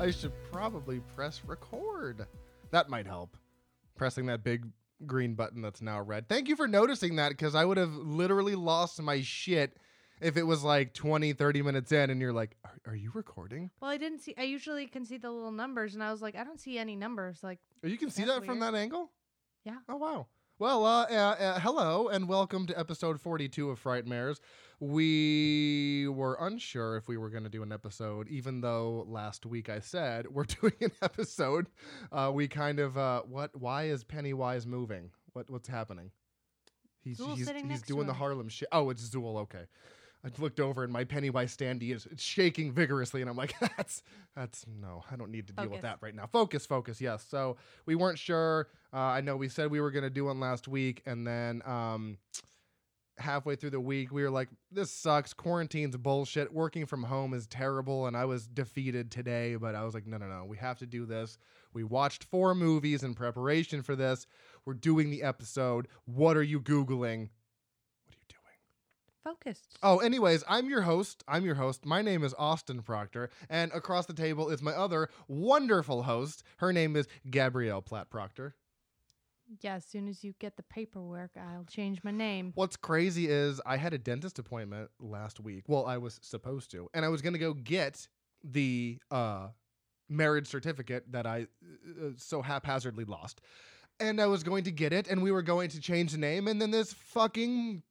I should probably press record. That might help. Pressing that big green button that's now red. Thank you for noticing that because I would have literally lost my shit if it was like 20, 30 minutes in and you're like, are, are you recording? Well, I didn't see. I usually can see the little numbers, and I was like, I don't see any numbers. Like, Oh, You can see that from that angle? Yeah. Oh, wow. Well, uh, uh, uh, hello and welcome to episode 42 of Frightmares. We were unsure if we were going to do an episode, even though last week I said we're doing an episode. Uh, we kind of, uh, what? Why is Pennywise moving? What? What's happening? He's Zool's he's, he's doing the. Harlem shit. Oh, it's Zool. Okay. I looked over and my Pennywise standee is shaking vigorously, and I'm like, "That's that's no, I don't need to deal with that right now." Focus, focus. Yes. So we weren't sure. Uh, I know we said we were going to do one last week, and then um, halfway through the week, we were like, "This sucks. Quarantine's bullshit. Working from home is terrible." And I was defeated today, but I was like, "No, no, no. We have to do this." We watched four movies in preparation for this. We're doing the episode. What are you googling? What are you doing? focused. Oh, anyways, I'm your host. I'm your host. My name is Austin Proctor, and across the table is my other wonderful host. Her name is Gabrielle Platt Proctor. Yeah, as soon as you get the paperwork, I'll change my name. What's crazy is I had a dentist appointment last week. Well, I was supposed to, and I was going to go get the uh, marriage certificate that I uh, so haphazardly lost. And I was going to get it, and we were going to change the name. And then this fucking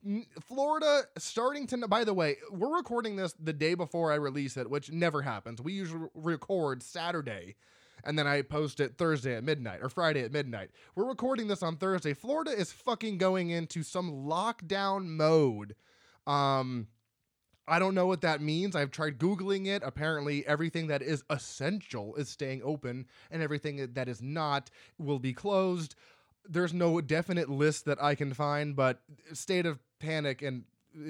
Florida starting to. By the way, we're recording this the day before I release it, which never happens. We usually record Saturday, and then I post it Thursday at midnight or Friday at midnight. We're recording this on Thursday. Florida is fucking going into some lockdown mode. Um, I don't know what that means. I've tried Googling it. Apparently, everything that is essential is staying open, and everything that is not will be closed. There's no definite list that I can find, but state of panic and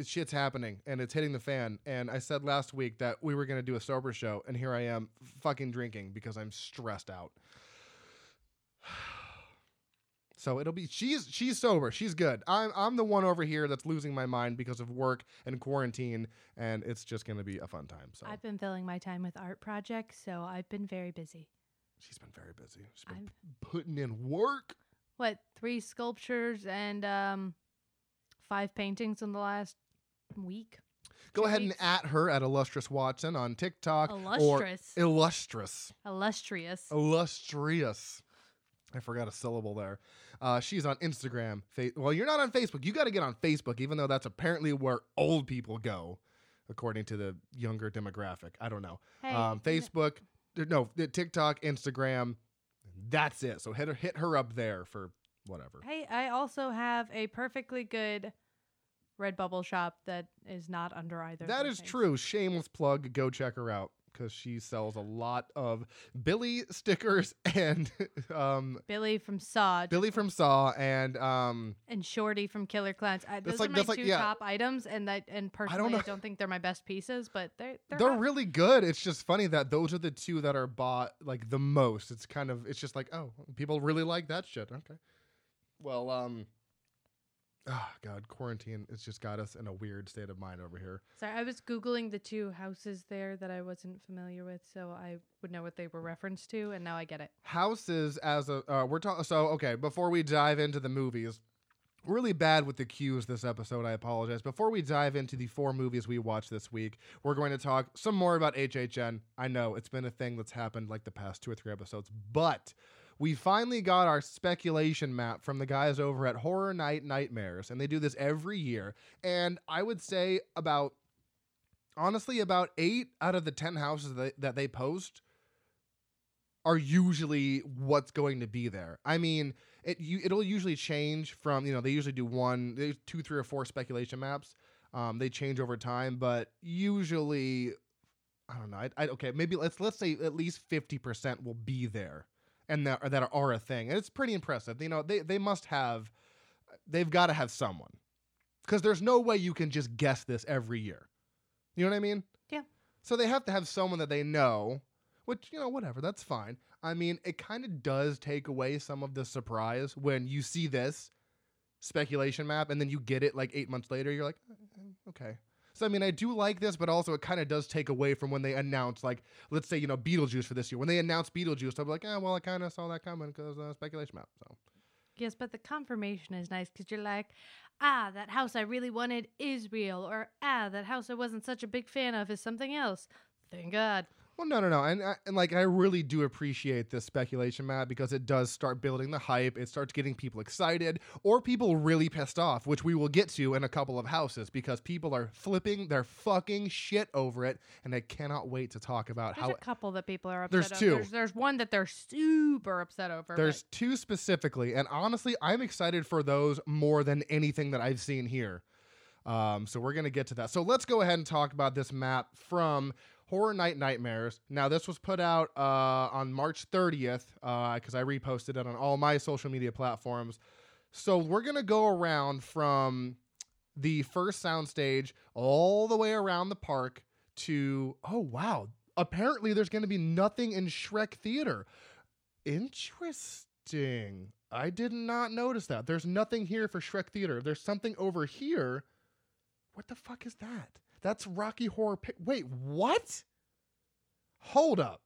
shit's happening and it's hitting the fan. And I said last week that we were going to do a sober show, and here I am fucking drinking because I'm stressed out. So it'll be she's she's sober. She's good. I'm I'm the one over here that's losing my mind because of work and quarantine and it's just going to be a fun time. So I've been filling my time with art projects, so I've been very busy. she's been very busy. She's been I'm- putting in work. What three sculptures and um, five paintings in the last week? Go ahead weeks. and at her at illustrious Watson on TikTok Illustrious, or illustrious. illustrious. Illustrious. I forgot a syllable there. Uh, she's on Instagram. Fa- well, you're not on Facebook. You got to get on Facebook, even though that's apparently where old people go, according to the younger demographic. I don't know. Hey, um, Facebook, no, TikTok, Instagram. That's it. So hit her, hit her up there for whatever. Hey, I also have a perfectly good Redbubble shop that is not under either. That is things. true. Shameless plug. Go check her out because she sells a lot of Billy stickers and um, Billy from Saw Billy from Saw and um, and Shorty from Killer Clowns. I, those like- are my that's like- two yeah. top items, and that and personally, I know- don't, think they're my best pieces, but they're they're, they're really good. It's just funny that those are the two that are bought like the most. It's kind of it's just like oh, people really like that shit. Okay. Well, um, oh god, quarantine. It's just got us in a weird state of mind over here. Sorry, I was googling the two houses there that I wasn't familiar with, so I would know what they were referenced to, and now I get it. houses as a uh, we're talking so okay before we dive into the movies really bad with the cues this episode i apologize before we dive into the four movies we watched this week we're going to talk some more about hhn i know it's been a thing that's happened like the past two or three episodes but we finally got our speculation map from the guys over at horror night nightmares and they do this every year and i would say about honestly about eight out of the ten houses that, that they post are usually what's going to be there. I mean, it you, it'll usually change from you know they usually do one, there's two, three, or four speculation maps. Um, they change over time, but usually, I don't know. I, I okay, maybe let's let's say at least fifty percent will be there, and that that are a thing, and it's pretty impressive. You know, they they must have, they've got to have someone, because there's no way you can just guess this every year. You know what I mean? Yeah. So they have to have someone that they know which you know whatever that's fine i mean it kind of does take away some of the surprise when you see this speculation map and then you get it like eight months later you're like "Uh, uh, okay So I mean, I do like this, but also it kind of does take away from when they announce, like, let's say you know Beetlejuice for this year. When they announced Beetlejuice, I'm like, ah, well, I kind of saw that coming because uh, speculation map. So Yes, but the confirmation is nice because you're like, ah, that house I really wanted is real, or ah, that house I wasn't such a big fan of is something else. Thank God. Well, no, no, no, and and like I really do appreciate this speculation, Matt, because it does start building the hype. It starts getting people excited, or people really pissed off, which we will get to in a couple of houses, because people are flipping their fucking shit over it, and I cannot wait to talk about There's how. a couple that people are upset There's two. There's, there's one that they're super upset over. There's two specifically, and honestly, I'm excited for those more than anything that I've seen here. Um, so we're gonna get to that. So let's go ahead and talk about this map from Horror Night Nightmares. Now, this was put out uh, on March 30th because I reposted it on all my social media platforms. So we're gonna go around from the first soundstage all the way around the park to oh wow apparently there's going to be nothing in Shrek Theater. Interesting. I did not notice that. There's nothing here for Shrek Theater. There's something over here, what the fuck is that? That's Rocky Horror Pic. Wait, what? Hold up.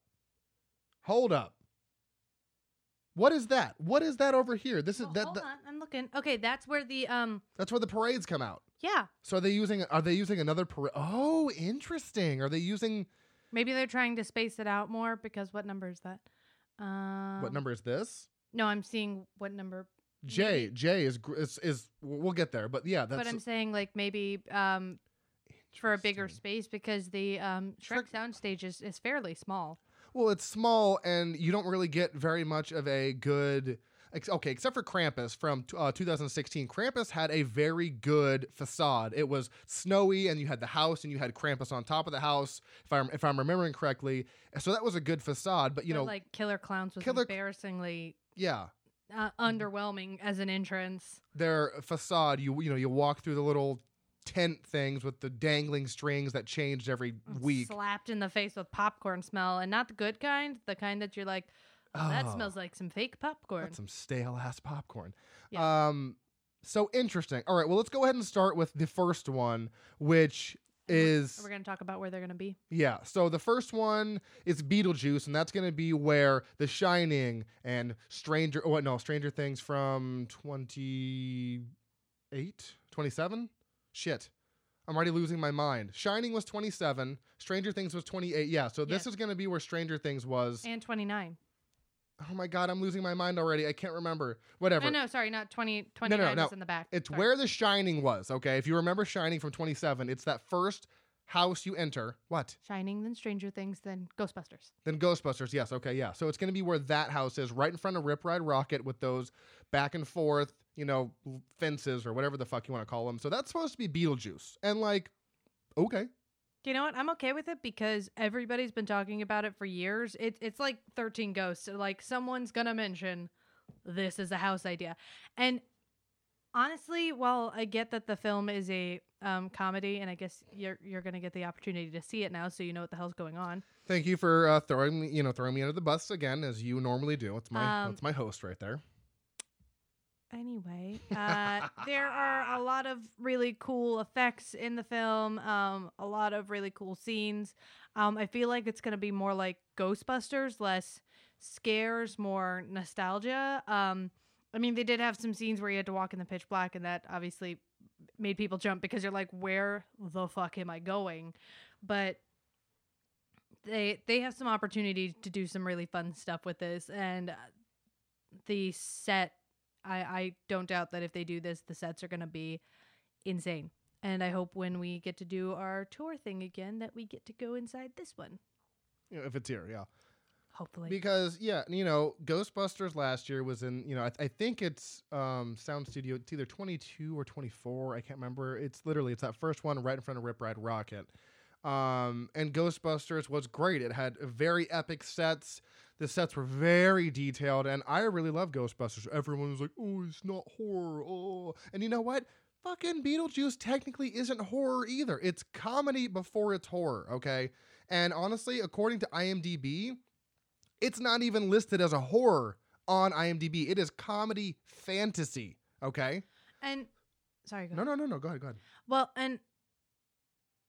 Hold up. What is that? What is that over here? This is Oh, that, hold that- on, I'm looking. Okay, that's where the um that's where the parades come out. yeah. So are they using are they using another parade? Oh, interesting. Are they using Maybe they're trying to space it out more because what number is that? Um, what number is this? No, I'm seeing what number. J. J is gr- is, is we'll get there, but yeah, that's but I'm saying like maybe um for a bigger space because the um Shrek Shrek- soundstage is, is fairly small. Well, it's small, and you don't really get very much of a good. ex- Okay, except for Krampus from uh, 2016. Krampus had a very good facade. It was snowy, and you had the house, and you had Krampus on top of the house, if I'm if I'm remembering correctly. So that was a good facade. But you But, know, like Killer Clowns was Killer- embarrassingly yeah, uh, underwhelming as an entrance. their facade. You you know you walk through the little tent things with the dangling strings that changed every week. Slapped in the face with popcorn smell, and not the good kind, the kind that you're like, oh, that Oh. smells like some fake popcorn. That's some stale ass popcorn. Yeah. Um, so interesting. All right, well, let's go ahead and start with the first one, which is We're gonna talk about where they're gonna be. yeah. So the first one is Beetlejuice, and that's going to be where The Shining and Stranger. Oh no, Stranger Things from 28, 27. Shit. I'm already losing my mind. Shining was 27. Stranger Things was 28. Yeah, so this Yes. is going to be where Stranger Things was. And 29. Oh my god, I'm losing my mind already. I can't remember. Whatever. No, no, sorry, not 20. no, 29 no. is in the back. It's Sorry. where The Shining was, okay? If you remember Shining from 27, it's that first house you enter. What? Shining, then Stranger Things, then Ghostbusters. Then Ghostbusters. Yes, okay, yeah. So it's going to be where that house is, right in front of Rip Ride Rocket with those back and forth, you know, fences or whatever the fuck you want to call them. So that's supposed to be Beetlejuice. And like, okay. You know what? I'm okay with it because everybody's been talking about it for years. It, it's like 13 Ghosts. Like, someone's going to mention this is a house idea. And honestly, while I get that the film is a um, comedy, and I guess you're, you're going to get the opportunity to see it now so you know what the hell's going on. Thank you for uh, throwing me, you know, throwing me under the bus again as you normally do. It's my Um, that's my host right there. Anyway, uh, there are a lot of really cool effects in the film, um, a lot of really cool scenes. Um, I feel like it's going to be more like Ghostbusters, less scares, more nostalgia. Um, I mean, they did have some scenes where you had to walk in the pitch black, and that obviously made people jump because you're like, where the fuck am I going? But they they have some opportunity to do some really fun stuff with this, and uh, the set I, I don't doubt that if they do this, the sets are going to be insane. And I hope when we get to do our tour thing again, that we get to go inside this one. You know, if it's here, yeah. Hopefully. Because yeah, you know, Ghostbusters last year was in you know I, I think it's um Sound Studio. It's either 22 or 24. I can't remember. It's literally it's that first one right in front of Rip Ride Rocket. Um, and Ghostbusters was great. It had very epic sets. The sets were very detailed, and I really love Ghostbusters. Everyone was like, "Oh, it's not horror." Oh, and you know what? Fucking Beetlejuice technically isn't horror either. It's comedy before it's horror. Okay, and honestly, according to IMDb, it's not even listed as a horror on IMDb. It is comedy fantasy. Okay. and sorry, go No, no, no, no. Go ahead. Go ahead. Well, and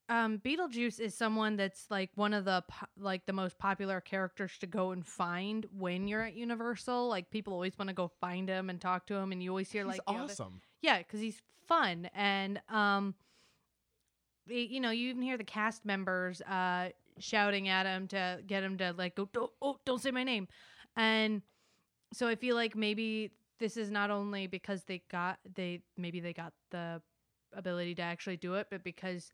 um, Beetlejuice is someone that's like one of the po- like the most popular characters to go and find when you're at Universal. Like people always want to go find him and talk to him, and you always hear He's like other- awesome. yeah, because he's fun and um, the- you know you even hear the cast members uh shouting at him to get him to like go don't oh don't say my name, and so I feel like maybe this is not only because they got they maybe they got the ability to actually do it, but because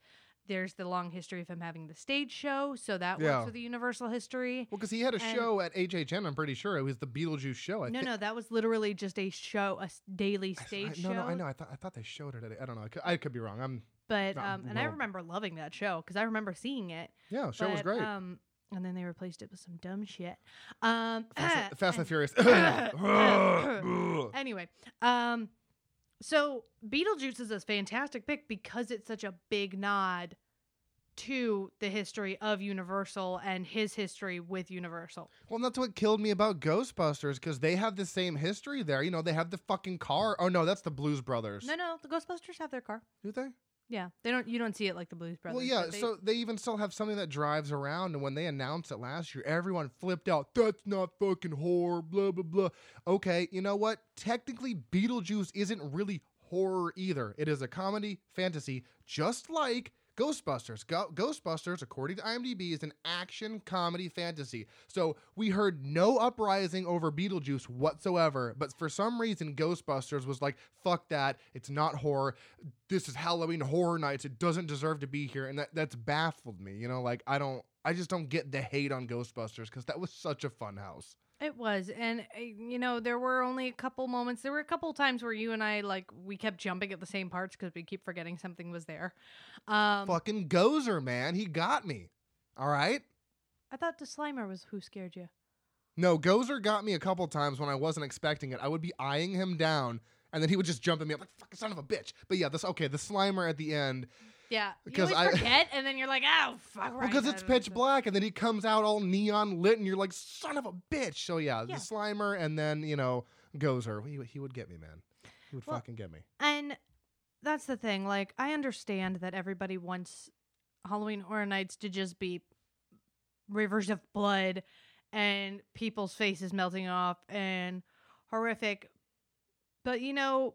there's the long history of him having the stage show, so that Yeah. works with the Universal history. Well, because he had a And- show at HHN, I'm pretty sure it was the Beetlejuice show. I no, thi- no, that was literally just a show, a daily I- I- stage no, show. no, no, I know. I thought I thought they showed it. At, I don't know. I could, I could be wrong. I'm But um, and I remember loving that show because I remember seeing it. yeah. Show was great. Um, and then they replaced it with some dumb shit. Um, Fast, and, Fast and Furious. anyway, um, so Beetlejuice is a fantastic pick because it's such a big nod to the history of Universal and his history with Universal. Well, that's what killed me about Ghostbusters because they have the same history there. You know, they have the fucking car. Oh no, that's the Blues Brothers. No, no, the Ghostbusters have their car. Do they? Yeah, they don't. You don't see it like the Blues Brothers. well, yeah. they- so they even still have something that drives around, and when they announced it last year, everyone flipped out. That's not fucking horror. Blah blah blah. Okay, you know what? Technically, Beetlejuice isn't really horror either. It is a comedy fantasy, just like. Ghostbusters. Go- Ghostbusters, according to IMDb, is an action comedy fantasy. So we heard no uprising over Beetlejuice whatsoever, but for some reason, Ghostbusters was like, fuck that. It's not horror this is Halloween Horror Nights. It doesn't deserve to be here, and that that's baffled me. You know, like I don't, I just don't get the hate on Ghostbusters because that was such a fun house. It was, and uh, you know, there were only a couple moments. There were a couple times where you and I like we kept jumping at the same parts because we keep forgetting something was there. Um, Fucking Gozer, man, he got me. All right. I thought the Slimer was who scared you. No, Gozer got me a couple times when I wasn't expecting it. I would be eyeing him down, and then he would just jump at me. I'm like, "Fucking son of a bitch!" But yeah, this okay. The Slimer at the end Yeah, Because you I- forget, and then you're like, oh fuck, right. because it's pitch black, and then he comes out all neon lit, and you're like, "Son of a bitch!" So yeah, Yeah. the Slimer, and then you know Gozer. He, he would get me, man. He would Well, fucking get me. And that's the thing. Like, I understand that everybody wants Halloween Horror Nights to just be rivers of blood and people's faces melting off and horrific. But you know,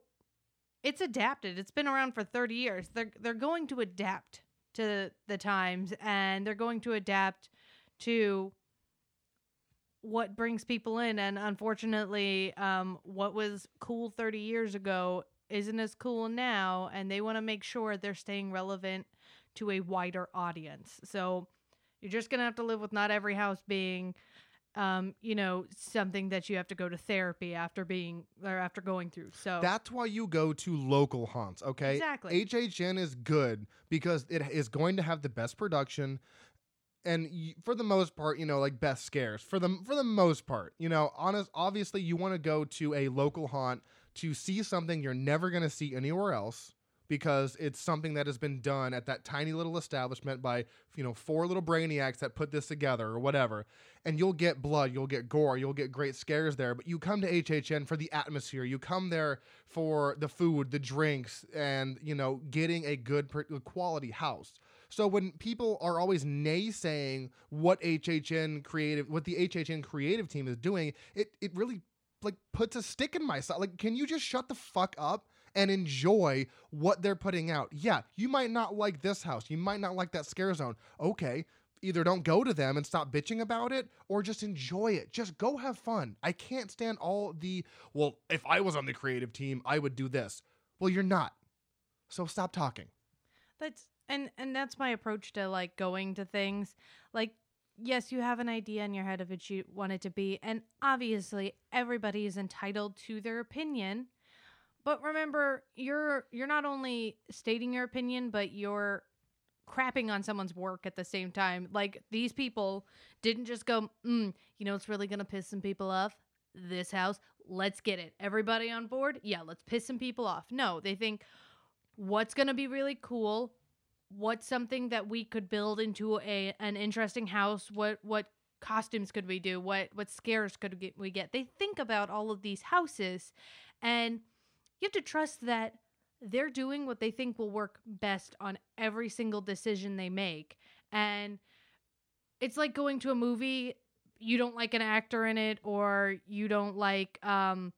it's adapted. It's been around for 30 years. They're they're going to adapt to the times and they're going to adapt to what brings people in and unfortunately um what was cool 30 years ago isn't as cool now and they want to make sure they're staying relevant to a wider audience so you're just gonna have to live with not every house being um you know something that you have to go to therapy after being or after going through so That's why you go to local haunts, okay? Exactly. HHN is good because it is going to have the best production and y- for the most part, you know, like best scares. For the for the most part, you know, honest obviously you want to go to a local haunt to see something you're never going to see anywhere else because it's something that has been done at that tiny little establishment by, you know, four little brainiacs that put this together or whatever. And you'll get blood, you'll get gore, you'll get great scares there, but you come to HHN for the atmosphere. You come there for the food, the drinks, and, you know, getting a good quality house. So when people are always naysaying what HHN creative, what the HHN creative team is doing, it it really like puts a stick in my side. Like, can you just shut the fuck up and enjoy what they're putting out? Yeah, you might not like this house, you might not like that scare zone. Okay, either don't go to them and stop bitching about it, or just enjoy it. Just go have fun. I can't stand all the well. If I was on the creative team, I would do this. Well, you're not. So stop talking. that's and and that's my approach to like going to things like yes you have an idea in your head of what you want it to be and obviously everybody is entitled to their opinion but remember you're you're not only stating your opinion but you're crapping on someone's work at the same time. Like these people didn't just go mm, you know it's really gonna piss some people off. This house let's get it. Everybody on board? Yeah let's piss some people off. No they think what's to be really cool? What's something that we could build into a an interesting house? What what costumes could we do? What what scares could we get? They think about all of these houses and you have to trust that they're doing what they think will work best on every single decision they make. And it's like going to a movie, you don't like an actor in it or you don't like um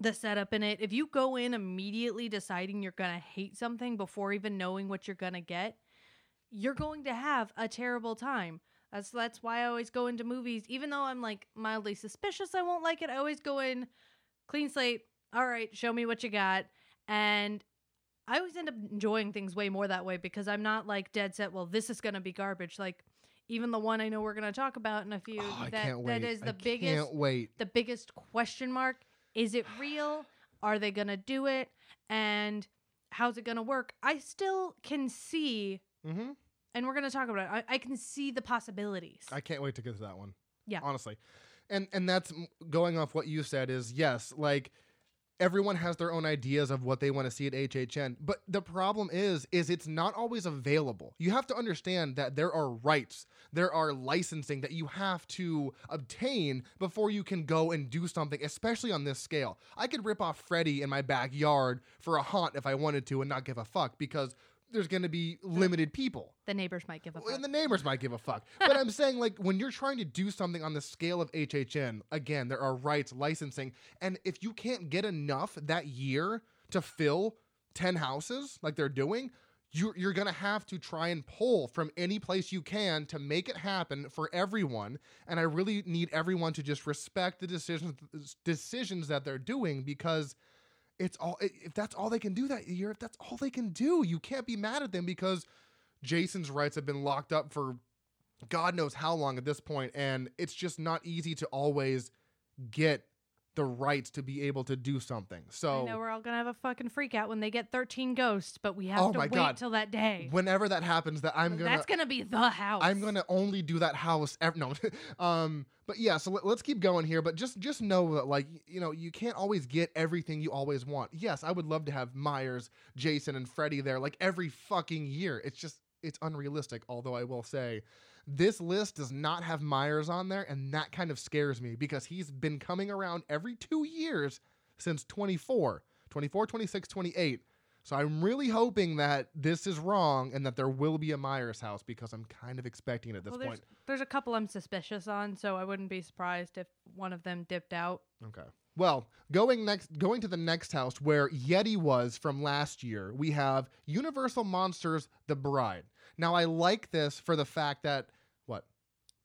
the setup in it. If you go in immediately deciding you're going to hate something before even knowing what you're going to get, you're going to have a terrible time. That's that's why I always go into movies even though I'm like mildly suspicious I won't like it. I always go in clean slate. All right, show me what you got. And I always end up enjoying things way more that way because I'm not like dead set, well, this is going to be garbage. Like even the one I know we're going to talk about in a few Oh, that that is the I biggest Can't wait. the biggest question mark is it real are they gonna do it and how's it gonna work i still can see Mm-hmm. and we're gonna talk about it i, I can see the possibilities I can't wait to get to that one. Yeah. honestly, and and that's going off what you said is yes, like everyone has their own ideas of what they want to see at HHN, but the problem is is it's not always available. You have to understand that there are rights, there are licensing that you have to obtain before you can go and do something, especially on this scale. I could rip off Freddy in my backyard for a haunt if I wanted to and not give a fuck because there's going to be limited people. the neighbors might give a fuck. And the neighbors might give a fuck. But I'm saying, like, when you're trying to do something on the scale of HHN, again, there are rights, licensing. And if you can't get enough that year to fill 10 houses like they're doing, you're, you're going to have to try and pull from any place you can to make it happen for everyone. And I really need everyone to just respect the decisions decisions that they're doing because it's all if that's all they can do that year, if that's all they can do, you can't be mad at them because Jason's rights have been locked up for God knows how long at this point, and it's just not easy to always get the rights to be able to do something. So I know we're all gonna have a fucking freak out when they get 13 ghosts, but we have Oh to wait God. till that day. whenever that happens, that I'm gonna That's gonna be the house. I'm gonna only do that house. Ev- no, um, but yeah. So let, us keep going here. But just just know that like you know you can't always get everything you always want. Yes, I would love to have Myers, Jason, and Freddy there like every fucking year. It's just it's unrealistic. Although I will say. This list does not have Myers on there, and that kind of scares me because he's been coming around every two years since 24, 24, 26, 28. So I'm really hoping that this is wrong and that there will be a Myers house because I'm kind of expecting it at this well, there's, point. there's a couple I'm suspicious on, so I wouldn't be surprised if one of them dipped out. Okay. Well, going next going to the next house where Yeti was from last year, we have Universal Monsters The Bride. Now I like this for the fact that what?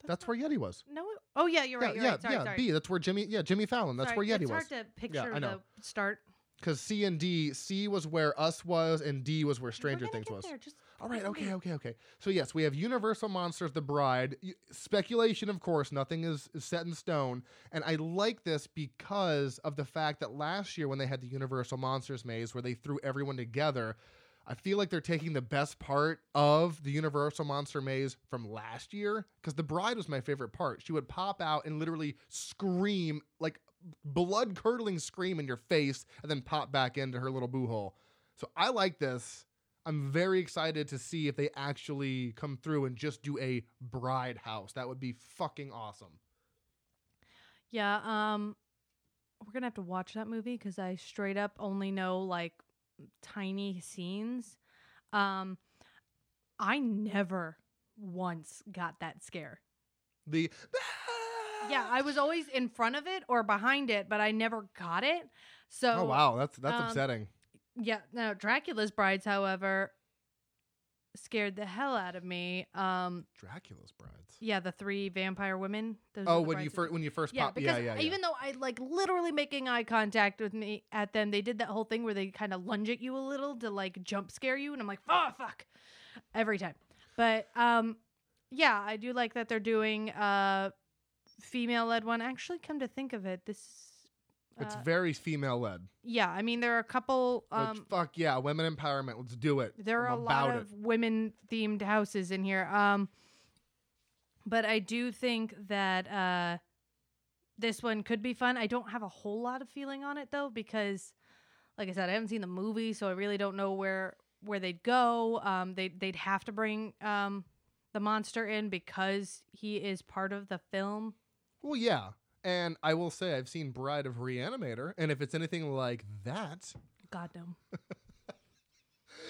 That's not- where Yeti was. No. it- Oh yeah, you're right. yeah, You're yeah, right. Sorry, yeah. sorry. B. That's where Jimmy. Yeah, Jimmy Fallon. That's Sorry, where Yeti it's was. hard to picture I know. the start. Because C and D, C was where Us was, and D was where Stranger Things was. there, just All right, okay, okay, okay. So yes, we have Universal Monsters: The Bride. Speculation, of course, nothing is, is set in stone, and I like this because of the fact that last year when they had the Universal Monsters maze, where they threw everyone together, I feel like they're taking the best part of the Universal Monster maze from last year because The Bride was my favorite part. She would pop out and literally scream like blood curdling scream in your face, and then pop back into her little boo hole. So I like this. I'm very excited to see if they actually come through and just do a bride house. That would be fucking awesome. Yeah, um we're going to have to watch that movie cuz I straight up only know like tiny scenes. Um I never once got that scare. The Yeah, I was always in front of it or behind it, but I never got it. So Oh wow, that's that's um, upsetting. Yeah, no, Dracula's brides, however, scared the hell out of me. Um Dracula's brides. yeah, the three vampire women. those Oh, when you first when you first Yeah, pop, because yeah, yeah, yeah. even though I like literally making eye contact with me at them, they did that whole thing where they kind of lunge at you a little to like jump scare you, and I'm like, oh fuck, every time. But um, yeah, I do like that they're doing a female led one. Actually, come to think of it, this. It's uh, very female led. yeah, I mean there are a couple. Um, fuck yeah, women empowerment. Let's do it. there are I'm a lot of women themed houses in here. Um, but I do think that uh, this one could be fun. I don't have a whole lot of feeling on it though because, like I said, I haven't seen the movie, so I really don't know where where they'd go. Um, they they'd have to bring um the monster in because he is part of the film. Well, yeah. And I will say I've seen Bride of Reanimator, and if it's anything like that, God no.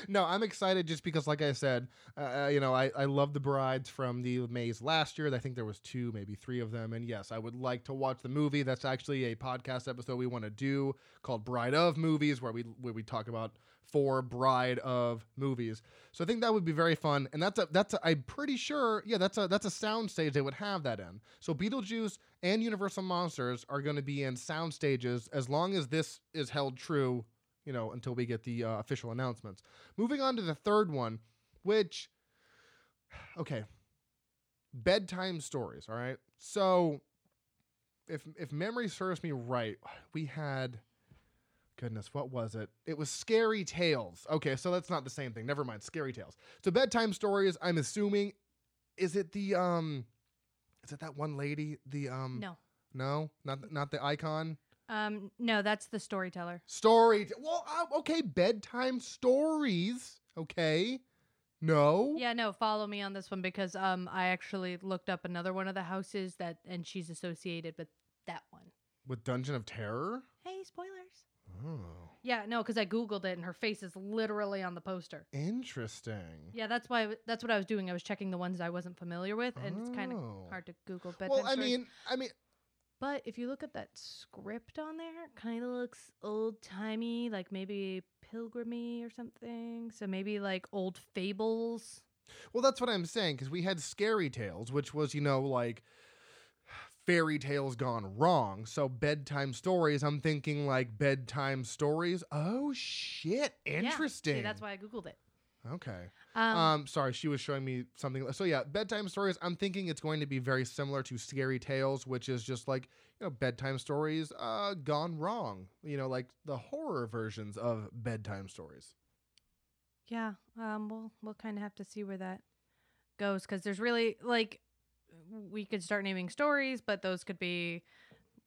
no, I'm excited just because, like I said, uh, you know, I, I love the brides from the Maze last year. I think there was two, maybe three of them. And yes, I would like to watch the movie. That's actually a podcast episode we want to do called Bride of Movies, where we where we talk about four bride of movies. So I think that would be very fun. And that's a that's a, I'm pretty sure, yeah, that's a that's a sound stage they would have that in. So Beetlejuice and Universal Monsters are going to be in sound stages as long as this is held true you know, until we get the uh, official announcements. Moving on to the third one, which, okay, bedtime stories. All right, so if if memory serves me right, we had, goodness, what was it? It was Scary Tales. Okay, so that's not the same thing. Never mind, Scary Tales. So bedtime stories. I'm assuming, is it the um, is it that one lady? The um, No. no, not not the icon. Um, no, that's the storyteller. Story. Well, uh, okay, bedtime stories. Okay. No. Yeah, no, follow me on this one because um I actually looked up another one of the houses that and she's associated with that one. With Dungeon of Terror. Hey, spoilers. Oh, Yeah, no, because I googled it and her face is literally on the poster. interesting. Yeah, that's why that's what I was doing. I was checking the ones I wasn't familiar with, and it's kind of Oh. hard to Google bedtime Well, I mean, I mean, But if you look at that script on there, kind of looks old timey, like maybe pilgrimy or something. So maybe like old fables. well, that's what I'm saying because we had Scary Tales, which was you know like fairy tales gone wrong. So bedtime stories. I'm thinking like bedtime stories. Oh shit! Yeah, Interesting. see, that's why I googled it. Okay. Um, Um, sorry, she was showing me something. So yeah, bedtime stories. I'm thinking it's going to be very similar to Scary Tales, which is just like you know bedtime stories uh, gone wrong. You know, like the horror versions of bedtime stories. yeah, um, we'll we'll kind of have to see where that goes because there's really like we could start naming stories, but those could be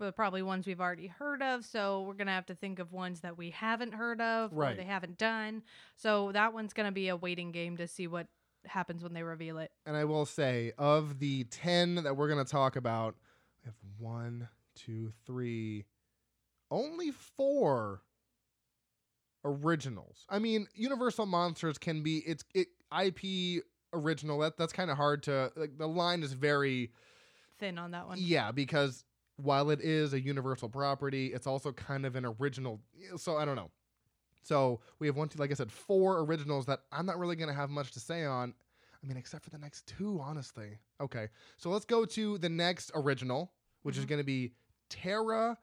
but probably ones we've already heard of. So we're gonna have to think of ones that we haven't heard of or Right. they haven't done. So that one's gonna be a waiting game to see what happens when they reveal it. And I will say, of the ten that we're to talk about, we have one, two, three, only four originals. I mean, Universal Monsters can be it's it IP original. That that's kind of hard to like. The line is very Thin on that one. Yeah, because while it is a universal property, it's also kind of an original. So I don't know. So we have one, two, like I said, four originals that I'm not really going to have much to say on. I mean, except for the next two, honestly. Okay, so let's go to the next original, which is Mhm. going to be Terra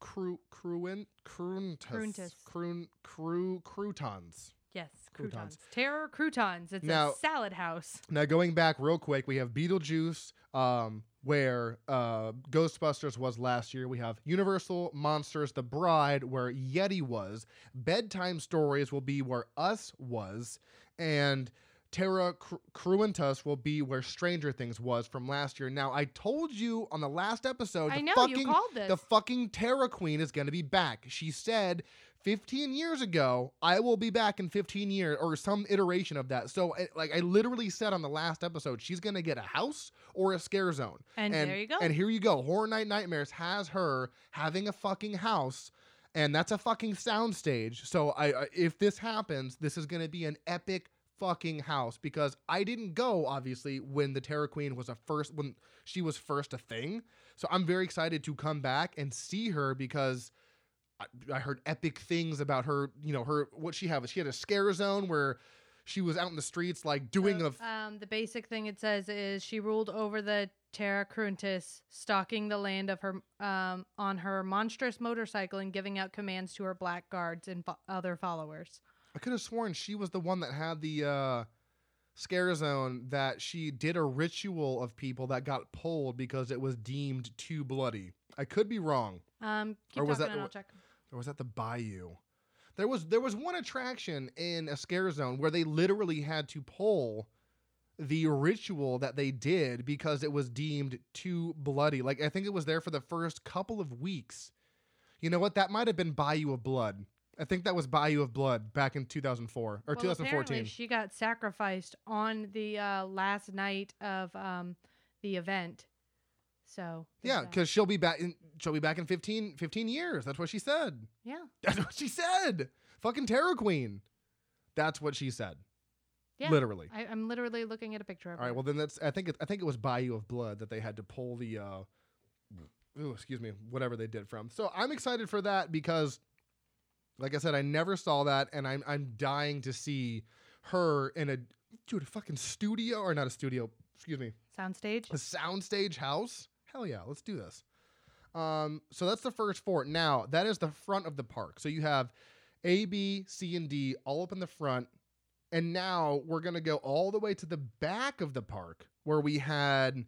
Cru Cruin Cruntus Cruntus. Crun Cru Croutons. Yes, Croutons. croutons. Terror croutons. It's Now- a salad house. Now going back real quick, we have Beetlejuice, um, where uh, Ghostbusters was last year. We have Universal Monsters: The Bride, where Yeti was. Bedtime Stories will be where Us was, and Terra Cru- Cruentus will be where Stranger Things was from last year. Now I told you on the last episode, I the know fucking you called this. the fucking Terror Queen is going to be back. She said 15 years ago, I will be back in 15 years or some iteration of that. So, like, I literally said on the last episode, she's going to get a house or a scare zone. and, there you go. And here you go. Horror Night Nightmares has her having a fucking house. And that's a fucking soundstage. So I, if this happens, this is gonna be an epic fucking house because I didn't go obviously when the Terror Queen was a first when she was first a thing. So I'm very excited to come back and see her because I, heard epic things about her. You know her what she had. She had a scare zone where she was out in the streets like doing So, a um, the basic thing it says is she ruled over the Terra Cruntis, stalking the land of her um, on her monstrous motorcycle and giving out commands to her black guards and fo- other followers. I could have sworn she was the one that had the uh, scare zone that she did a ritual of people that got pulled because it was deemed too bloody. I could be wrong. Um, keep Or was talking that and I'll check. Or was that the Bayou? There was there was one attraction in a scare zone where they literally had to pull the ritual that they did because it was deemed too bloody. Like I think it was there for the first couple of weeks. You know what? That might have been Bayou of Blood. I think that was Bayou of Blood back in 2004 or Well, 2014. she got sacrificed on the uh, last night of um, the event. So Yeah, because she'll be back. In, she'll be back in 15, 15 years. That's what she said. yeah, That's what she said. Fucking Terror Queen. That's what she said. Yeah. Literally. I, I'm literally looking at a picture of All right. Well, then that's. I think. It, I think it was Bayou of Blood that they had to pull the. uh ooh, excuse me. Whatever they did from. So I'm excited for that because, like I said, I never saw that, and I'm I'm dying to see her in a dude a fucking studio or not a studio. Excuse me. Soundstage. A soundstage house? Hell yeah, let's do this. Um, so that's the first fort. Now that is the front of the park. So you have A, B, C, and D all up in the front, and now we're gonna go all the way to the back of the park where we had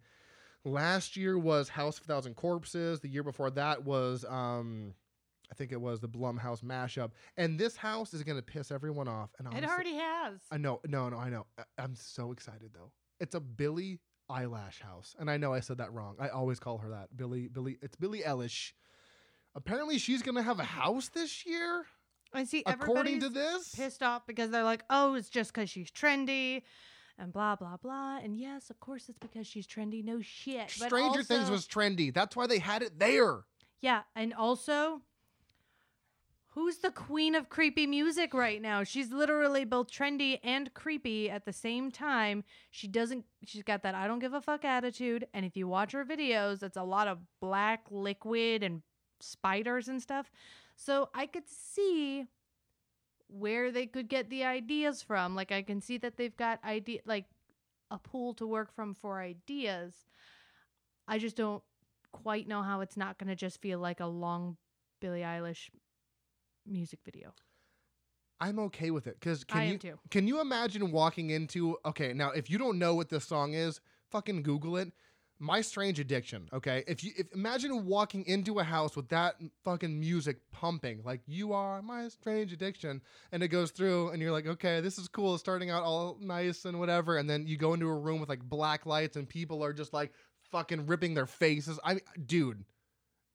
last year was House of a Thousand Corpses. The year before that was um, I think it was the Blumhouse mashup, and this house is gonna piss everyone off. And It already has. I know, no, no, I know. I, I'm so excited though. It's a Billie Eyelash house, and I know I said that wrong. I always call her that. Billy, Billy. It's Billie Eilish. Apparently, she's gonna have a house this year, I see according to this. pissed off because they're like, oh, it's just because she's trendy and blah, blah, blah. And yes, of course it's because she's trendy. No shit. But Stranger Things was trendy. That's why they had it there. Yeah. And also, who's the queen of creepy music right now? She's literally both trendy and creepy at the same time. She doesn't, she's got that I don't give a fuck attitude. And if you watch her videos, it's a lot of black liquid and spiders and stuff. So I could see where they could get the ideas from. Like I can see that they've got idea like a pool to work from for ideas. I just don't quite know how it's not going to just feel like a long Billie Eilish music video. I'm okay with it because can I you am too. can you imagine walking into okay now if you don't know what this song is, fucking Google it. My Strange Addiction. Okay, if you if imagine walking into a house with that fucking music pumping, like you are my strange addiction, and it goes through, and you're like, okay, this is cool, it's starting out all nice and whatever, and then you go into a room with like black lights, and people are just like fucking ripping their faces. I, dude,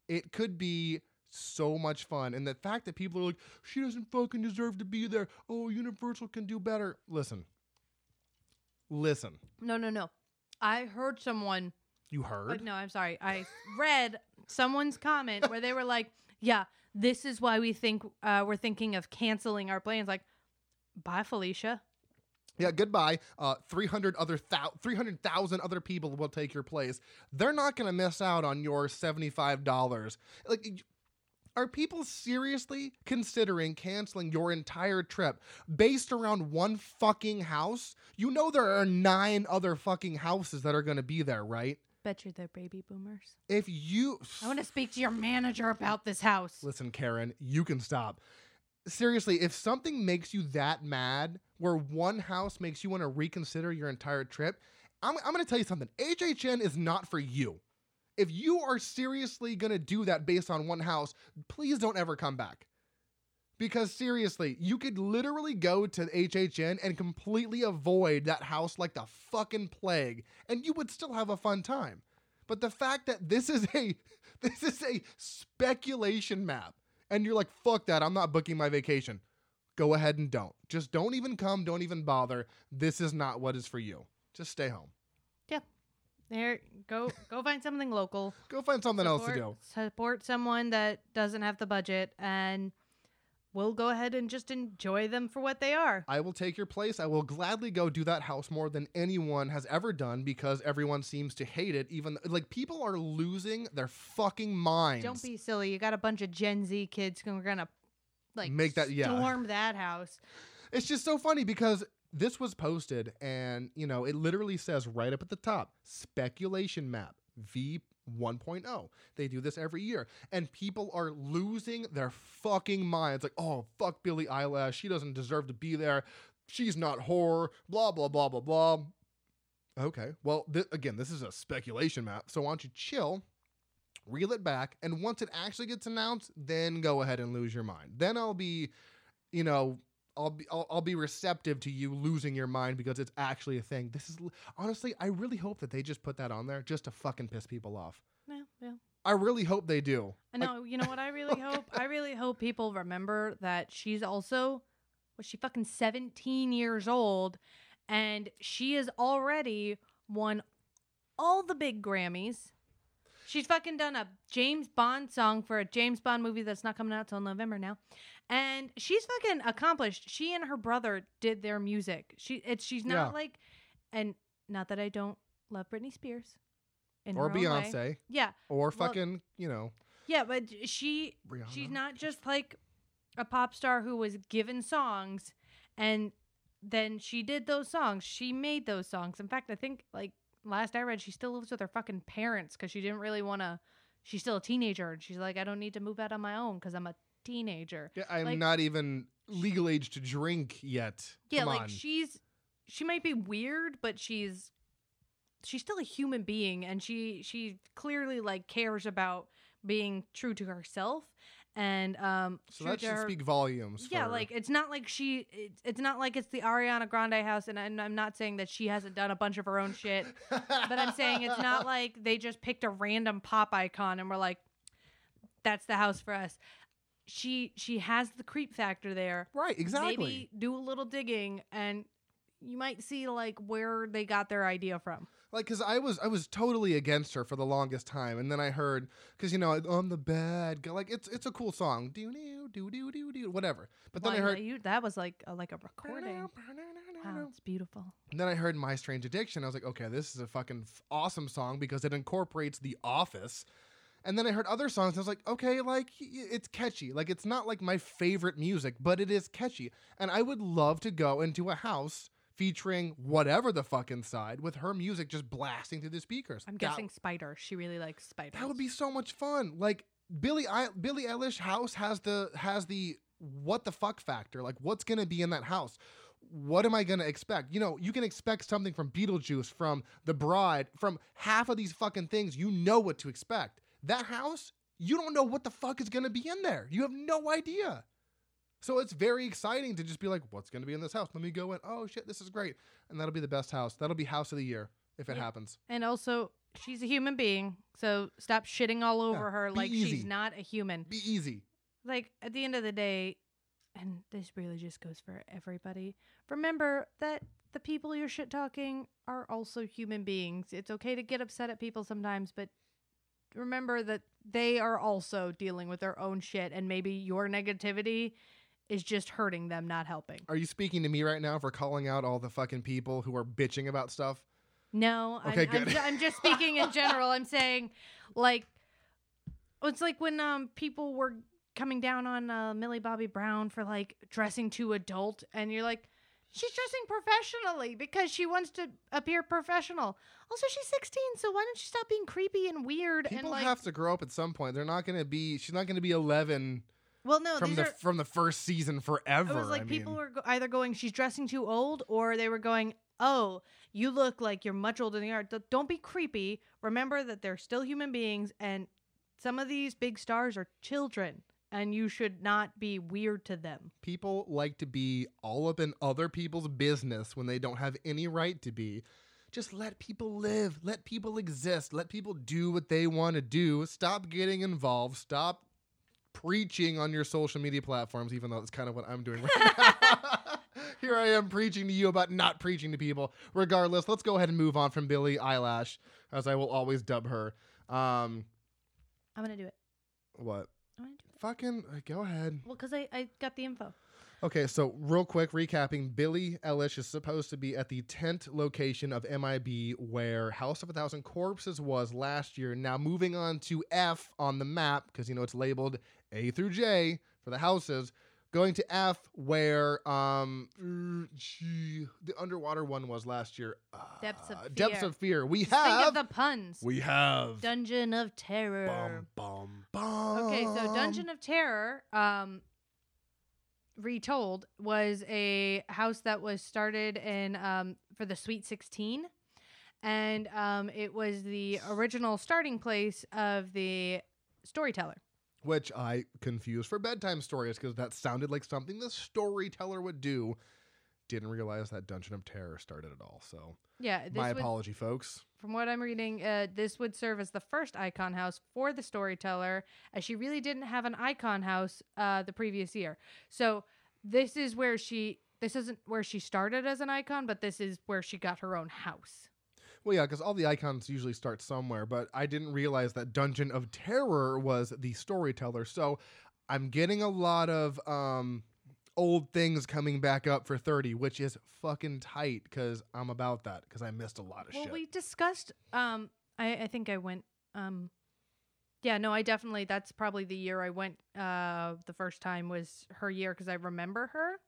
it could be so much fun. And the fact that people are like, she doesn't fucking deserve to be there. Oh, Universal can do better. Listen. Listen. No, no, no. I heard someone. You heard? But no, I'm sorry. I read someone's comment where they were like, "Yeah, this is why we think uh, we're thinking of canceling our plans." Like, bye, Felicia. Yeah, goodbye. Uh, 300 other thou- 300,000 other people will take your place. They're not going to miss out on your $75. Like are people seriously considering canceling your entire trip based around one fucking house? You know there are 9 other fucking houses that are going to be there, right? Bet you they're the baby boomers. If you I want to speak to your manager about this house. Listen, Karen, you can stop. Seriously, if something makes you that mad, where one house makes you want to reconsider your entire trip, I'm, I'm going to tell you something. HHN is not for you. If you are seriously going to do that based on one house, please don't ever come back. Because seriously, you could literally go to HHN and completely avoid that house like the fucking plague, and you would still have a fun time. But the fact that this is a this is a speculation map, and you're like, fuck that, I'm not booking my vacation. Go ahead and don't. Just don't even come, don't even bother. This is not what is for you. Just stay home. There, go go find something local. Go find something else to do. Support- Support someone that doesn't have the budget, and we'll go ahead and just enjoy them for what they are. I will take your place. I will gladly go do that house more than anyone has ever done because everyone seems to hate it. Even like people are losing their fucking minds. Don't be silly. You got a bunch of Gen Z kids who are gonna like Make that- yeah. storm that house. It's just so funny because this was posted and, you know, it literally says right up at the top speculation map V 1.0. They do this every year. And people are losing their fucking minds. Like, oh, fuck Billie Eyelash. She doesn't deserve to be there. She's not horror. Blah, blah, blah, blah, blah. Okay. Well, th- again, this is a speculation map. So why don't you chill? Reel it back, and once it actually gets announced, then go ahead and lose your mind. Then I'll be, you know, I'll be I'll, I'll be receptive to you losing your mind because it's actually a thing. This is honestly, I really hope that they just put that on there just to fucking piss people off. Yeah, yeah. I really hope they do. I Like, know. you know what I really hope? I really hope people remember that she's also was she fucking 17 years old and she has already won all the big Grammys. She's fucking done a James Bond song for a James Bond movie that's not coming out till November now. And she's fucking accomplished. She and her brother did their music. She it's she's not Yeah. like, and not that I don't love Britney Spears, in or her own way. Beyonce, Yeah, or Well- fucking, you know, yeah, but she Rihanna. she's not just like a pop star who was given songs and then she did those songs. She made those songs. In fact, I think like last I read, she still lives with her fucking parents because she didn't really want to. She's still a teenager, and she's like, I don't need to move out on my own because I'm a teenager. Yeah, I'm like- not even legal age to drink yet. Yeah, Come like on. she's she might be weird, but she's she's still a human being, and she she clearly like cares about being true to herself and um so that should her- speak volumes. Yeah, for- like it's not like she. It's, it's not like it's the Ariana Grande house, and, and I'm not saying that she hasn't done a bunch of her own shit, but I'm saying it's not like they just picked a random pop icon and we're like, "That's the house for us." She she has the creep factor there. right, exactly. Maybe do a little digging, and you might see like where they got their idea from. like because i was i was totally against her for the longest time and then i heard because you know i'm the bad guy like it's it's a cool song do do do do do do whatever but then i heard you, that was like a, like a recording. Wow, it's beautiful. And then I heard My Strange Addiction. I was like, okay, this is a fucking awesome song because it incorporates The Office. And then I heard other songs. And I was like, okay, like it's catchy. Like it's not like my favorite music, but it is catchy. And I would love to go into a house featuring whatever the fuck inside with her music just blasting through the speakers. I'm That- guessing Spider. She really likes Spider. that would be so much fun. Like Billy I- Billie Eilish house has the has the what the fuck factor. Like what's gonna be in that house? What am I gonna expect? You know, you can expect something from Beetlejuice, from The Bride, from half of these fucking things. You know what to expect. That house, you don't know what the fuck is gonna be in there. You have no idea. So it's very exciting to just be like, what's gonna be in this house? Let me go in. Oh shit, this is great. And that'll be the best house. That'll be house of the year if it Yeah. happens. And also, she's a human being, so stop shitting all over her be like easy. she's not a human. Be easy. Like at the end of the day, and this really just goes for everybody. Remember that the people you're shit talking are also human beings. It's okay to get upset at people sometimes, but remember that they are also dealing with their own shit, and maybe your negativity is just hurting them, not helping. Are you speaking to me right now for calling out all the fucking people who are bitching about stuff? No, Okay, I'm, I'm, good. ju- I'm just speaking in general. I'm saying, like, it's like when um people were coming down on uh, Millie Bobby Brown for like dressing too adult, and you're like, she's dressing professionally because she wants to appear professional. Also, she's 16, so why don't you stop being creepy and weird and People like? have to grow up at some point. They're not going to be. She's not going to be 11 well, no, from the are. from the first season forever. It was like I people mean. were go- either going, she's dressing too old, or they were going, oh, you look like you're much older than you are. Don't be creepy. Remember that they're still human beings, and some of these big stars are children, and you should not be weird to them. people like to be all up in other people's business when they don't have any right to be. Just let people live. Let people exist. Let people do what they want to do. Stop getting involved. Stop preaching on your social media platforms, even though that's kind of what I'm doing right now. Here I am preaching to you about not preaching to people. Regardless, let's go ahead and move on from Billie Eyelash, as I will always dub her. Um, I'm gonna do it. what? I'm gonna do it. Fucking uh, go ahead. Well, because I, I got the info. Okay, so real quick recapping Billie Eilish is supposed to be at the tent location of MIB where House of a Thousand Corpses was last year. Now moving on to F on the map, because you know it's labeled A through J for the houses. Going to F where um er, gee, the underwater one was last year. Uh, Depths of fear. Depths Fear. of Fear. We Just Think have of the puns. we have Dungeon of Terror. bum bum bum. Okay, so Dungeon of Terror, um, retold, was a house that was started in um, for the Sweet Sixteen, and um, it was the original starting place of the storyteller. Which I confused for bedtime stories because that sounded like something the storyteller would do. Didn't realize that Dungeon of Terror started it all. So Yeah, my would, apology, folks. from what I'm reading, uh, this would serve as the first icon house for the storyteller, as she really didn't have an icon house uh, the previous year. So this is where she. This isn't where she started as an icon, but this is where she got her own house. Well, yeah, because all the icons usually start somewhere, but I didn't realize that Dungeon of Terror was the storyteller. So I'm getting a lot of um old things coming back up for 30, which is fucking tight because I'm about that because I missed a lot of well, shit. Well, we discussed. Um, I I think I went. Um, yeah, no, I definitely. That's probably the year I went. Uh, the first time was her year because I remember her.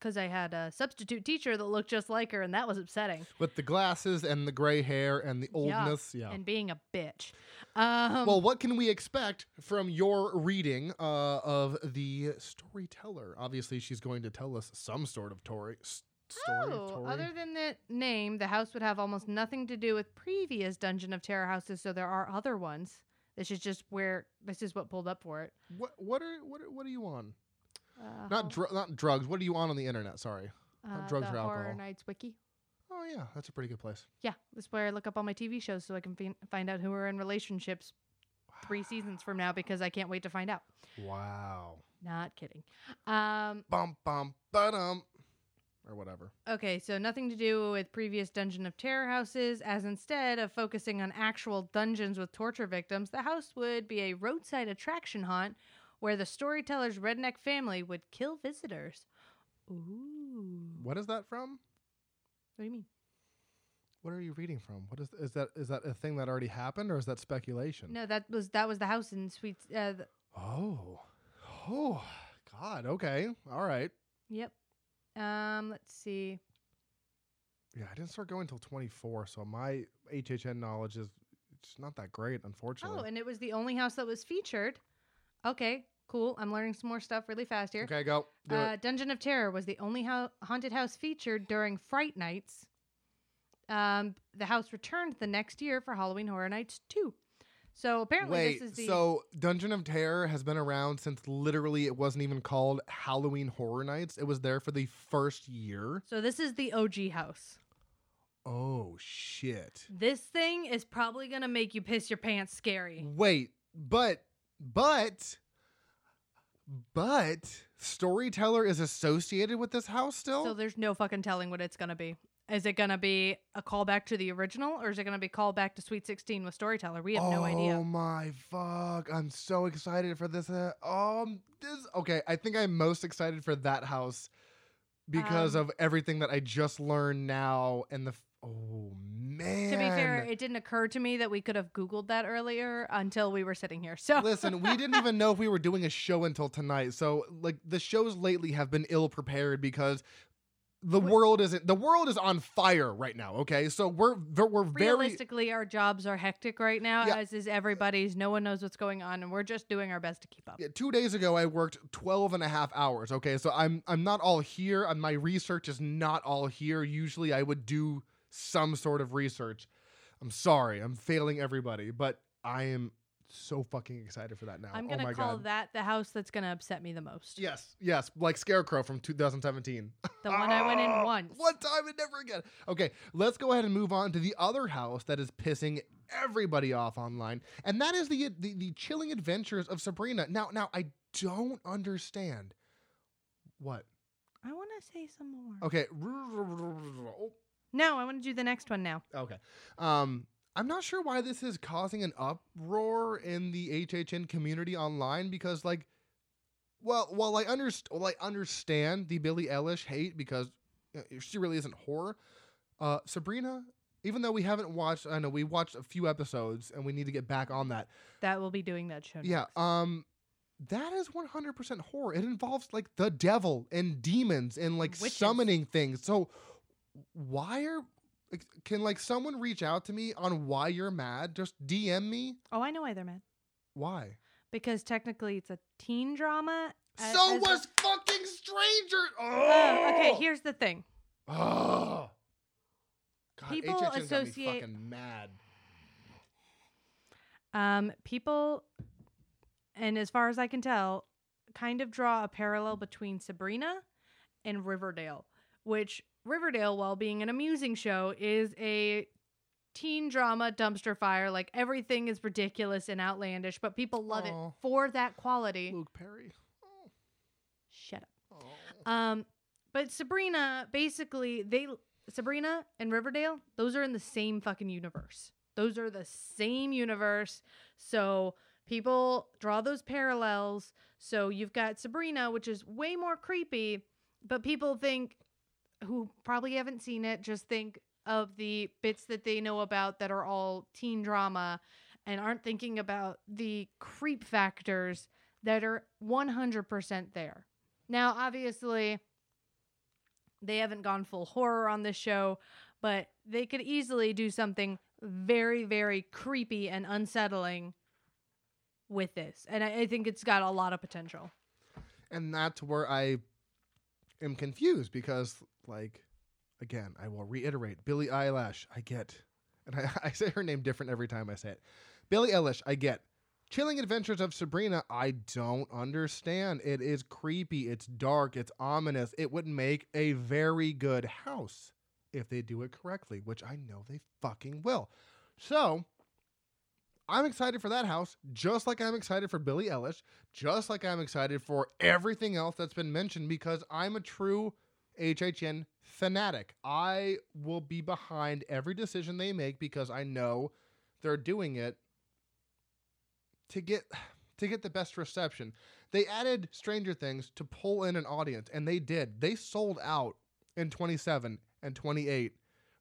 Because I had a substitute teacher that looked just like her, and that was upsetting. With the glasses and the gray hair and the Yeah, oldness. Yeah. And being a bitch. Um, well, what can we expect from your reading uh, of the storyteller? Obviously, she's going to tell us some sort of tori- s- story. Oh, other than the name, the house would have almost nothing to do with previous Dungeon of Terror houses, so there are other ones. This is just where this is what pulled up for it. what what are what are, what are you on? Uh, Not dr- not drugs. What are you on on the internet? Sorry. uh, drugs the or Horror alcohol. Nights wiki. Oh yeah, that's a pretty good place. Yeah, this is where I look up all my TV shows so I can fin- find out who are in relationships three seasons from now because I can't wait to find out. Wow. Not kidding. Um, Bum bum ba-dum. Or whatever. okay, so nothing to do with previous Dungeon of Terror houses, as instead of focusing on actual dungeons with torture victims, the house would be a roadside attraction haunt where the storyteller's redneck family would kill visitors. Ooh. What is that from? What do you mean? What are you reading from? What is is that? Is that a thing that already happened, or is that speculation? No, that was that was the house in Sweet. Uh, th- Oh, oh, God. Okay, all right. yep. Um, let's see. Yeah, I didn't start going until 24, so my HHN knowledge is it's not that great, unfortunately. Oh, and it was the only house that was featured. Okay, cool. I'm learning some more stuff really fast here. okay, go do uh, it. Dungeon of Terror was the only hou- haunted house featured during Fright Nights. Um, the house returned the next year for Halloween Horror Nights 2. So apparently Wait, this is the so Dungeon of Terror has been around since literally it wasn't even called Halloween Horror Nights. It was there for the first year. so this is the OG house. Oh shit. This thing is probably gonna make you piss your pants scary. Wait, but but but storyteller is associated with this house still? So there's no fucking telling what it's gonna be. Is it gonna be a callback to the original, or is it gonna be callback to Sweet Sixteen with Storyteller? We have no idea. Oh my fuck! I'm so excited for this. Uh, um, this okay. I think I'm most excited for that house because Um, of everything that I just learned now and the. f- Oh man! To be fair, it didn't occur to me that we could have Googled that earlier until we were sitting here. So Listen, we didn't even know if we were doing a show until tonight. So, like, the shows lately have been ill prepared because the world isn't. The world is on fire right now. Okay, so we're we're very. realistically, our jobs are hectic right now, Yeah. as is everybody's. No one knows what's going on, and we're just doing our best to keep up. Yeah, two days ago i worked 12 and a half hours okay so i'm i'm not all here and my research is not all here usually i would do some sort of research. I'm sorry i'm failing everybody but i am so fucking excited for that now. I'm oh gonna my call god. that the house that's gonna upset me the most. yes yes like scarecrow from 2017 The one I went in once. one time and never again. Okay let's go ahead and move on to the other house that is pissing everybody off online and that is the the, the chilling adventures of sabrina. Now now i don't understand what I want to say some more. okay oh, No, I want to do the next one now. okay um i'm not sure why this is causing an uproar in the hhn community online because like well while i underst- well, i understand the billie eilish hate because you know, she really isn't horror uh sabrina even though we haven't watched i know we watched a few episodes and we need to get back on that That will be doing that show. yeah next. um that is 100% horror it involves like the devil and demons and like Witches. summoning things so why are like, can like someone reach out to me on why you're mad just dm me Oh, I know why they're mad. why Because technically, it's a teen drama. a- so as was fucking stranger oh Uh, okay, here's the thing. oh God, People HHN's associate- fucking mad Um, people, and as far as I can tell, kind of draw a parallel between Sabrina and Riverdale, which Riverdale, while being an amusing show, is a teen drama dumpster fire. Like everything is ridiculous and outlandish, but people love Aw. it for that quality. luke perry Shut up. Um, but Sabrina, basically, they Sabrina and Riverdale, those are in the same fucking universe. Those are the same universe. So people draw those parallels. So you've got Sabrina, which is way more creepy, but people think who probably haven't seen it just think of the bits that they know about that are all teen drama and aren't thinking about the creep factors that are 100% there. Now, obviously, they haven't gone full horror on this show, but they could easily do something very, very creepy and unsettling with this. And I, I think it's got a lot of potential. And that's where I am confused because, like, again, I will reiterate Billie Eilish, I get, and I, I say her name different every time I say it. Billie Eilish, I get. Chilling Adventures of Sabrina, I don't understand. It is creepy, it's dark, it's ominous. It would make a very good house if they do it correctly, which I know they fucking will. So, I'm excited for that house, just like I'm excited for Billie Eilish, just like I'm excited for everything else that's been mentioned because I'm a true HHN fanatic. I will be behind every decision they make because I know they're doing it to get to get the best reception. They added Stranger Things to pull in an audience and they did. They sold out in 27 and 28.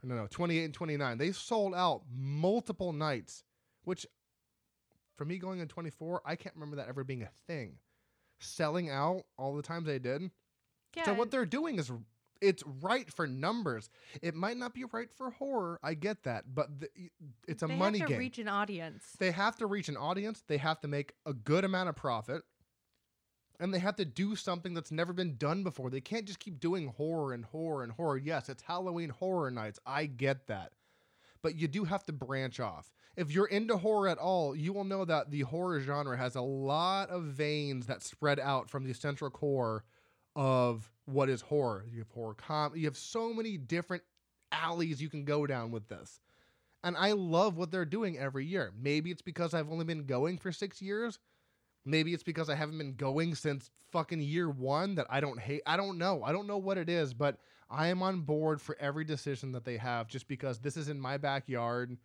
No, no, 28 and 29. They sold out multiple nights, which for me going in 24, I can't remember that ever being a thing. Selling out all the times they did. Yeah, So what they're doing is it's right for numbers. It might not be right for horror. I get that, but the, it's a they money have to game. reach an audience. they have to reach an audience. They have to make a good amount of profit. And they have to do something that's never been done before. They can't just keep doing horror and horror and horror. Yes, it's Halloween horror nights. I get that. But you do have to branch off. If you're into horror at all, you will know that the horror genre has a lot of veins that spread out from the central core of what is horror. You have horror com. You have so many different alleys you can go down with this. And I love what they're doing every year. Maybe it's because I've only been going for six years. Maybe it's because I haven't been going since fucking year one that I don't hate. I don't know. I don't know what it is, but I am on board for every decision that they have just because this is in my backyard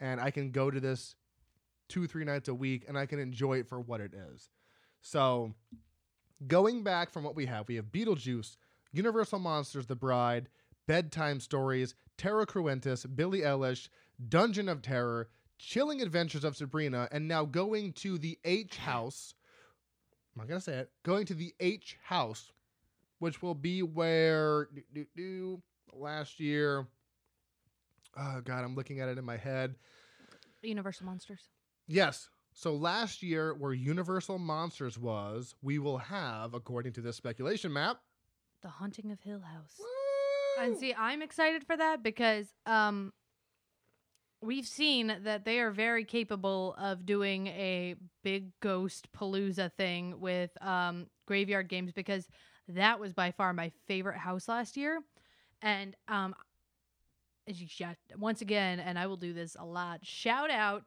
and I can go to this two, three nights a week and I can enjoy it for what it is. So, going back from what we have, we have Beetlejuice, Universal Monsters The Bride, Bedtime Stories, Terra Cruentus, Billie Eilish, Dungeon of Terror, Chilling Adventures of Sabrina, and now going to the H House. I'm not going to say it. Going to the H House, which will be where do, do, do, last year. Oh, God, I'm looking at it in my head. Universal Monsters. Yes. So last year, where Universal Monsters was, we will have, according to this speculation map, The Haunting of Hill House. And see, I'm excited for that because um we've seen that they are very capable of doing a big ghost palooza thing with um graveyard games because that was by far my favorite house last year. And um once again, and I will do this a lot, shout out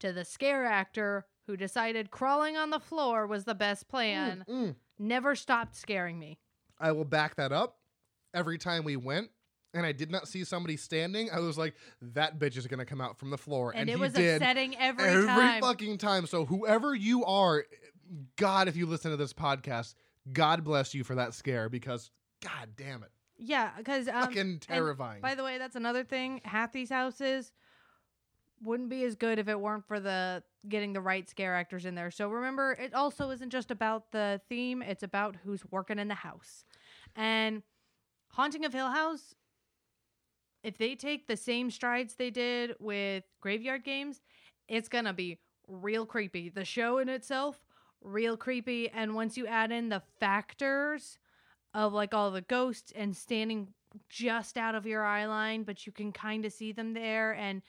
to the scare actor who decided crawling on the floor was the best plan. Mm, mm. Never stopped scaring me. I will back that up. Every time we went, and I did not see somebody standing, I was like, "That bitch is gonna come out from the floor," And, it he was did upsetting every, every time. fucking time. So whoever you are, God, if you listen to this podcast, God bless you for that scare because, God damn it, Yeah, because um, fucking terrifying. by the way, that's another thing. Half these houses wouldn't be as good if it weren't for the getting the right scare actors in there. So remember, it also isn't just about the theme; it's about who's working in the house. And Haunting of Hill House, if they take the same strides they did with Graveyard Games, it's gonna be real creepy. The show in itself, real creepy, and once you add in the factors of like all the ghosts and standing just out of your eye line, but you can kind of see them there. And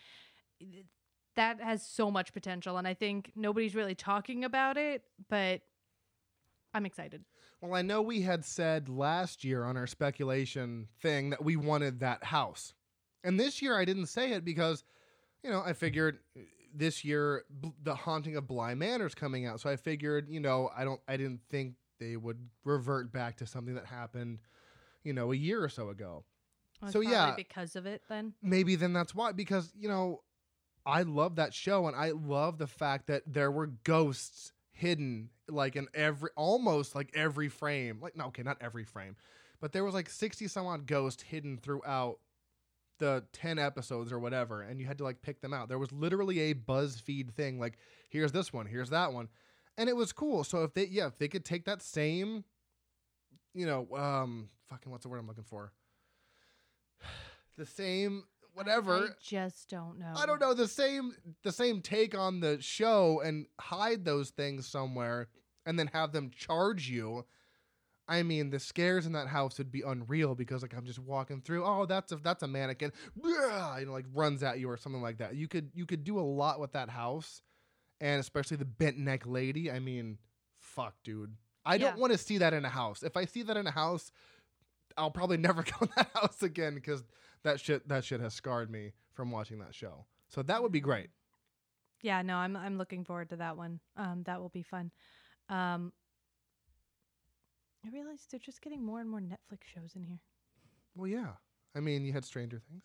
that has so much potential. And I think nobody's really talking about it, but I'm excited. Well, I know we had said last year on our speculation thing that we wanted that house. And this year I didn't say it because, you know, I figured this year the haunting of Bly is coming out. So I figured, you know, I don't I didn't think they would revert back to something that happened, you know, a year or so ago. That's So, probably yeah. because of it then. Maybe then that's why because, you know, I love that show and I love the fact that there were ghosts hidden like in every almost like every frame. Like no, okay, not every frame. But there was like 60 some odd ghosts hidden throughout the 10 episodes or whatever and you had to like pick them out. There was literally a BuzzFeed thing like here's this one, here's that one. And it was cool. So if they yeah, if they could take that same you know, um fucking what's the word I'm looking for? The same whatever. I just don't know. I don't know the same the same take on the show and hide those things somewhere and then have them charge you. I mean, the scares in that house would be unreal because like I'm just walking through. Oh, that's a that's a mannequin. Blah, you know, like runs at you or something like that. You could you could do a lot with that house, and especially the bent neck lady. I mean, fuck, dude. I Yeah. don't want to see that in a house. If I see that in a house, I'll probably never go in that house again because that shit that shit has scarred me from watching that show. So that would be great. Yeah, no, I'm I'm looking forward to that one. Um, that will be fun. Um, I realize they're just getting more and more Netflix shows in here. Well, yeah. I mean, you had Stranger Things.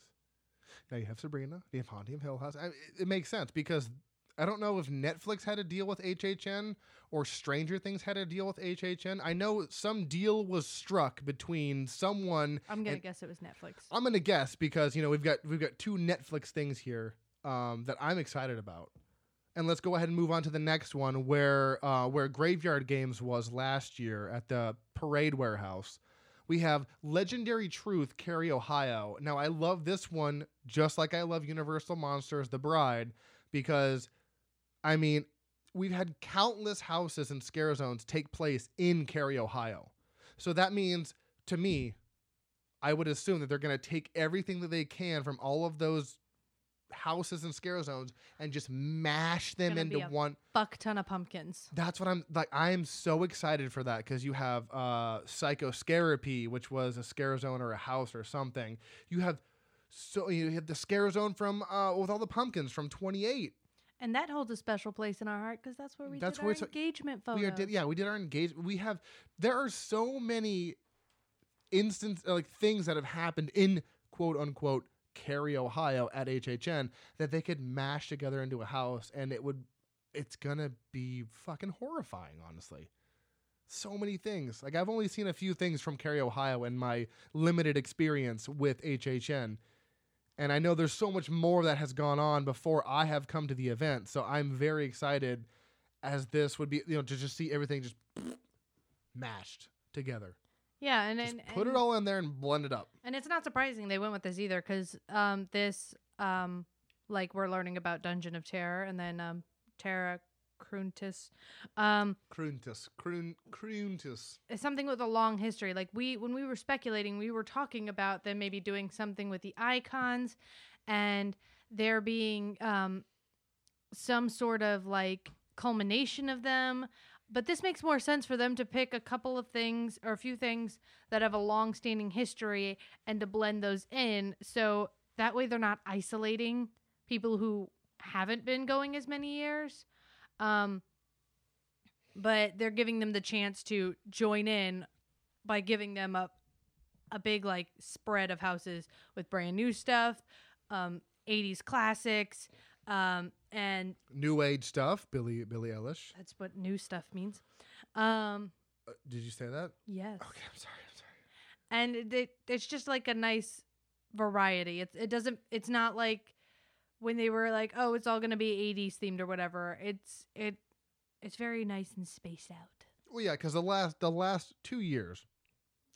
Now you have Sabrina. You have Haunting of Hill House. I, it, it makes sense because I don't know if Netflix had a deal with HHN or Stranger Things had a deal with HHN. I know some deal was struck between someone. I'm gonna And- guess it was Netflix. I'm gonna guess because you know we've got we've got two Netflix things here um, that I'm excited about. And let's go ahead and move on to the next one, where uh, where Graveyard Games was last year at the Parade Warehouse. We have Legendary Truth, Cary, Ohio. Now I love this one just like I love Universal Monsters: The Bride, because I mean we've had countless houses and scare zones take place in Cary, Ohio. So that means to me, I would assume that they're going to take everything that they can from all of those houses and scare zones and just mash them into one. Buck ton of pumpkins. That's what I'm like. I am so excited for that because you have uh, Psychoscareapy, which was a scare zone or a house or something. You have so you have the scare zone from uh, with all the pumpkins from 28. And that holds a special place in our heart because that's where we That's did where our engagement photos. We are did yeah we did our engagement. We have there are so many instance uh, like things that have happened in quote unquote Cary, Ohio at HHN that they could mash together into a house and it would it's gonna be fucking horrifying honestly. So many things. Like I've only seen a few things from Cary, Ohio in my limited experience with HHN. And I know there's so much more that has gone on before I have come to the event. So I'm very excited as this would be, you know, to just see everything just mashed together. Yeah, and, and put it all in there and blend it up. And it's not surprising they went with this either, because um, this um, like we're learning about Dungeon of Terror, and then um, Terra Cruntis, um, Cruntus, crun, cruntus. is something with a long history. Like we, when we were speculating, we were talking about them maybe doing something with the icons, and there being um, some sort of like culmination of them. But this makes more sense for them to pick a couple of things or a few things that have a long standing history and to blend those in. So that way they're not isolating people who haven't been going as many years. Um, but they're giving them the chance to join in by giving them a a big like spread of houses with brand new stuff, um, 80s classics, um, and New age stuff. Billy Billie Eilish. that's what new stuff means. Um, Uh, did you say that? yes, Okay, I'm sorry. I'm sorry. and it, it, it's just like a nice variety. It's it doesn't. It's not like when they were like, oh, it's all gonna be 80s themed or whatever. It's it it's very nice and spaced out. Well, yeah, because the last the last two years,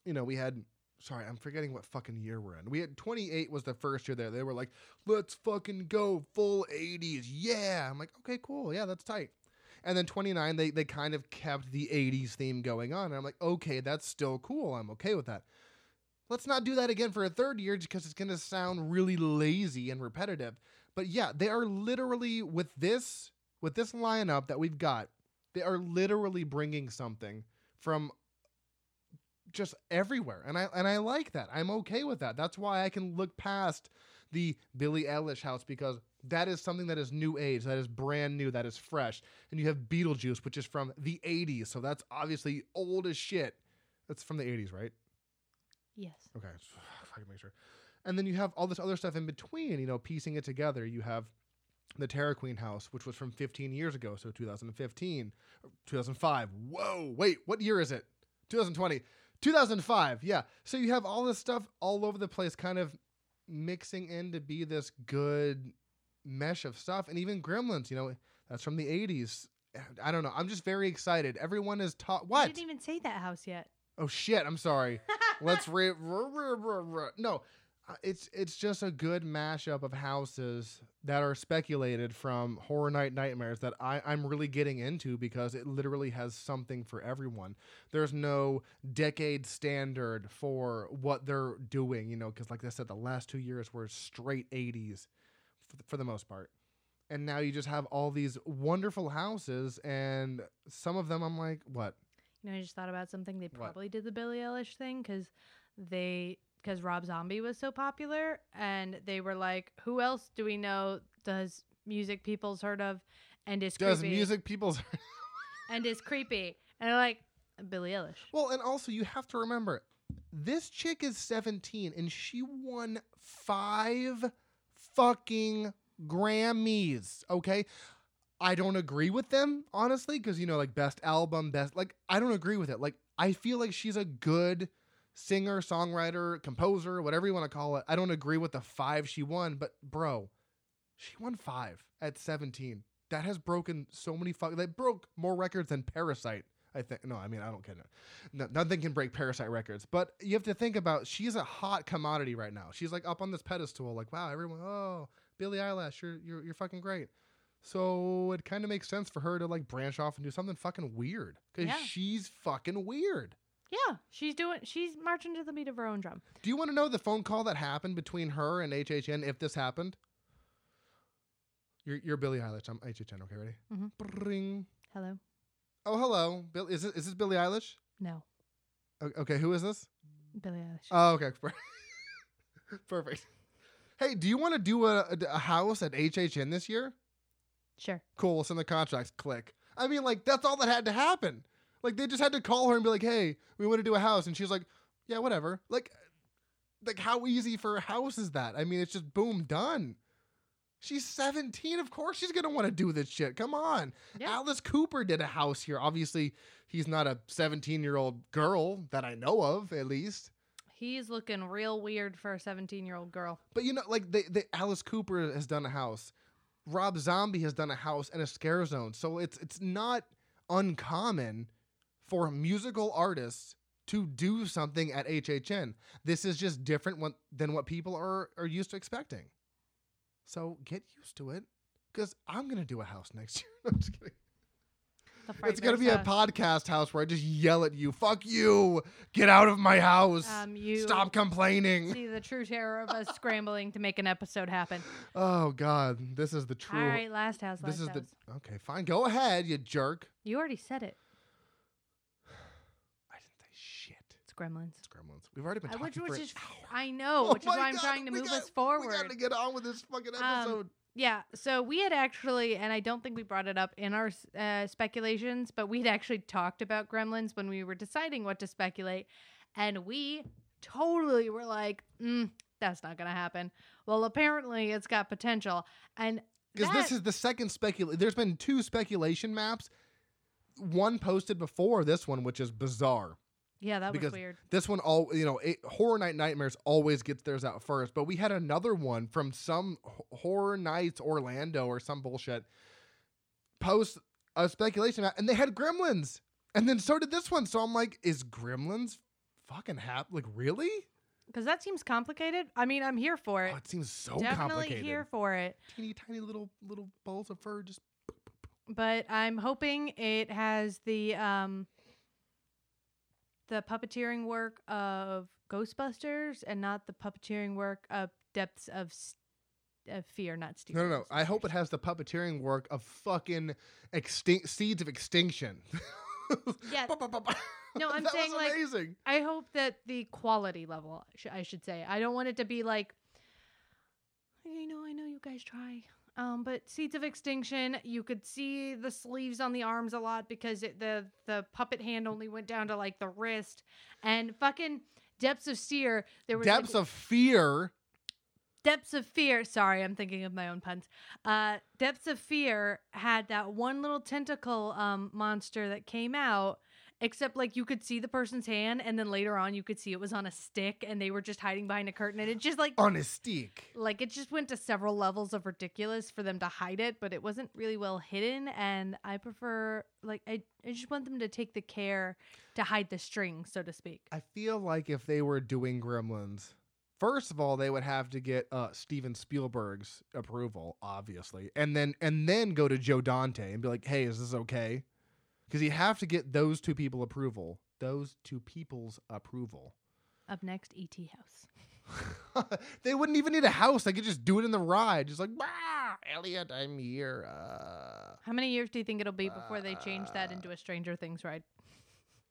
you know, we had. Sorry, I'm forgetting what fucking year we're in. We had 28 was the first year there. They were like, "Let's fucking go full 80s, yeah." I'm like, "Okay, cool, yeah, that's tight." And then 29, they they kind of kept the 80s theme going on. And I'm like, "Okay, that's still cool. I'm okay with that." Let's not do that again for a third year because it's going to sound really lazy and repetitive. But yeah, they are literally with this with this lineup that we've got, they are literally bringing something from just everywhere. And I and I like that. I'm okay with that. That's why I can look past the Billie Eilish house because that is something that is new age, that is brand new, that is fresh. And you have Beetlejuice, which is from the 80s, so that's obviously old as shit. That's from the 80s, right? Yes. Okay, if I can make sure. And then you have all this other stuff in between, you know, piecing it together. You have the Terror Queen house, which was from 15 years ago, so 2015, 2005. Whoa, wait, what year is it? 2020. 2005. Yeah. So you have all this stuff all over the place kind of mixing in to be this good mesh of stuff and even Gremlins, you know, that's from the 80s. I don't know. I'm just very excited. Everyone is taught You what? didn't even say that house yet. Oh shit, I'm sorry. Let's re- no. It's it's just a good mashup of houses that are speculated from Horror Night Nightmares that I, I'm really getting into because it literally has something for everyone. There's no decade standard for what they're doing, you know, because like I said, the last two years were straight 80s for the, for the most part. And now you just have all these wonderful houses, and some of them I'm like, what? You know, I just thought about something. They What? probably did the Billie Eilish thing because they because Rob Zombie was so popular, and they were like, "Who else do we know does music people's heard of and is Does creepy music people's and is creepy?" And they're like, "Billie Eilish." Well, and also you have to remember, this chick is 17 and she won five fucking Grammys. Okay. I don't agree with them, honestly, because, you know, like best album, best, like, I don't agree with it. Like, I feel like she's a good singer, songwriter, composer, whatever you want to call it. I don't agree with the five she won, but bro, she won five at 17. That has broken so many fuck. That broke more records than Parasite. I think. No, I mean I don't care. No, nothing can break Parasite records. But you have to think about she's a hot commodity right now. She's like up on this pedestal. Like wow, everyone. Oh, Billie Eilish, you're you're you're fucking great. So it kind of makes sense for her to like branch off and do something fucking weird because Yeah. she's fucking weird. Yeah, she's doing. She's marching to the beat of her own drum. Do you want to know the phone call that happened between her and HHN if this happened? You're, you're Billie Eilish. I'm HHN. Okay, ready? Mhm. Bring. Hello. Oh, hello. Bill, is this, is this Billie Eilish? No, O- Okay, who is this? Billie Eilish. Oh, okay. Perfect. Hey, do you want to do a, a, a house at HHN this year? sure. Cool. We'll send the contracts. Click. I mean, like, that's all that had to happen. Like, they just had to call her and be like, hey, we want to do a house. And she's like, yeah, whatever. Like, like how easy for a house is that? I mean, it's just boom, done. She's 17. Of course she's going to want to do this shit. Come on. Yeah. Alice Cooper did a house here. Obviously, he's not a 17 year old girl that I know of, at least. He's looking real weird for a 17 year old girl. But you know, like they, they, Alice Cooper has done a house. Rob Zombie has done a house and a scare zone. So it's it's not uncommon for musical artists to do something at HHN. This is just different one, than what people are are used to expecting. So get used to it, because I'm gonna do a house next year. I'm just kidding. It's gonna be a podcast house where I just yell at you. Fuck you! Get out of my house! Um, you Stop complaining. see the true terror of us scrambling to make an episode happen. Oh God, this is the true. All right, last house. Last this is house. the okay. Fine, go ahead, you jerk. You already said it. I didn't say shit. It's Gremlins. It's Gremlins. We've already been talking which, for which an is, hour. I know, Oh which is why I'm trying to move got- us forward. We got to get on with this fucking Um, episode. Yeah, so we had actually, and I don't think we brought it up in our uh, speculations, but we'd actually talked about gremlins when we were deciding what to speculate. And we totally were like, mm, that's not going to happen. Well, apparently it's got potential. And Because this is the second speculation. There's been two speculation maps. One posted before this one, which is bizarre. Yeah, that was because weird. This one, all you know, it, Horror Night Nightmares always gets theirs out first. But we had another one from some Horror Nights Orlando or some bullshit post a speculation map, and they had Gremlins, and then so did this one. So I'm like, is Gremlins fucking hap? Like really? Because that seems complicated. I mean, I'm here for it. Oh, it seems so complicated. Definitely complicated. here for it. Teeny tiny little little balls of fur, just but I'm hoping it has the um the puppeteering work of Ghostbusters and not the puppeteering work of Depths of, S- of Fear, not Steve. no, no, no. I hope it has the puppeteering work of fucking extinct seeds of extinction. Yeah. No, I'm that saying, was like, amazing. I hope that the quality level, sh- I should say, I don't want it to be like, you know, I know you guys try. Um, but Seeds of Extinction, you could see the sleeves on the arms a lot because it, the the puppet hand only went down to like the wrist, and fucking Depths of Seer, there was like, Depths of fear. Depths of Fear. Sorry, I'm thinking of my own puns. Uh, Depths of Fear had that one little tentacle um, monster that came out, except like you could see the person's hand, and then later on you could see it was on a stick, and they were just hiding behind a curtain, and it just like On a stick. like it just went to several levels of ridiculous for them to hide it, but it wasn't really well hidden. And I prefer like I, I just want them to take the care to hide the string, so to speak. I feel like if they were doing Gremlins, first of all, they would have to get uh, Steven Spielberg's approval, obviously, and then and then go to Joe Dante and be like, "Hey, is this okay?" Because you have to get those two people approval. Those two people's approval. Up next, ET House. they wouldn't even need a house. They could just do it in the ride. Just like, "Bah, Elliot, I'm here. Uh, How many years do you think it'll be before they change that into a Stranger Things ride?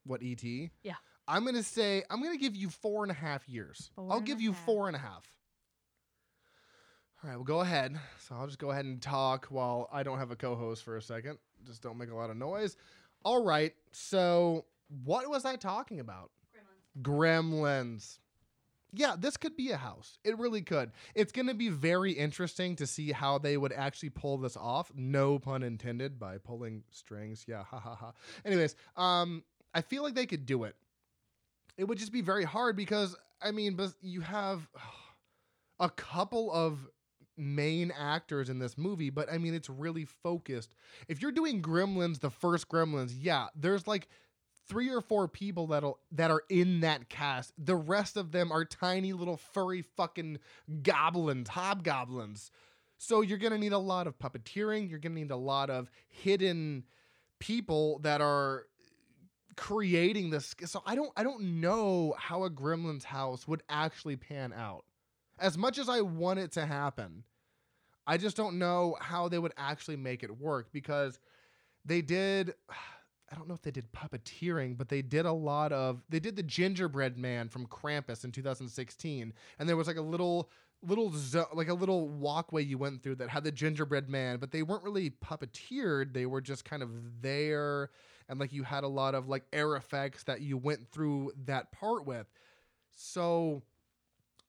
what ET? Yeah. I'm gonna say I'm gonna give you four and a half years. Four I'll give you half. four and a half. All right, well, go ahead. So I'll just go ahead and talk while I don't have a co-host for a second. Just don't make a lot of noise. All right. So what was I talking about? Gremlins. Yeah, this could be a house. It really could. It's going to be very interesting to see how they would actually pull this off. No pun intended by pulling strings. Yeah, ha ha ha. Anyways, um I feel like they could do it. It would just be very hard because I mean, but you have a couple of main actors in this movie, but I mean, it's really focused. If you're doing Gremlins, the first Gremlins, yeah, there's like three or four people that'll that are in that cast. The rest of them are tiny little furry fucking goblins, hobgoblins. So you're gonna need a lot of puppeteering. You're gonna need a lot of hidden people that are creating this. So I don't I don't know how a Gremlins house would actually pan out. As much as I want it to happen, I just don't know how they would actually make it work because they did I don't know if they did puppeteering, but they did a lot of they did the gingerbread man from Krampus in 2016 and there was like a little little zo- like a little walkway you went through that had the gingerbread man, but they weren't really puppeteered, they were just kind of there. And like you had a lot of like air effects that you went through that part with. So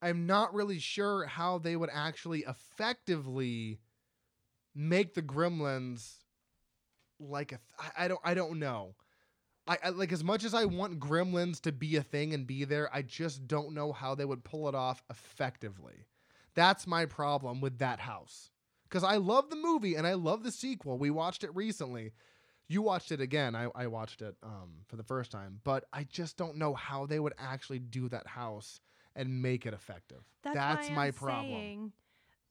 I'm not really sure how they would actually effectively make the gremlins like a th- I, don't I don't know. I, I like as much as I want gremlins to be a thing and be there, I just don't know how they would pull it off effectively. That's my problem with that house. Cuz I love the movie and I love the sequel. We watched it recently. You watched it again. I, I watched it um, for the first time, but I just don't know how they would actually do that house and make it effective. That's, That's my I'm problem.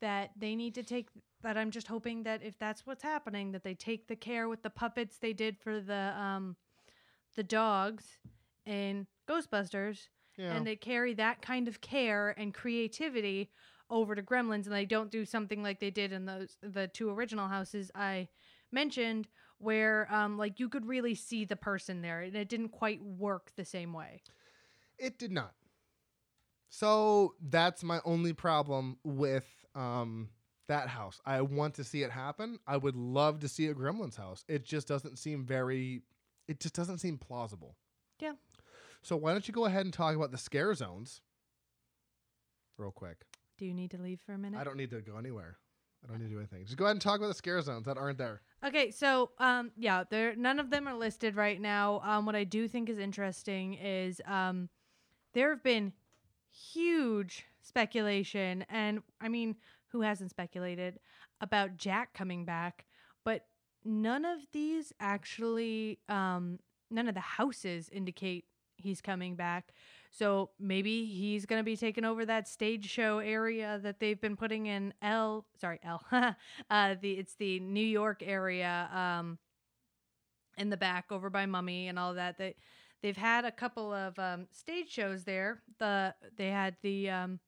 that they need to take that. I'm just hoping that if that's what's happening, that they take the care with the puppets they did for the um the dogs in Ghostbusters, Yeah. and they carry that kind of care and creativity over to Gremlins, and they don't do something like they did in those the two original houses I mentioned, where um like you could really see the person there, and it didn't quite work the same way. It did not. So that's my only problem with um, that house. I want to see it happen. I would love to see a Gremlins house. It just doesn't seem very. It just doesn't seem plausible. Yeah. So why don't you go ahead and talk about the scare zones, real quick? Do you need to leave for a minute? I don't need to go anywhere. I don't need to do anything. Just go ahead and talk about the scare zones that aren't there. Okay, so um yeah, there none of them are listed right now. Um what I do think is interesting is um there have been huge speculation and I mean, who hasn't speculated about Jack coming back, but none of these actually um none of the houses indicate he's coming back. So maybe he's going to be taking over that stage show area that they've been putting in L, sorry, L. uh the it's the New York area um in the back over by Mummy and all that. They they've had a couple of um stage shows there. The they had the um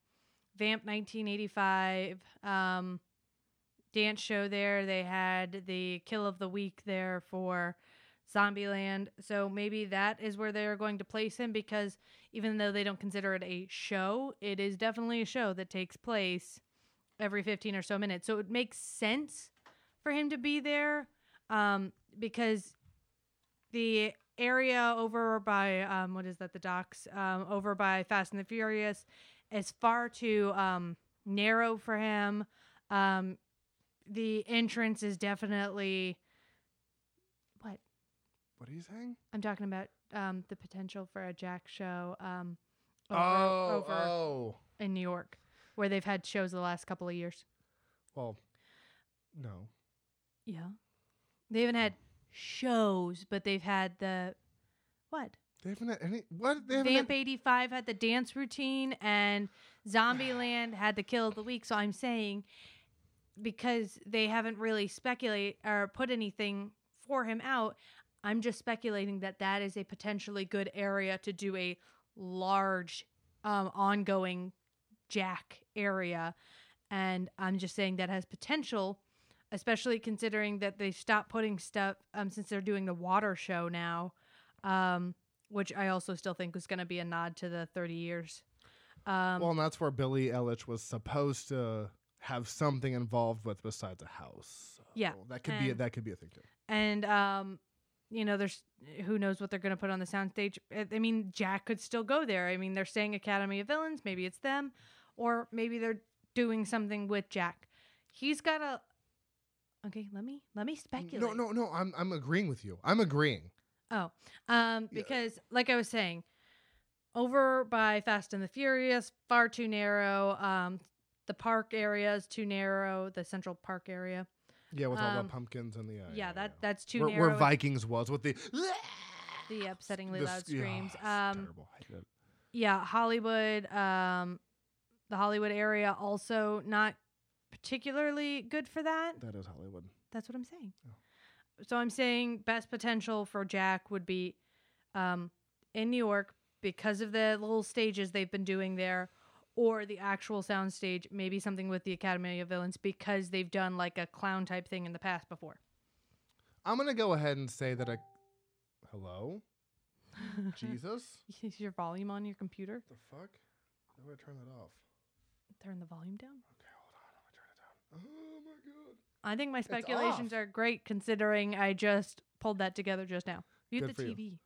Vamp 1985 um dance show there. They had the Kill of the Week there for Zombieland. So maybe that is where they're going to place him because even though they don't consider it a show, it is definitely a show that takes place every 15 or so minutes. So it makes sense for him to be there um, because the area over by, um, what is that, the docks, um, over by Fast and the Furious is far too um, narrow for him. Um, the entrance is definitely what What are you saying? I'm talking about. Um, the potential for a Jack show. Um, over, oh, over oh. in New York, where they've had shows the last couple of years. Well, no. Yeah, they haven't had shows, but they've had the what? They haven't had any. What? They haven't Vamp had- 85 had the dance routine and Zombieland had the kill of the week. So I'm saying because they haven't really speculate or put anything for him out, I'm just speculating that that is a potentially good area to do a large um, ongoing Jack area. And I'm just saying that has potential, especially considering that they stopped putting stuff um, since they're doing the water show now. Um, which I also still think was going to be a nod to the 30 years. Um, well, and that's where Billie Eilish was supposed to have something involved with besides a house. So Yeah, that could be a, that could be a thing too. and um, you know, there's who knows what they're going to put on the soundstage. I mean, Jack could still go there. I mean, they're saying Academy of Villains. Maybe it's them, or maybe they're doing something with Jack. He's got a. Okay, let me let me speculate. No, no, no. I'm I'm agreeing with you. I'm agreeing. Oh, um, Yeah. because like I was saying, over by Fast and the Furious, far too narrow. Um, the park area is too narrow. The Central Park area, Yeah, with all Um, the pumpkins and the uh, yeah, that that's too where, narrow. where Vikings was with the the upsettingly the loud sc- yeah, screams. Um, terrible. I hate it. yeah, Hollywood, um, the Hollywood area also not particularly good for that. That is Hollywood. That's what I'm saying. So I'm saying best potential for Jack would be um, in New York because of the little stages they've been doing there, or the actual sound stage, maybe something with the Academy of Villains because they've done like a clown type thing in the past before. I'm gonna go ahead and say that I. Hello, Jesus. Is your volume on your computer? the fuck? How do I turn that off? Turn the volume down. Okay, hold on. I'm gonna turn it down. Oh my god. I think my speculations off. are great considering I just pulled that together just now. Mute Good the for you. TV.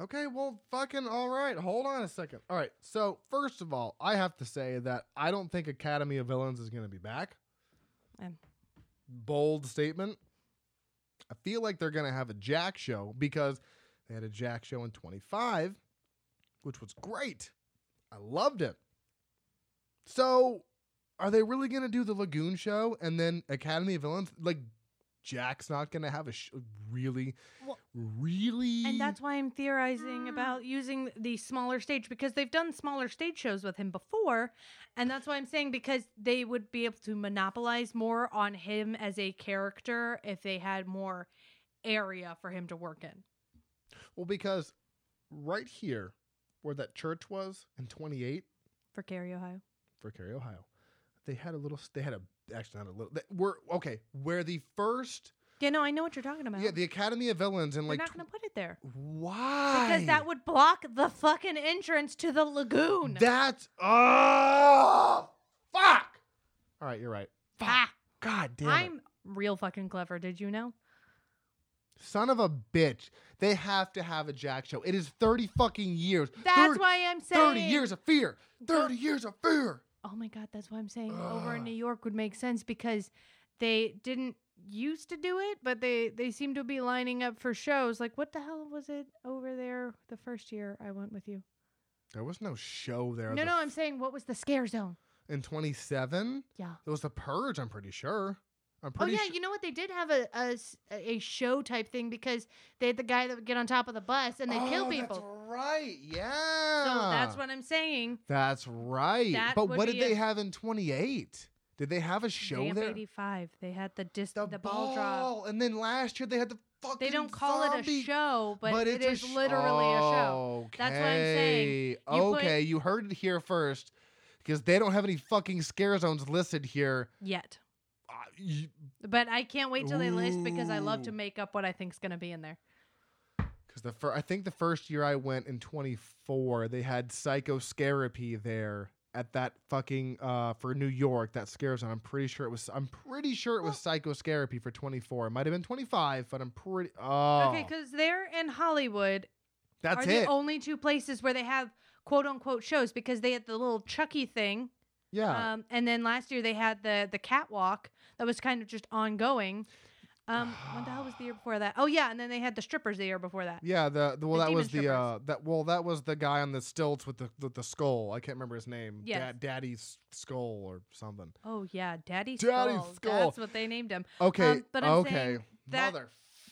Okay, well, fucking all right. Hold on a second. All right. So first of all, I have to say that I don't think Academy of Villains is gonna be back. Um. Bold statement. I feel like they're gonna have a Jack show because they had a Jack show in 25, which was great. I loved it. So, are they really gonna do the Lagoon show and then Academy of Villains? Like, Jack's not gonna have a sh- really, Well- really. And that's why I'm Mm. theorizing about using the smaller stage because they've done smaller stage shows with him before. And that's why I'm saying because they would be able to monopolize more on him as a character if they had more area for him to work in. Well, because right here, where that church was in 28 For Cary, Ohio. for Cary, Ohio, they had a little. They had a actually not a little. They, we're okay. Where the first, Yeah, no, I know what you're talking about. yeah, the Academy of Villains in They're like. not tw- to put it there. why? Because that would block the fucking entrance to the lagoon. That's oh fuck. All right, you're right. Fuck. Ah, God damn it. I'm real fucking clever. Did you know? Son of a bitch. They have to have a Jack show. It is 30 fucking years. That's 30, why I'm saying 30 years of fear. 30 years of fear. Oh my god, that's why I'm saying over in New York would make sense because they didn't used to do it, but they they seem to be lining up for shows. Like what the hell was it over there the first year I went with you? There was no show there. No, the no, I'm saying what was the scare zone? in 27 Yeah. it was the purge i'm pretty sure i'm Oh yeah, su- you know what? They did have a a show type thing because they had the guy that would get on top of the bus and they would kill Oh, people. that's right yeah So that's what I'm saying. that's right That but what did they a- have in 28 did they have a show Vamp there 85. They had the dis- the, the, ball drop. and then last year they had the fucking They don't call it a show, but, it it's sh- literally a show. That's what I'm saying. Okay. Put- okay you heard it here first because they don't have any fucking scare zones listed here Yet. You- But I can't wait till they list because I love to Ooh. make up what I think's gonna be in there. Because the fir- I think the first year I went in 24, they had Psychoscareapy there at that fucking uh for New York that scares. zone. I'm pretty sure it was. I'm pretty sure it was Psychoscareapy for 24. It might have been 25, but I'm pretty. Oh, Okay, because they're in Hollywood that's are it. the only two places where they have quote unquote shows because they had the little Chucky thing Yeah. Um, and then last year they had the the catwalk that was kind of just ongoing. Um, what the hell was the year before that? Oh yeah, and then they had the strippers the year before that. yeah, the, the well the that was demon the uh that well that was the guy on the stilts with the with the skull. I can't remember his name. Yes. Dad, Daddy's skull or something. Oh yeah, Daddy Daddy Skull. Skull. That's what they named him. Okay. Um, but I'm okay. saying that-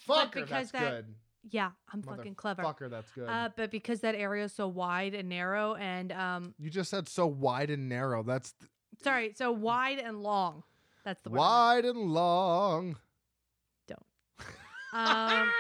Motherfucker, because that's that- good. Yeah, I'm fucking clever. Fucker, that's good. Uh, but because that area is so wide and narrow, and um, you just said so wide and narrow. That's th- sorry, so wide and long. That's the word. wide and long. Don't. Um,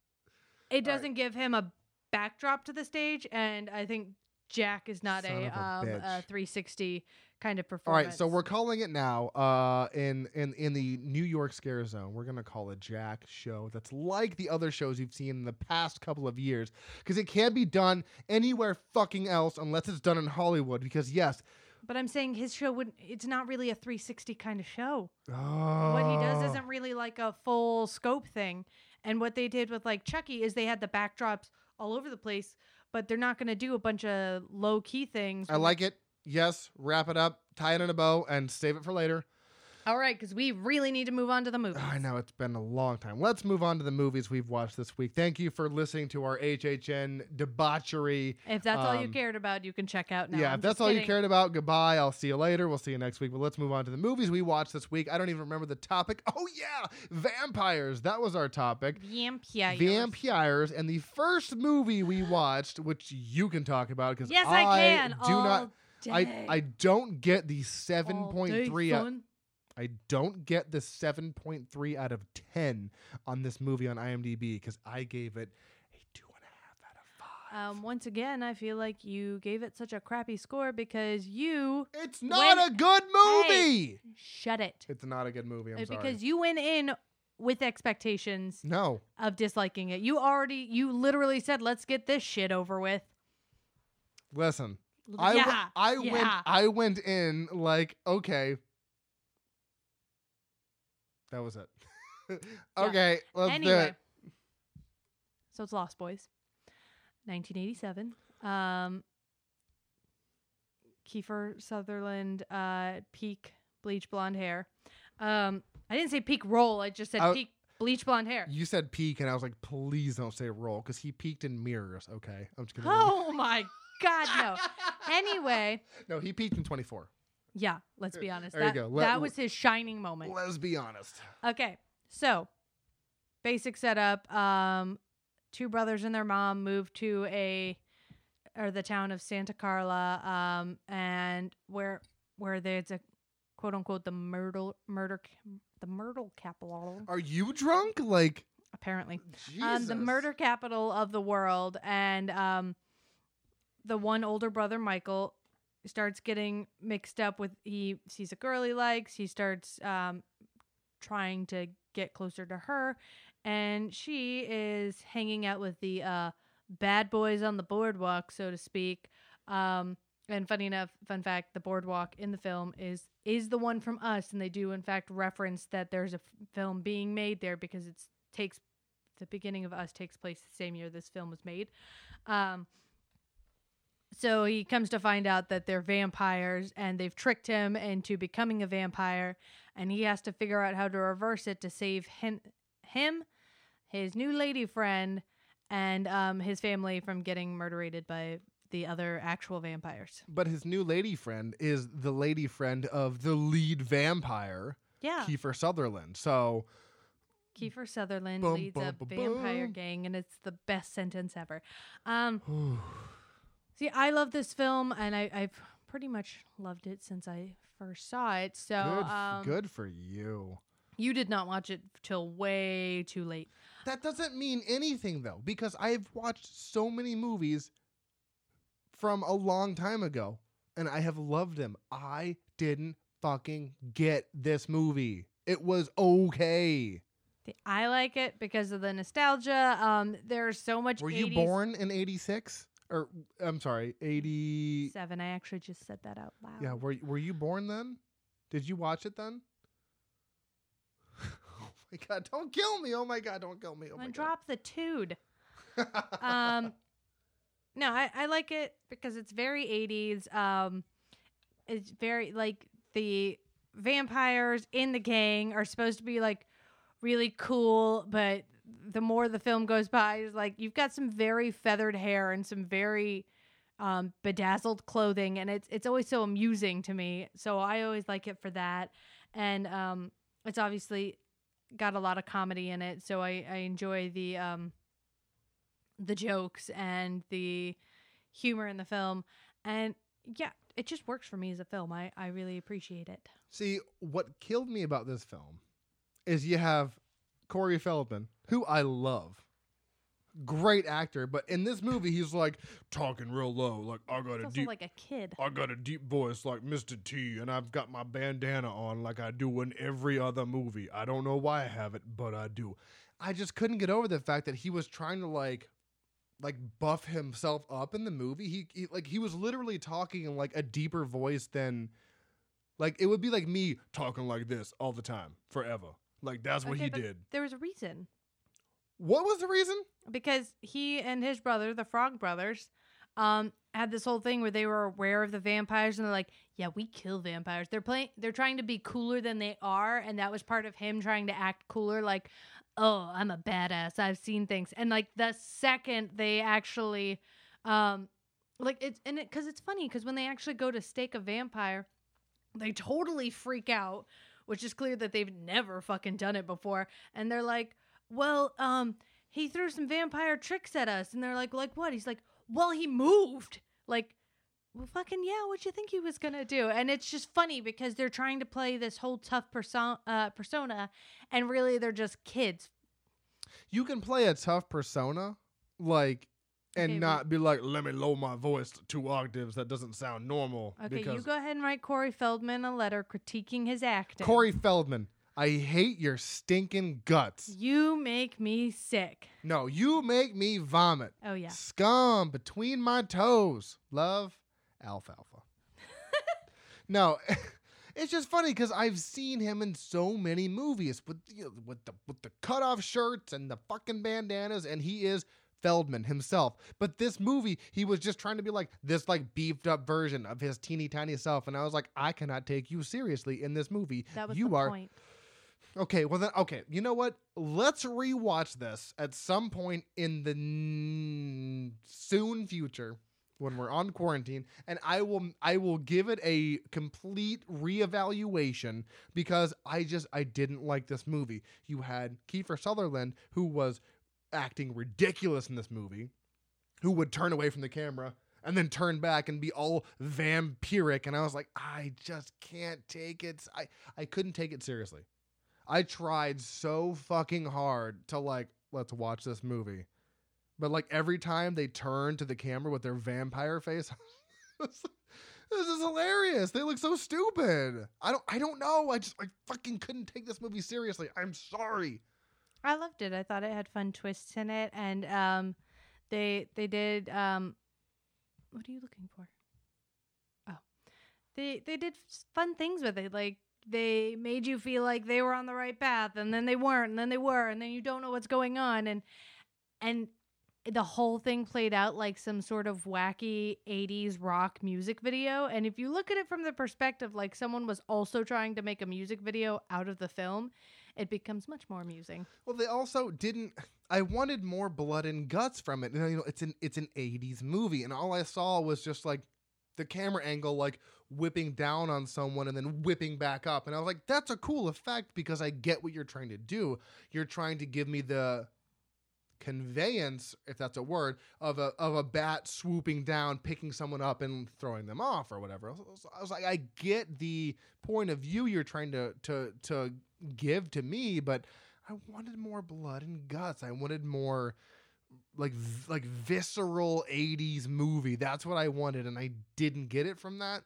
it doesn't give him a backdrop to the stage, and I think Jack is not a, a um, a 360 kind of All performance. right, so we're calling it now. Uh, in in in the New York Scare Zone, we're gonna call a Jack show that's like the other shows you've seen in the past couple of years, because it can't be done anywhere fucking else unless it's done in Hollywood. Because yes, But I'm saying his show would it's not really a 360 kind of show. oh, What he does isn't oh. really like a full scope thing. And what they did with like Chucky is they had the backdrops all over the place, but they're not going to do a bunch of low key things. I like it. Yes, wrap it up, tie it in a bow, and save it for later. All right, because we really need to move on to the movie. I know it's been a long time. Let's move on to the movies we've watched this week. Thank you for listening to our HHN debauchery. If that's all you Um, cared about, you can check out now. yeah, I'm if that's all you cared about, goodbye. I'll see you later. We'll see you next week. But let's move on to the movies we watched this week. I don't even remember the topic. Oh yeah, vampires. That was our topic. Vampires. Vampires. And the first movie we watched, which you can talk about because Yes, I, can. do all not. I day. I don't get the seven All I don't get the 7.3 out of 10 on this movie on IMDb because I gave it a two and a half out of five. Um, once again, I feel like you gave it such a crappy score because you it's not when- a good movie. shut it. It's not a good movie. I'm Uh, sorry. because you went in with expectations no, of disliking it. You already, you literally said, "Let's get this shit over with." listen. I, w- yeah, I yeah. went I went in like okay. That was it. okay, let's do anyway, it. so it's Lost Boys, 1987. Um, Kiefer Sutherland, uh, peak bleach blonde hair. Um, I didn't say peak roll. I just said peak bleach blonde hair. You said peak, and I was like, please don't say roll, because he peaked in mirrors. Okay, I'm just gonna. Oh my God, no. Anyway, no, he peaked in 24. Yeah, let's be honest. There you that, go. Let- that was his shining moment. Let's be honest. Okay, so basic setup. Um, two brothers and their mom moved to a or the town of Santa Carla, um, and where where there's a quote unquote the myrtle murder the myrtle capital Are you drunk? Like, apparently Jesus. um, the murder capital of the world, and um, the one older brother, Michael, starts getting mixed up with. He sees a girl he likes. He starts um, trying to get closer to her, and she is hanging out with the uh, bad boys on the boardwalk, so to speak. Um, and funny enough, fun fact: the boardwalk in the film is is the one from Us, and they do in fact reference that there's a f- film being made there because it takes the beginning of Us takes place the same year this film was made. Um, so he comes to find out that they're vampires and they've tricked him into becoming a vampire, and he has to figure out how to reverse it to save him, him, his new lady friend, and um, his family from getting murdered by the other actual vampires. But his new lady friend is the lady friend of the lead vampire, Yeah, Kiefer Sutherland. So, Kiefer Sutherland Bum, leads a bum, vampire gang, and it's the best sentence ever. Um, See, I love this film, and I, I've pretty much loved it since I first saw it. So, good, f- um, good for you. you did not watch it till way too late. That doesn't mean anything though, because I've watched so many movies from a long time ago, and I have loved them. I didn't fucking get this movie. It was okay. I like it because of the nostalgia. Um, there's so much. Were you born in '86? Or I'm sorry, 87. I actually just said that out loud. Yeah, were were you born then? Did you watch it then? oh my god! Don't kill me! Oh my god! Don't kill me! Oh my and drop the tood. um no I, I like it because it's very 80s um it's very like the vampires in the gang are supposed to be like really cool, but the more the film goes by, is like you've got some very feathered hair and some very um, bedazzled clothing, and it's it's always so amusing to me. So I always like it for that, and um, it's obviously got a lot of comedy in it, so I I enjoy the um, the jokes and the humor in the film, and yeah, it just works for me as a film. I I really appreciate it. See, what killed me about this film is you have Corey Feldman, who I love. Great actor, but in this movie he's like talking real low, like I got It's a deep like a kid. I got a deep voice like Mr. T, and I've got my bandana on like I do in every other movie. I don't know why I have it, but I do. I just couldn't get over the fact that he was trying to like, like buff himself up in the movie. He, he like he was literally talking in like a deeper voice than, like it would be like me talking like this all the time forever. Like that's what Okay, he did. There was a reason What was the reason? because he and his brother, the Frog Brothers, um, had this whole thing where they were aware of the vampires and they're like, "Yeah, we kill vampires." They're playing. They're trying to be cooler than they are, and that was part of him trying to act cooler. Like, "Oh, I'm a badass. I've seen things." And like the second they actually, um, like it's and it because it's funny because when they actually go to stake a vampire, they totally freak out, which is clear that they've never fucking done it before, and they're like, "Well, um." he threw some vampire tricks at us. And they're like like what? He's like well he moved. Like well fucking yeah what you think he was gonna do? And it's just funny because they're trying to play this whole tough perso- uh, persona. And really they're just kids. You can play a tough persona, like, and Okay, not be like, let me lower my voice to two octaves. That doesn't sound normal. okay you go ahead and write corey feldman a letter critiquing his acting. Corey Feldman, I hate your stinking guts. you make me sick No, you make me vomit. oh yeah Scum between my toes. Love alfalfa. no, it's just funny because I've seen him in so many movies with you know, with the with the cutoff shirts and the fucking bandanas, and he is Feldman himself. But this movie, he was just trying to be like this like beefed up version of his teeny tiny self, and I was like, I cannot take you seriously in this movie. that was you the are point Okay, well then, okay. You know what? Let's rewatch this at some point in the n- soon future when we're on quarantine, and I will I will give it a complete reevaluation because I just I didn't like this movie. You had Kiefer Sutherland who was acting ridiculous in this movie, who would turn away from the camera and then turn back and be all vampiric, and I was like, I just can't take it. I I couldn't take it seriously. I tried so fucking hard to like, let's watch this movie. But like every time they turn to the camera with their vampire face, this is hilarious. They look so stupid. I don't I don't know. I just I fucking couldn't take this movie seriously. I'm sorry. I loved it. I thought it had fun twists in it, and um, they they did um, what are you looking for? Oh, they they did fun things with it. Like they made you feel like they were on the right path, and then they weren't, and then they were, and then you don't know what's going on, and and the whole thing played out like some sort of wacky 80s rock music video and if you look at it from the perspective like someone was also trying to make a music video out of the film it becomes much more amusing Well, they also didn't. I wanted more blood and guts from it. You know, it's an it's an '80s movie, and all I saw was just like the camera angle, like whipping down on someone and then whipping back up, and I was like, that's a cool effect because I get what you're trying to do. You're trying to give me the conveyance, if that's a word, of a of a bat swooping down, picking someone up and throwing them off or whatever. So I was like, I get the point of view you're trying to to to give to me, but I wanted more blood and guts. I wanted more like like visceral 80s movie. That's what I wanted and I didn't get it from that.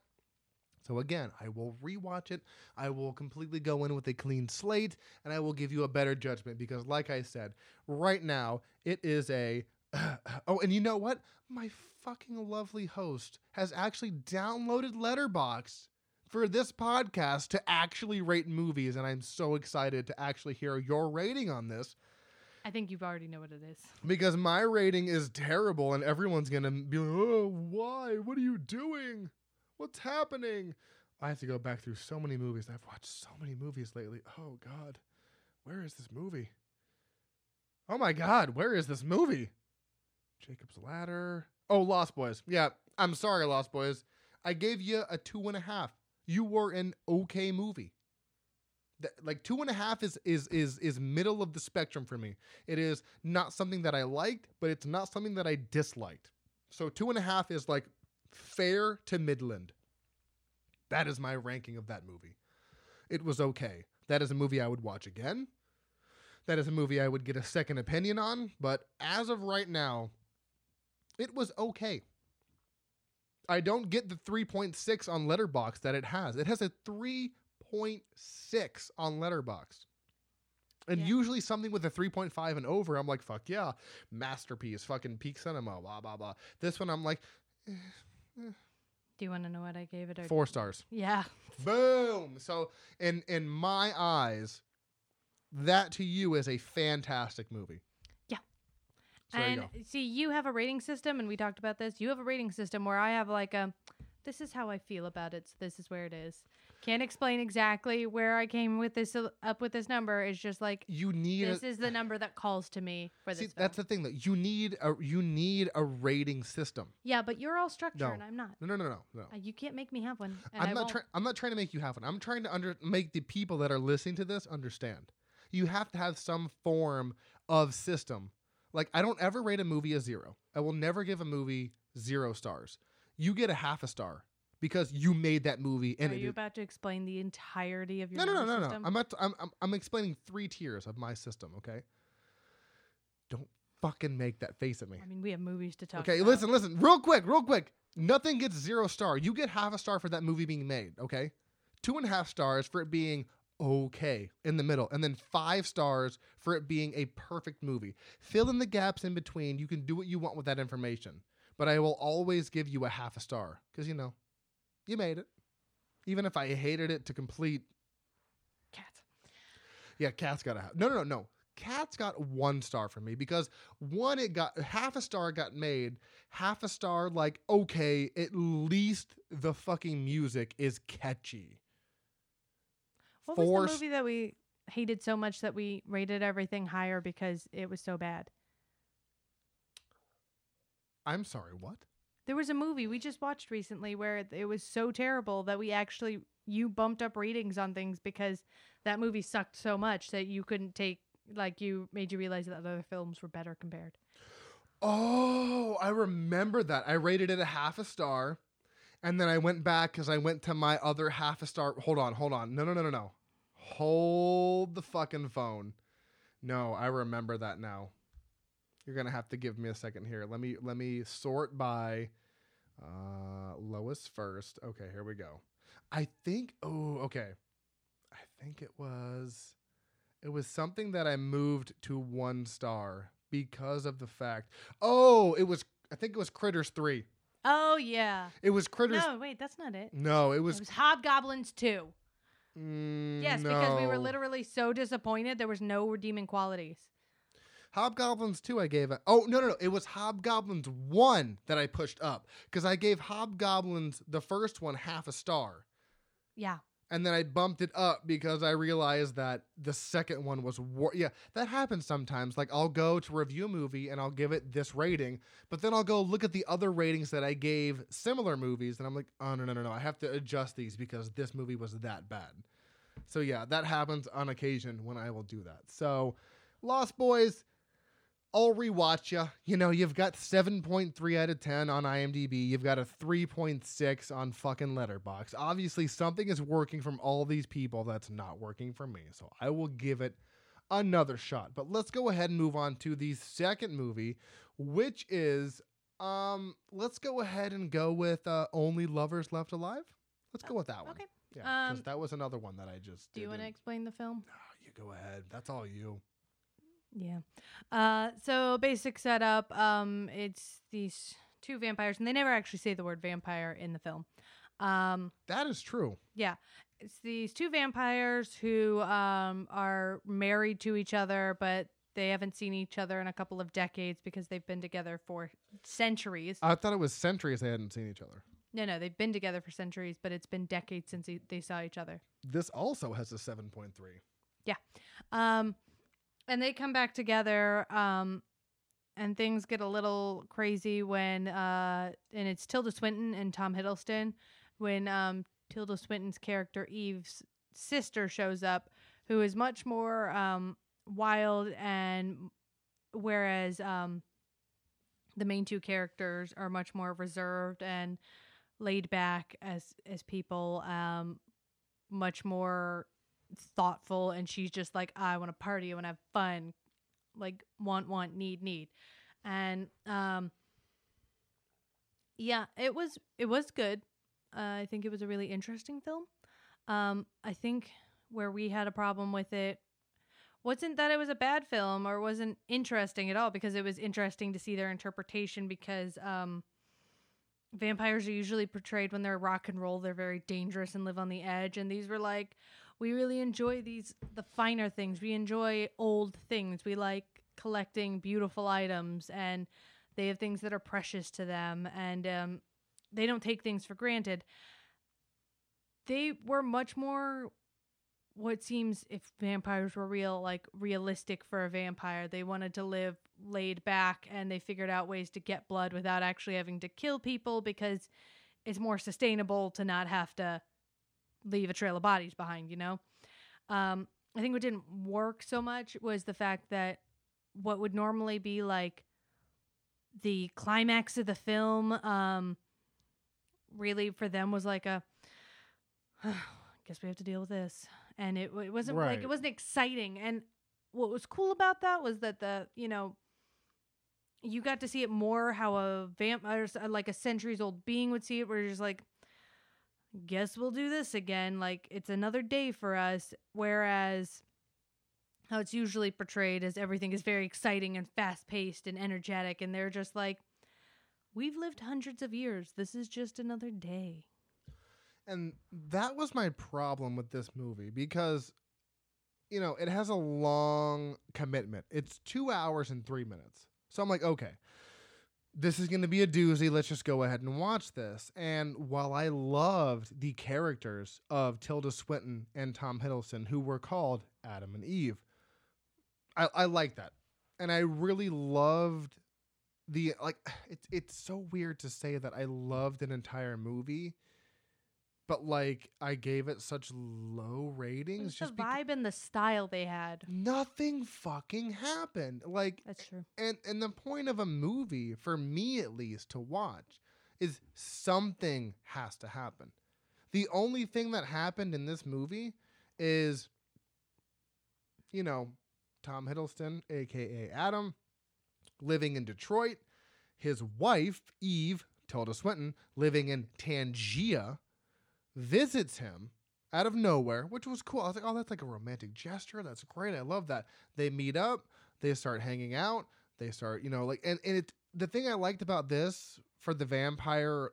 So again, I will rewatch it. I will completely go in with a clean slate and I will give you a better judgment because like I said, right now it is a Oh, and you know what? My fucking lovely host has actually downloaded Letterboxd for this podcast to actually rate movies and I'm so excited to actually hear your rating on this i think you've already know what it is because my rating is terrible and everyone's going to be like, "Oh, why? What are you doing?" What's happening? I have to go back through so many movies. I've watched so many movies lately. Oh God, where is this movie? Oh my God, where is this movie? Jacob's Ladder. Oh, Lost Boys. Yeah, I'm sorry, Lost Boys. I gave you a two and a half. You were an okay movie. Th- like two and a half is is is is middle of the spectrum for me. It is not something that I liked, but it's not something that I disliked. So two and a half is like fair to midland. That is my ranking of that movie. It was okay. That is a movie I would watch again. That is a movie I would get a second opinion on, but as of right now, it was okay. I don't get the 3.6 on Letterboxd that it has. It has a 3.6 on Letterboxd. And Yeah. usually something with a 3.5 and over, I'm like, fuck yeah, masterpiece, fucking peak cinema, blah, blah, blah. This one, I'm like, eh, Do you want to know what I gave it? Or four stars. Yeah. Boom. So in in my eyes, that to you is a fantastic movie. Yeah. So there you and see, you have a rating system, and we talked about this. You have a rating system where I have like a, this is how I feel about it. So this is where it is. Can't explain exactly where I came with this up with this number. It's just like You need this a, is the number that calls to me for this. see, film. that's the thing that you need a you need a rating system. yeah, but you're all structured. No. and I'm not. No, no, no, no, no. Uh, you can't make me have one. I'm I not trying. I'm not trying to make you have one. I'm trying to under make the people that are listening to this understand. You have to have some form of system. Like I don't ever rate a movie a zero. I will never give a movie zero stars. You get a half a star because you made that movie and Are you about to explain the entirety of your no, no, no, no, no. I'm not. I'm, I'm. I'm explaining three tiers of my system. Okay. Don't fucking make that face at me. I mean, we have movies to talk. Okay, about. listen, listen, real quick, real quick. Nothing gets zero star. You get half a star for that movie being made. Okay, two and a half stars for it being okay in the middle, and then five stars for it being a perfect movie. Fill in the gaps in between. You can do what you want with that information, but I will always give you a half a star because you know, you made it. Even if I hated it to complete Cats. yeah, Cat's got a half. No, no, no, no. Cat's got one star from me because one, it got half a star got made, half a star like okay, at least the fucking music is catchy. What Four was the movie that we hated so much that we rated everything higher because it was so bad? I'm sorry, what? There was a movie we just watched recently where it- was so terrible that we actually you bumped up ratings on things because that movie sucked so much that you couldn't take like you made you realize that other films were better compared. Oh, I remember that. I rated it a half a star, and then I went back because I went to my other half a star. Hold on, hold on. No, no, no, no, no. Hold the fucking phone. No, I remember that now. You're gonna have to give me a second here. Let me let me sort by uh lowest first. Okay, here we go. I think oh, okay. I think it was it was something that I moved to one star because of the fact. Oh, it was I think it was Critters 3. Oh yeah. It was Critters No, wait, that's not it. No, it It was, was Hobgoblins 2. mm, Yes, because we were literally so disappointed there was no redeeming qualities. Hobgoblins 2 I gave a Oh, no no no, it was Hobgoblins 1 that I pushed up cuz I gave Hobgoblins the first one half a star. Yeah. And then I bumped it up because I realized that the second one was war. Yeah, that happens sometimes. Like I'll go to review a movie and I'll give it this rating, but then I'll go look at the other ratings that I gave similar movies, and I'm like, oh no no no no, I have to adjust these because this movie was that bad. So yeah, that happens on occasion when I will do that. So, Lost Boys, I'll rewatch you. You know, you've got 7.3 out of 10 on IMDb. You've got a 3.6 on fucking Letterboxd. Obviously, something is working from all these people that's not working for me. So I will give it another shot. But let's go ahead and move on to the second movie, which is um let's go ahead and go with uh Only Lovers Left Alive. Let's go with that one. Okay. Yeah, because Um, that was another one that I just Do you want to explain the film? Ah, you go ahead. That's all you. Yeah. Uh, so basic setup. Um, it's these two vampires, and they never actually say the word vampire in the film. Um, That is true. yeah, it's these two vampires who um are married to each other, but they haven't seen each other in a couple of decades because they've been together for centuries. I thought it was centuries they hadn't seen each other. No, no, they've been together for centuries, but it's been decades since he, they saw each other. This also has a 7.3. Yeah. Um, and they come back together. Um, and things get a little crazy when uh, and it's Tilda Swinton and Tom Hiddleston when um Tilda Swinton's character Eve's sister shows up, who is much more um wild and whereas um the main two characters are much more reserved and laid back as as people um much more thoughtful and she's just like I want to party, I want to have fun, like want want need need. And um yeah, it was it was good. Uh, I think it was a really interesting film. Um I think where we had a problem with it wasn't that it was a bad film or wasn't interesting at all because it was interesting to see their interpretation because um vampires are usually portrayed when they're rock and roll they're very dangerous and live on the edge and these were like we really enjoy these the finer things. We enjoy old things. We like collecting beautiful items and they have things that are precious to them and um, they don't take things for granted. They were much more what seems if vampires were real like realistic for a vampire. They wanted to live laid back and they figured out ways to get blood without actually having to kill people because it's more sustainable to not have to leave a trail of bodies behind you know? Um, i think what didn't work so much was the fact that what would normally be like the climax of the film um, really for them was like a guess we have to deal with this. And it, it wasn't like it wasn't exciting. And what was cool about that was that the you know you got to see it more how a vampire like a centuries old being would see it where you're just like guess we'll do this again like it's another day for us whereas how it's usually portrayed as everything is very exciting and fast paced and energetic and they're just like we've lived hundreds of years this is just another day And that was my problem with this movie because, you know, it has a long commitment. It's two hours and three minutes. So I'm like, okay, this is going to be a doozy. Let's just go ahead and watch this. And while I loved the characters of Tilda Swinton and Tom Hiddleston, who were called Adam and Eve, I, I like that. And I really loved the, like, it's, it's so weird to say that I loved an entire movie but like I gave it such low ratings the just because vibe and the style they had nothing fucking happened. Like that's true and and the point of a movie for me at least to watch is something has to happen. The only thing that happened in this movie is you know, Tom Hiddleston aka Adam living in Detroit, his wife Eve Tilda Swinton living in Tangier visits him out of nowhere, which was cool. I was like, oh, that's like a romantic gesture. That's great. I love that. They meet up, they start hanging out, they start, you know, like, and, and it, the thing I liked about this for the vampire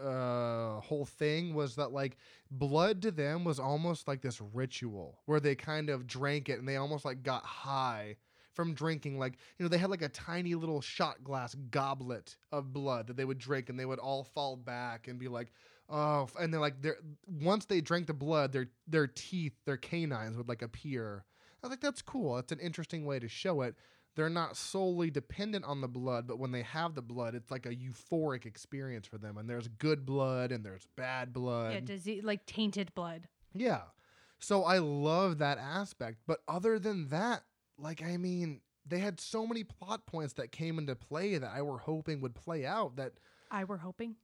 uh whole thing was that like blood to them was almost like this ritual where they kind of drank it and they almost like got high from drinking like you know they had like a tiny little shot glass goblet of blood that they would drink and they would all fall back and be like oh and they're like they're once they drank the blood their their teeth their canines would like appear. I was like that's cool. That's an interesting way to show it. They're not solely dependent on the blood but when they have the blood it's like a euphoric experience for them. And there's good blood and there's bad blood. yeah disease like tainted blood. Yeah. So I love that aspect. But other than that, like, I mean, they had so many plot points that came into play that I were hoping would play out that, i were hoping.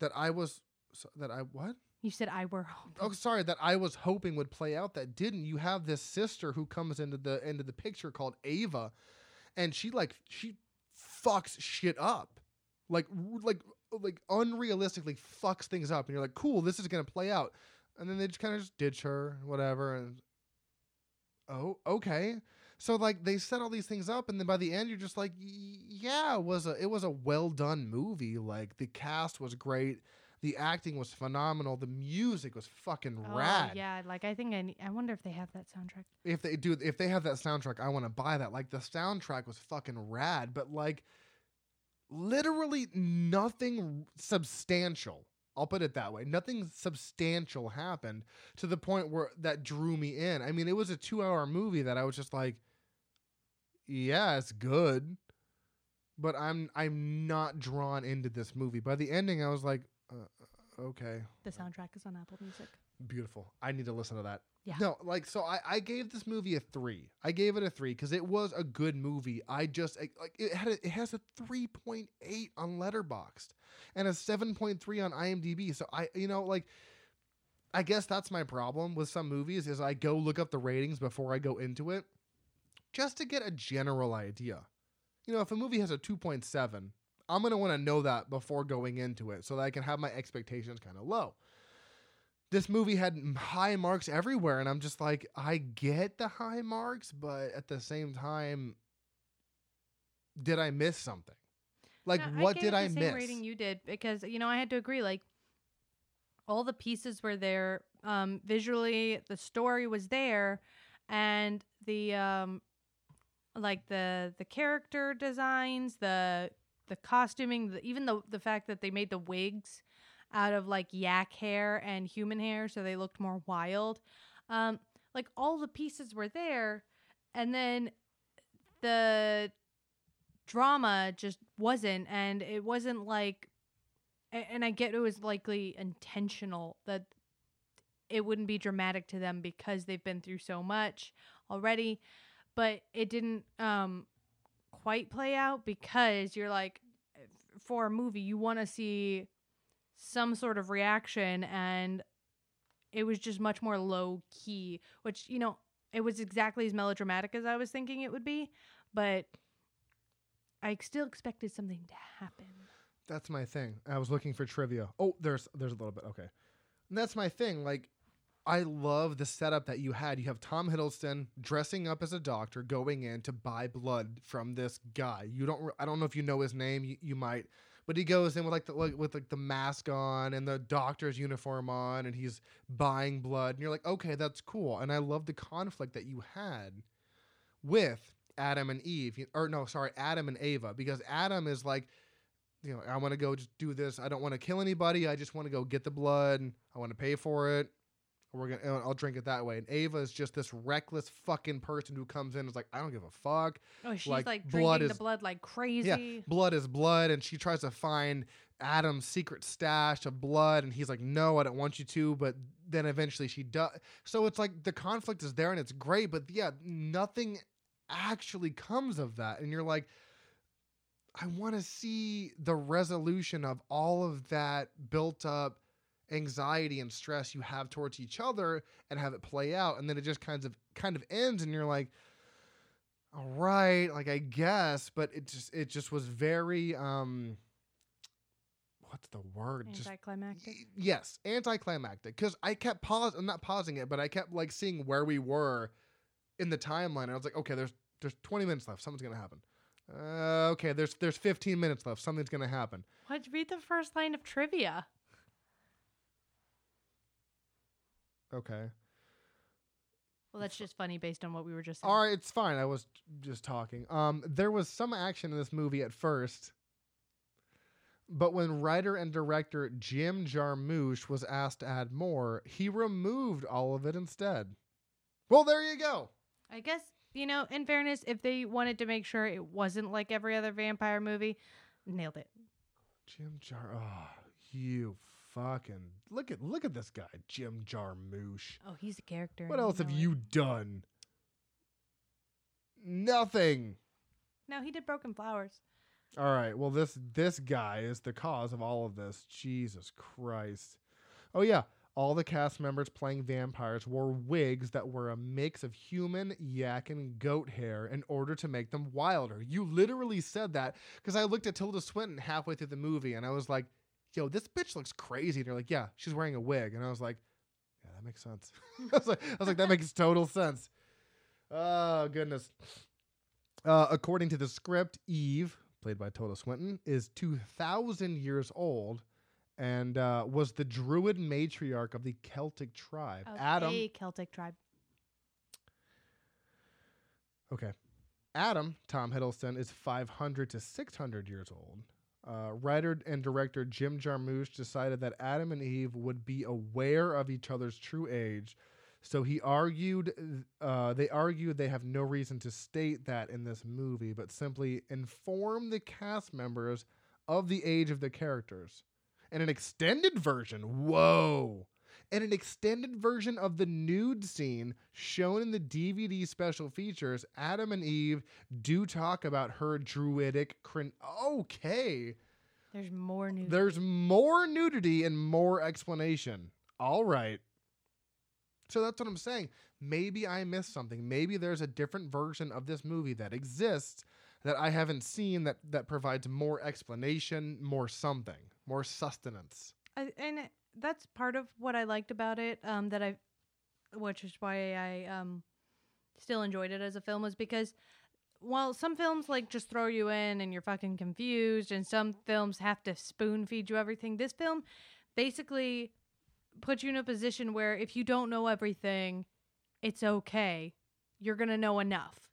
that I was, so- that I, what? you said i were hoping Oh, sorry, that I was hoping would play out that didn't. You have this sister who comes into the, into the picture called Ava and she like, she fucks shit up. Like, like, like unrealistically fucks things up. And you're like, cool, this is going to play out. And then they just kind of just ditch her, whatever. And oh, okay. So like they set all these things up, and then by the end, you're just like, yeah, it was a it was a well done movie. Like the cast was great, the acting was phenomenal, the music was fucking oh, rad. Oh, yeah like i think I, need, I wonder if they have that soundtrack If they do, if they have that soundtrack, I want to buy that. Like the soundtrack was fucking rad, but like literally nothing substantial. I'll put it that way. Nothing substantial happened to the point where that drew me in. I mean, it was a 2-hour movie that I was just like yeah, it's good, but I'm I'm not drawn into this movie. By the ending, I was like, okay, The soundtrack is on Apple Music. beautiful. I need to listen to that. Yeah. No, like so I, I gave this movie a three. I gave it a three because it was a good movie. I just I- like it had a, it has a three point eight on Letterboxd and a seven point three on IMDb. So I you know like I guess that's my problem with some movies is I go look up the ratings before I go into it just to get a general idea. You know, if a movie has a two point seven, I'm gonna want to know that before going into it so that I can have my expectations kind of low this movie had high marks everywhere and i'm just like i get the high marks but at the same time did i miss something like No, what gave did i miss rating you did because you know I had to agree. Like all the pieces were there. Um, visually, the story was there, and the um, like the the character designs, the the costuming, the, even the the fact that they made the wigs out of like yak hair and human hair, so they looked more wild. Um, like all the pieces were there, and then the drama just wasn't and it wasn't like and I get it was likely intentional that it wouldn't be dramatic to them because they've been through so much already but it didn't um quite play out because you're like for a movie you want to see some sort of reaction and it was just much more low key which you know it was exactly as melodramatic as I was thinking it would be but I still expected something to happen. that's my thing. I was looking for trivia. Oh there's there's a little bit. Okay. And that's my thing. Like i love the setup that you had. You have tom hiddleston dressing up as a doctor going in to buy blood from this guy. You don't. I don't know if you know his name you, you might but he goes in with like the like, with like the mask on and the doctor's uniform on and he's buying blood. And you're like okay that's cool. And i love the conflict that you had with adam and eve or no sorry adam and ava because adam is like you know i want to go just do this. I don't want to kill anybody. I just want to go get the blood i want to pay for it we're gonna i'll drink it that way. And ava is just this reckless fucking person who comes in and is like i don't give a fuck. Oh, she's Like, like, blood drinking is- the blood like crazy. Yeah, blood is blood. And she tries to find adam's secret stash of blood. And he's like no i don't want you to. But then eventually she does so it's like the conflict is there and it's great. But yeah nothing actually comes of that. And you're like i want to see the resolution of all of that built up anxiety and stress you have towards each other and have it play out and then it just kind of kind of ends and you're like all right like i guess but it just it just was very um what's the word just Anticlimactic. y- yes anticlimactic because i kept pause i'm not pausing it but i kept like seeing where we were in the timeline and i was like okay there's there's 20 minutes left something's gonna happen uh, okay there's there's 15 minutes left something's gonna happen What? Read the first line of trivia. Okay Well, that's just funny based on what we were just saying. All right, it's fine. I was just talking. Um, there was some action in this movie at first, but when writer and director Jim Jarmusch was asked to add more, he removed all of it instead. Well, there you go. I guess you know. In fairness, if they wanted to make sure it wasn't like every other vampire movie, nailed it. Jim Jar. Oh, you fucking look at look at this guy, Jim Jarmusch. Oh, he's a character. What else have you done? Nothing. No, he did Broken Flowers. All right. Well, this this guy is the cause of all of this. Jesus Christ. Oh yeah, all the cast members playing vampires wore wigs that were a mix of human, yak, and goat hair in order to make them wilder. You literally said that because I looked at Tilda Swinton halfway through the movie and I was like, "Yo, this bitch looks crazy." And they're like, "Yeah, she's wearing a wig," and I was like, "Yeah, that makes sense." I was like, "I was like, that makes total sense." Oh goodness. Uh, according to the script, Eve, played by Tilda Swinton, is 2,000 years old and uh, was the druid matriarch of the Celtic tribe. Of Adam. Celtic tribe. Okay. Adam, Tom Hiddleston, is 500 to 600 years old. Uh, writer and director Jim Jarmusch decided that Adam and Eve would be aware of each other's true age, so he argued. Uh, they argued they have no reason to state that in this movie, but simply inform the cast members of the age of the characters. In an extended version. Whoa! And an extended version of the nude scene shown in the DVD special features, Adam and Eve do talk about her druidic. Crin- okay. There's more nudity. There's more nudity and more explanation. All right. So that's what I'm saying. Maybe I missed something. Maybe there's a different version of this movie that exists that I haven't seen that that provides more explanation, more something, more sustenance. I, and that's part of what I liked about it. Um, that I, which is why I um, still enjoyed it as a film, was because while some films like just throw you in and you're fucking confused, and some films have to spoon feed you everything. This film basically puts you in a position where if you don't know everything, it's okay. You're gonna know enough.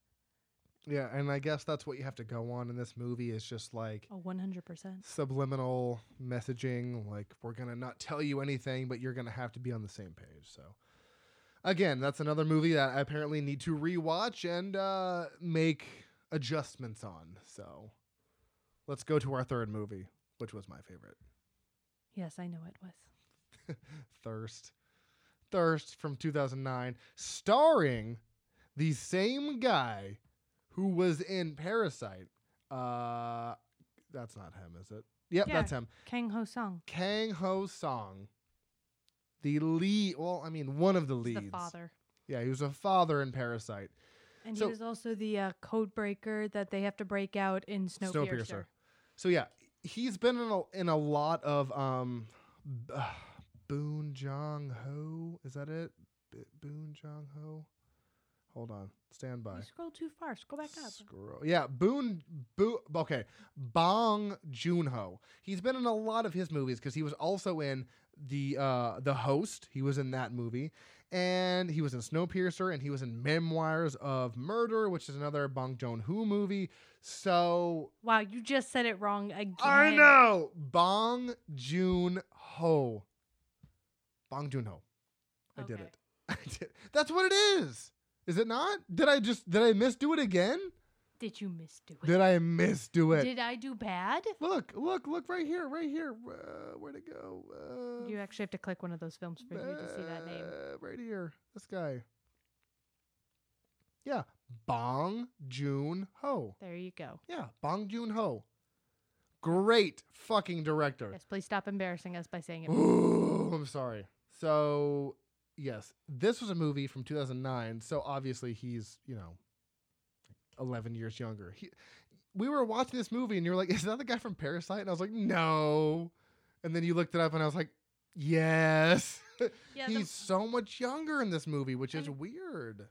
Yeah, and I guess that's what you have to go on in this movie is just like Oh, 100%. subliminal messaging like we're going to not tell you anything but you're going to have to be on the same page. So again, that's another movie that I apparently need to rewatch and uh make adjustments on. So let's go to our third movie, which was my favorite. Yes, I know it was. Thirst. Thirst from 2009, starring the same guy who was in Parasite. Uh, that's not him, is it? Yep, Yeah. that's him. Kang Ho Song. Kang Ho Song, the lead. Well, I mean, one of the leads. the father. Yeah, he was a father in Parasite. And So- he was also the uh, code breaker that they have to break out in Snowpiercer. Snowpiercer. So yeah, he's been in a, in a lot of um, uh, Boon Jong Ho. Is that it? B- Boon Jong Ho. Hold on, stand by. You scroll too far. Scroll back up. Scroll. Yeah, Boon. Boo. Okay, Bong Joon Ho. He's been in a lot of his movies because he was also in the uh the Host. He was in that movie, and he was in Snowpiercer, and he was in Memoirs of Murder, which is another Bong Joon Ho movie. So Wow, you just said it wrong again. I know Bong Joon Ho. Bong Joon Ho. I did it. I did. That's what it is. Is it not? Did I just did I misdo it again? Did you misdo it? Did I misdo it? Did I do bad? look, look, look right here, right here. Uh, where'd it go? Uh, You actually have to click one of those films for you to see that name. uh, Right here. This guy. Yeah. Bong Joon Ho. There you go. Yeah. Bong Joon Ho. Great fucking director. Yes, please stop embarrassing us by saying it. Ooh, I'm sorry. So, yes, this was a movie from 2009. So obviously he's, you know, 11 years younger. He, we were watching this movie and you're like, is that the guy from Parasite? And I was like, no. And then you looked it up and I was like, yes. Yeah, the- he's so much younger in this movie, which is And- weird.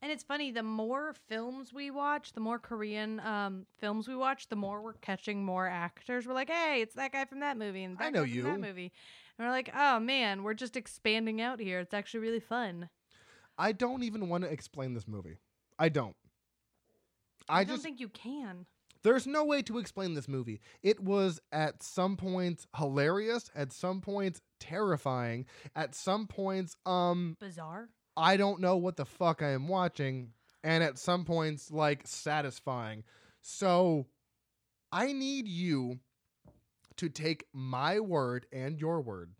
And it's funny, the more films we watch, the more Korean um, films we watch, the more we're catching more actors. We're like, hey, it's that guy from that movie and that I know guy from you. that movie. And we're like, oh man, we're just expanding out here. It's actually really fun. I don't even want to explain this movie. I don't. I, I, don't just think you can. There's no way to explain this movie. It was at some points hilarious, at some points terrifying, at some points um Bizarre. I don't know what the fuck I am watching, and at some points like satisfying. So I need you to take my word and your word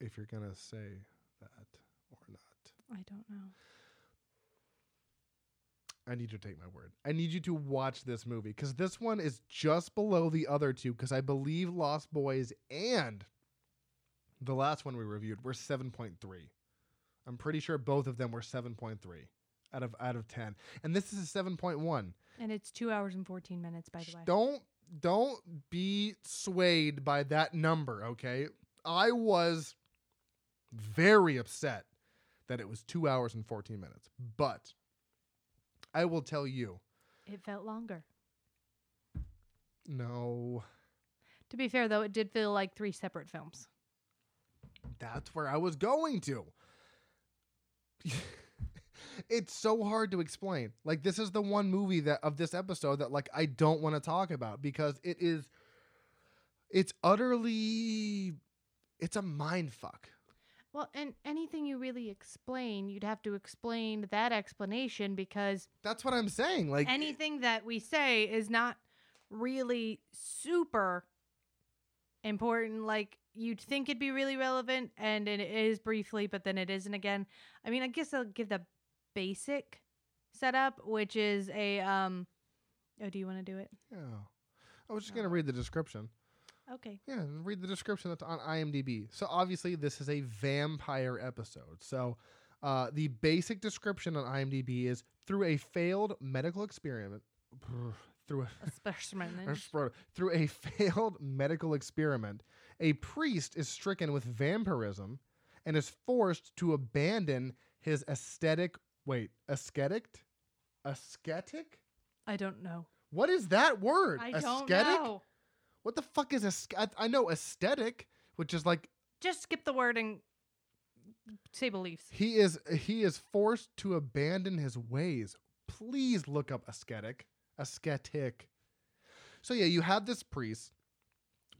if you're going to say that or not. I don't know. I need you to take my word. I need you to watch this movie because this one is just below the other two because I believe Lost Boys and the last one we reviewed were 7.3. I'm pretty sure both of them were 7.3 out of out of 10. And this is a 7.1. And it's two hours and 14 minutes, by the way. Don't don't be swayed by that number, okay? I was very upset that it was 2 hours and 14 minutes. But I will tell you, It felt longer. no. To be fair, though, it did feel like three separate films. That's where I was going to. it's so hard to explain. Like this is the one movie that of this episode that like I don't want to talk about because it is it's utterly it's a mind fuck. Well, and anything you really explain, you'd have to explain that explanation because That's what I'm saying. Like anything that we say is not really super important. Like you'd think it'd be really relevant, and it is briefly, but then it isn't again. I mean, I guess I'll give the basic setup, which is a um. Oh, do you want to do it? yeah. I was just gonna read the description. Okay. Yeah, read the description that's on IMDb. So obviously this is a vampire episode. So uh, the basic description on IMDb is through a failed medical experiment through a A specimen. through a failed medical experiment, a priest is stricken with vampirism and is forced to abandon his aesthetic. Wait, ascetic? Ascetic? I don't know. What is that word? I don't Ascetic? know. What the fuck is a? I know aesthetic, which is like Just skip the word and say beliefs. he is he is forced to abandon his ways. Please look up ascetic. Ascetic. So yeah, you have this priest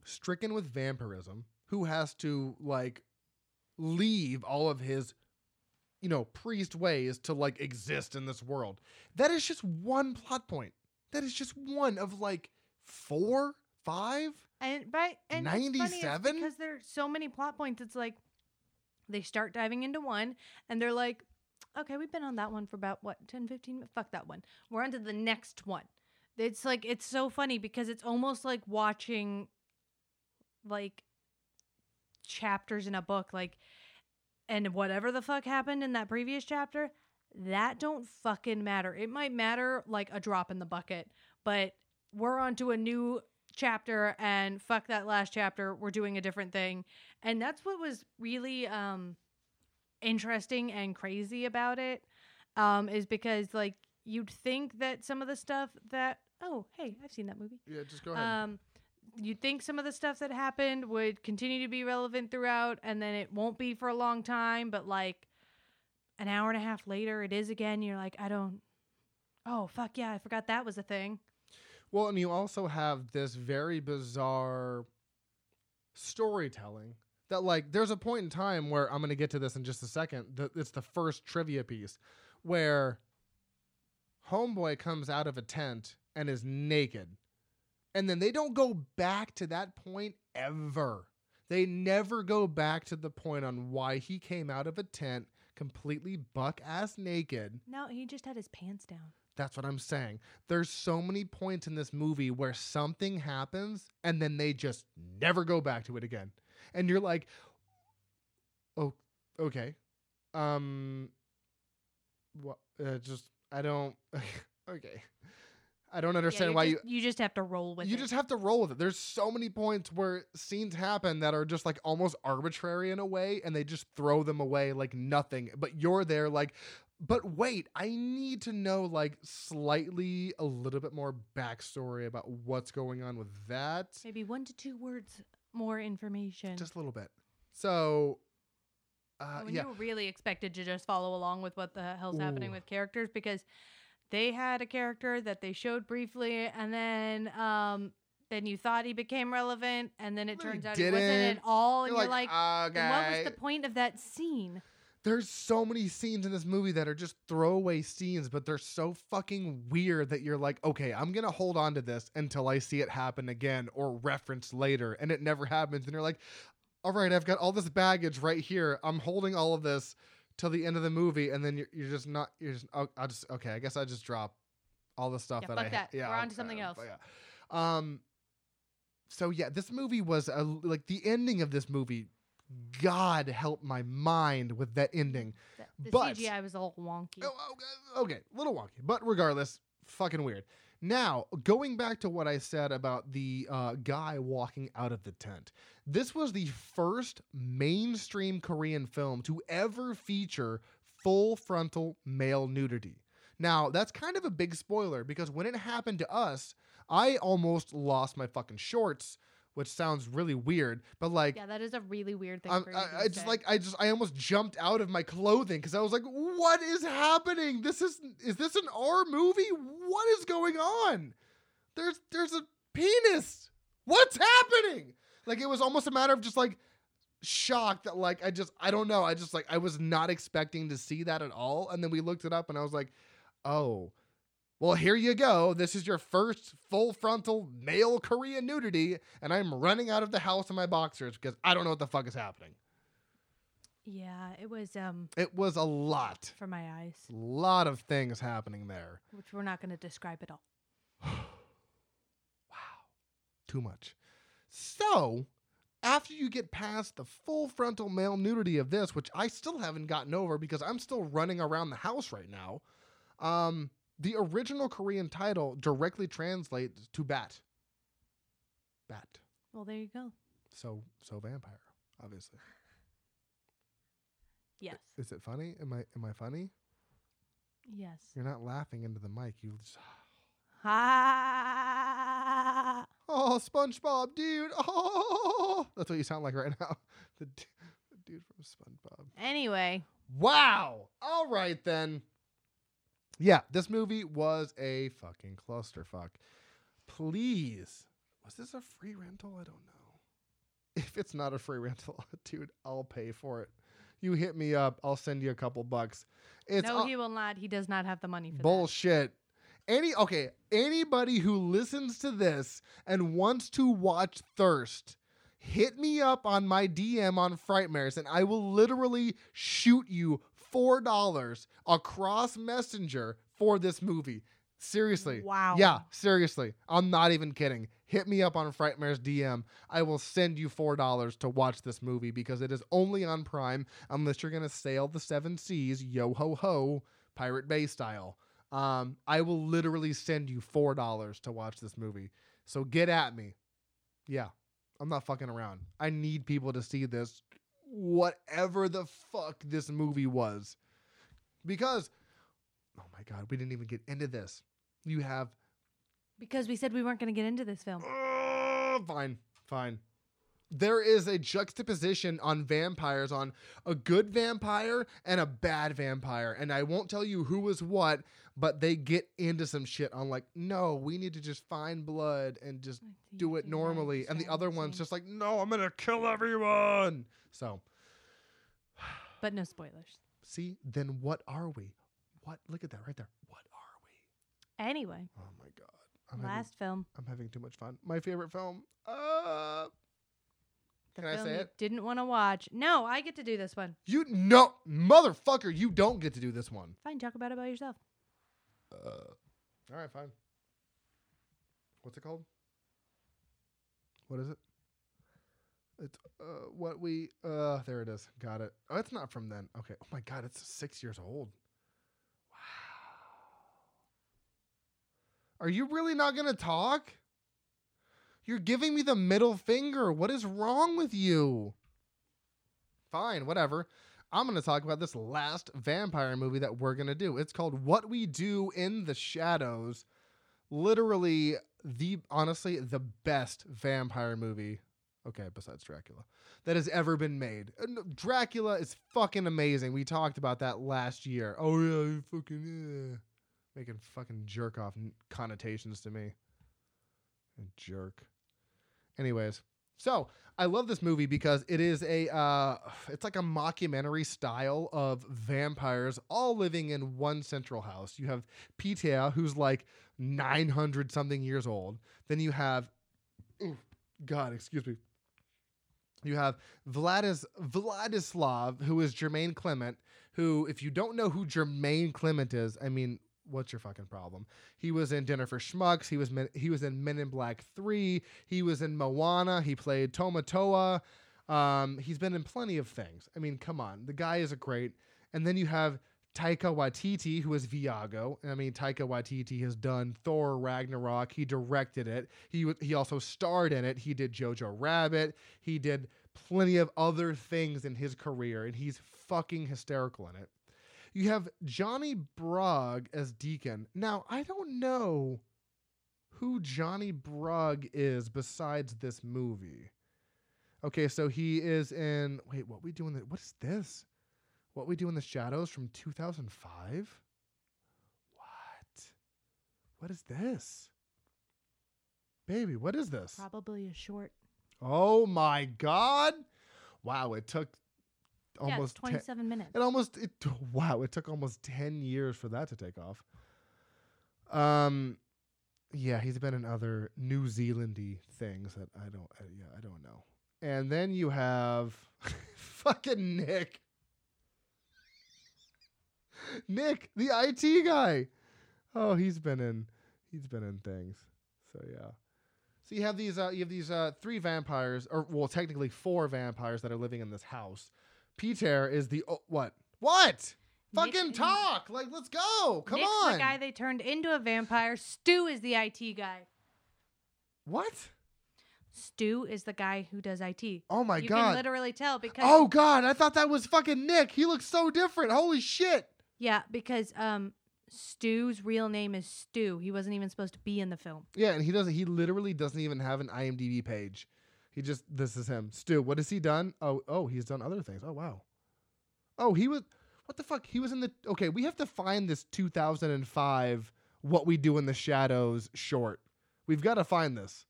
stricken with vampirism who has to like leave all of his you know priest ways to like exist in this world. That is just one plot point. That is just one of like four, five. And by and it's funny, it's 97? because there's so many plot points. It's like they start diving into one, and they're like, "Okay, we've been on that one for about what 10, 15 minutes. Fuck that one. We're on to the next one." It's like it's so funny because it's almost like watching like chapters in a book, like, and whatever the fuck happened in that previous chapter, that don't fucking matter. It might matter like a drop in the bucket, but we're on to a new chapter and fuck that last chapter we're doing a different thing and that's what was really um interesting and crazy about it um is because like you'd think that some of the stuff that oh hey i've seen that movie Yeah, just go ahead. um you'd think some of the stuff that happened would continue to be relevant throughout and then it won't be for a long time but like an hour and a half later it is again you're like i don't oh fuck yeah i forgot that was a thing Well, and you also have this very bizarre storytelling that, like, there's a point in time where I'm going to get to this in just a second. That it's the first trivia piece where Homeboy comes out of a tent and is naked. And then they don't go back to that point ever. They never go back to the point on why he came out of a tent completely buck ass naked. no he just had his pants down That's what I'm saying. There's so many points in this movie where something happens and then they just never go back to it again. And you're like, "Oh, okay. Um what uh, just I don't okay. I don't understand Yeah, why you just, you just have to roll with you it. You just have to roll with it. There's so many points where scenes happen that are just like almost arbitrary in a way, and they just throw them away like nothing. But you're there like, but wait, I need to know like slightly a little bit more backstory about what's going on with that. maybe one to two words more information. Just a little bit. So, uh, when yeah, you were really expected to just follow along with what the hell's happening with characters because they had a character that they showed briefly and then um then you thought he became relevant and then it turns out he wasn't at all and you're you're like, okay. then what was the point of that scene? there's so many scenes in this movie that are just throwaway scenes, but they're so fucking weird that you're like, okay, I'm gonna hold on to this until I see it happen again or reference later, and it never happens. And you're like, all right, I've got all this baggage right here. I'm holding all of this till the end of the movie, and then you're, you're just not. You're just. Oh, I'll just okay. I guess I just drop all the stuff Yeah, that I. fuck ha- that. We're on to something uh, else. Yeah. Um. So yeah, this movie was a, like the ending of this movie. God help my mind with that ending. The, the But- CGI was a little wonky. Oh, okay, a little wonky, but regardless, fucking weird. Now, going back to what I said about the uh, guy walking out of the tent, this was the first mainstream Korean film to ever feature full frontal male nudity. Now, that's kind of a big spoiler because when it happened to us, I almost lost my fucking shorts, which sounds really weird, but like, yeah, that is a really weird thing um, for I, I just say. like I just I almost jumped out of my clothing because I was like, "What is happening? This is is this an R movie? What is going on? There's there's a penis. What's happening?" Like it was almost a matter of just like shock that like I just I don't know. I just like I was not expecting to see that at all. And then we looked it up and I was like, oh. Well, here you go. This is your first full frontal male Korean nudity, and I'm running out of the house in my boxers because I don't know what the fuck is happening. Yeah, it was um It was a lot. for my eyes, A lot of things happening there. which we're not going to describe at all. Wow. Too much. So, after you get past the full frontal male nudity of this, which I still haven't gotten over because I'm still running around the house right now, um, the original Korean title directly translates to bat. Bat. Well, there you go. So, so vampire, obviously. Yes. Is it funny? Am I am I funny? Yes. You're not laughing into the mic. You just, Ah. oh, SpongeBob, dude. Oh, that's what you sound like right now. The, d- the dude from SpongeBob. Anyway, Wow. All right then. Yeah, this movie was a fucking clusterfuck. Please, was this a free rental? I don't know. If it's not a free rental, dude, I'll pay for it. You hit me up, I'll send you a couple bucks. It's no, he will not. He does not have the money for that. bullshit. Any okay, anybody who listens to this and wants to watch Thirst, hit me up on my DM on Frightmares and I will literally shoot you four dollars across Messenger for this movie. Seriously. Wow. Yeah, seriously. I'm not even kidding. Hit me up on Frightmares DM. I will send you four dollars to watch this movie because it is only on Prime unless you're gonna sail the seven seas, yo ho ho, Pirate Bay style. Um, I will literally send you four dollars to watch this movie. So get at me. Yeah, I'm not fucking around. I need people to see this, whatever the fuck this movie was, because oh my god, we didn't even get into this. You have. Because we said we weren't going to get into this film. uh, fine, fine. There is a juxtaposition on vampires on a good vampire and a bad vampire. And I won't tell you who was what, but they get into some shit on like, no, we need to just find blood and just do it normally. And the other one's just like, no, I'm going to kill everyone. So, But no spoilers. see, then what are we? What? Look at that right there. What are we? Anyway, Oh my God. I'm, having, last film. I'm having too much fun. My favorite film. Uh, The Can I say you it? Didn't want to watch. No, I get to do this one. You no motherfucker, you don't get to do this one. Fine, talk about it by yourself. Uh, All right, fine. What's it called? What is it? It's uh what we uh there it is. Got it. Oh, it's not from then. Okay. Oh my god, it's 6 years old. Wow. Are you really not going to talk? You're giving me the middle finger. What is wrong with you? Fine, whatever. I'm going to talk about this last vampire movie that we're going to do. It's called What We Do in the Shadows. Literally the honestly the best vampire movie. Okay, besides Dracula that has ever been made. Uh, Dracula is fucking amazing. We talked about that last year. Oh yeah, fucking yeah. making fucking jerk off connotations to me. Jerk. Anyways, so I love this movie because it is a uh, it's like a mockumentary style of vampires all living in one central house. You have Peter, who's like 900 something years old. Then you have, ooh, God, excuse me. You have Vladis Vladislav, who is Jermaine Clement, who, if you don't know who Jermaine Clement is, I mean, what's your fucking problem? He was in Dinner for Schmucks. He was Men, he was in Men in Black Three. He was in Moana. He played Tamatoa. Um, he's been in plenty of things. I mean, come on, the guy is a great. And then you have Taika Waititi, who is Viago. I mean, Taika Waititi has done Thor Ragnarok. He directed it. He he also starred in it. He did Jojo Rabbit. He did plenty of other things in his career, and he's fucking hysterical in it. You have Jonny Brugh as Deacon. Now, I don't know who Jonny Brugh is besides this movie. Okay, so he is in. Wait, what we doing? The, what is this? What we do in the shadows from 2005? What? What is this? Baby, what is this? Probably a short. Oh my god! Wow, it took yeah, almost ten, 27 minutes. it almost it wow, it took almost 10 years for that to take off. Um yeah, he's been in other New Zealandy things that I don't uh, yeah, I don't know. And then you have fucking Nick. Nick, the IT guy. Oh, he's been in he's been in things. So yeah. So you have these uh you have these uh three vampires or well technically four vampires that are living in this house. Peter is the oh, what? What? Nick Fucking talk. Like let's go. Come Nick's on. the guy they turned into a vampire. Stu is the IT guy. what? Stu is the guy who does IT. Oh my you god. can literally tell because Oh god, I thought that was fucking Nick. He looks so different. Holy shit. yeah, because um Stu's real name is Stu. He wasn't even supposed to be in the film. Yeah, and he doesn't he literally doesn't even have an IMDb page. He just this is him. Stu, what has he done? Oh, oh, he's done other things. Oh wow. Oh, he was what the fuck? He was in the Okay, we have to find this 2005 What We Do in the Shadows short. We've got to find this.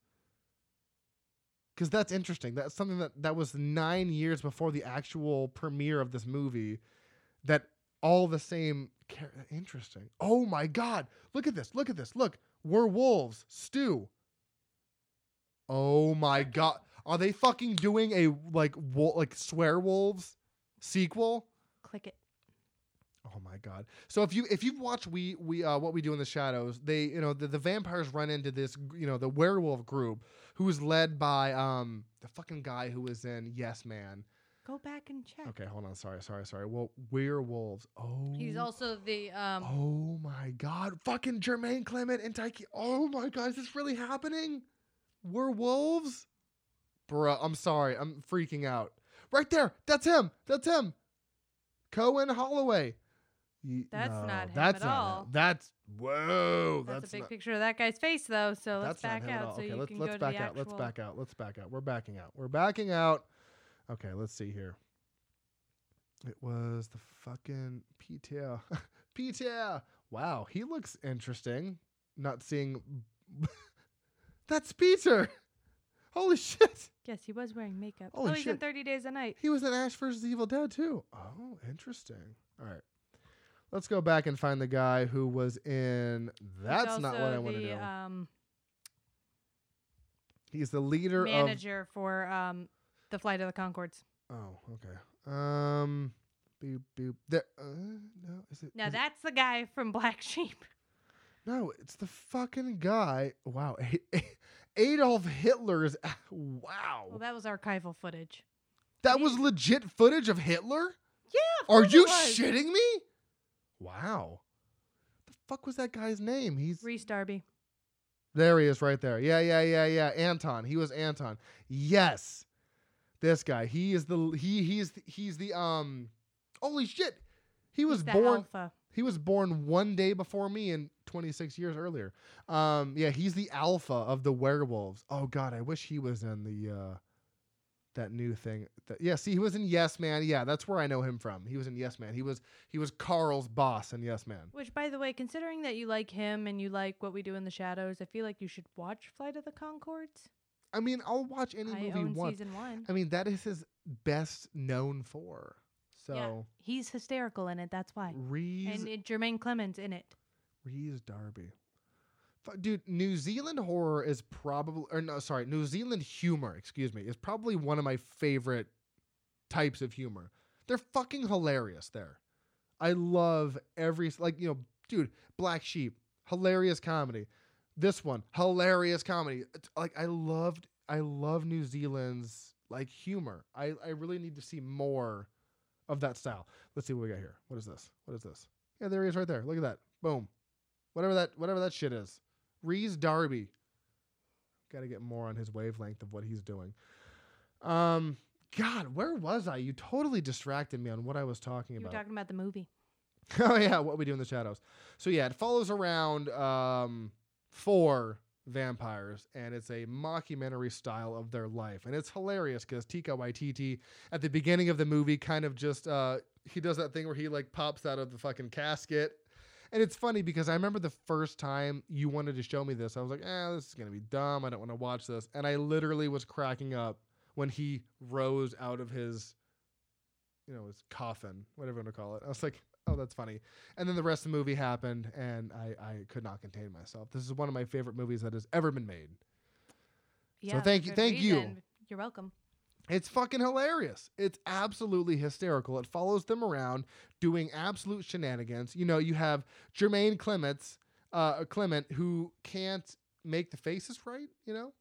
Cuz that's interesting. That's something that that was 9 years before the actual premiere of this movie that all the same interesting. Oh my god. Look at this. Look at this. Look. We're wolves. Stu. Oh my god. Are they fucking doing a like wo- like swear wolves sequel? Click it. Oh my god. So if you if you've watched we we uh what we do in the shadows, they you know the, the vampires run into this you know the werewolf group who's led by um the fucking guy who was in Yes Man. Go back and check. Okay, hold on. Sorry, sorry, sorry. Well, werewolves. Oh. He's also the um Oh my god. Fucking Jermaine Clement and Taiki. Oh my god, is this really happening? We're wolves? Bruh, I'm sorry. I'm freaking out. Right there. That's him. That's him. Cohen Holloway. Ye- That's not him that's at not all. Him. That's whoa. that's, That's, a big not, picture of that guy's face though, so let's that's not back him at all. out so okay, you let's can let's go back to the out. Let's actual back out. Let's back out. We're backing out. We're backing out. Okay, let's see here. It was the fucking Peter. Peter. Wow, he looks interesting. Not seeing. That's Peter. Holy shit. Yes, he was wearing makeup. Holy oh, he's in 30 Days a Night. He was in Ash vs. Evil Dead too. Oh, interesting. All right. Let's go back and find the guy who was in. That's not what I want to do. Um, He's the leader of. manager for um, the Flight of the Conchords. Oh, okay. Um, boop boop. There. Uh, no, is it? Now is it- that's the guy from Black Sheep. no, it's the fucking guy. Wow, Adolf Hitler's. Wow, Well, that was archival footage. that was legit footage of Hitler. Yeah, Are you shitting me? Wow. The fuck was that guy's name? He's Rhys Darby. There he is right there. Yeah, yeah, yeah, yeah. Anton. He was Anton. Yes. This guy. He is the he he's he's the um holy shit. He was born alpha. he was born one day before me and 26 years earlier. Um yeah, he's the alpha of the werewolves. Oh god, I wish he was in the uh that new thing. That, yeah, see he was in Yes Man. Yeah, that's where I know him from. He was in Yes Man. He was he was Carl's boss in Yes Man. Which, by the way, considering that you like him and you like what we do in the shadows, I feel like you should watch Flight of the Conchords. I mean, I'll watch any I movie own once. season one. I mean, that is his best known for. So Yeah, he's hysterical in it. That's why. Rhys And it, Jermaine Clemens in it. Rhys Darby. Dude, New Zealand horror is probably or no, sorry, New Zealand humor, excuse me, is probably one of my favorite types of humor. They're fucking hilarious there. I love every like, you know, dude, Black Sheep, hilarious comedy. This one, hilarious comedy. Like I loved I love New Zealand's like humor. I I really need to see more of that style. Let's see what we got here. What is this? What is this? Yeah, there he is right there. Look at that. Boom. Whatever that whatever that shit is. Rhys Darby. Got to get more on his wavelength of what he's doing. Um God, where was I? You totally distracted me on what I was talking about. You were talking about the movie. oh yeah, what we do in the shadows. So yeah, it follows around um four vampires and it's a mockumentary style of their life and it's hilarious because Taika Waititi at the beginning of the movie kind of just uh he does that thing where he like pops out of the fucking casket And it's funny because I remember the first time you wanted to show me this, I was like, eh, this is going to be dumb. I don't want to watch this. And I literally was cracking up when he rose out of his, you know, his coffin, whatever you want to call it. I was like, oh, that's funny. And then the rest of the movie happened, and I, I could not contain myself. This is one of my favorite movies that has ever been made. Yeah, so thank you- thank you. You're welcome. It's fucking hilarious. It's absolutely hysterical. It follows them around doing absolute shenanigans. You know, you have Jermaine Clements, uh, Clement, who can't make the faces right, you know?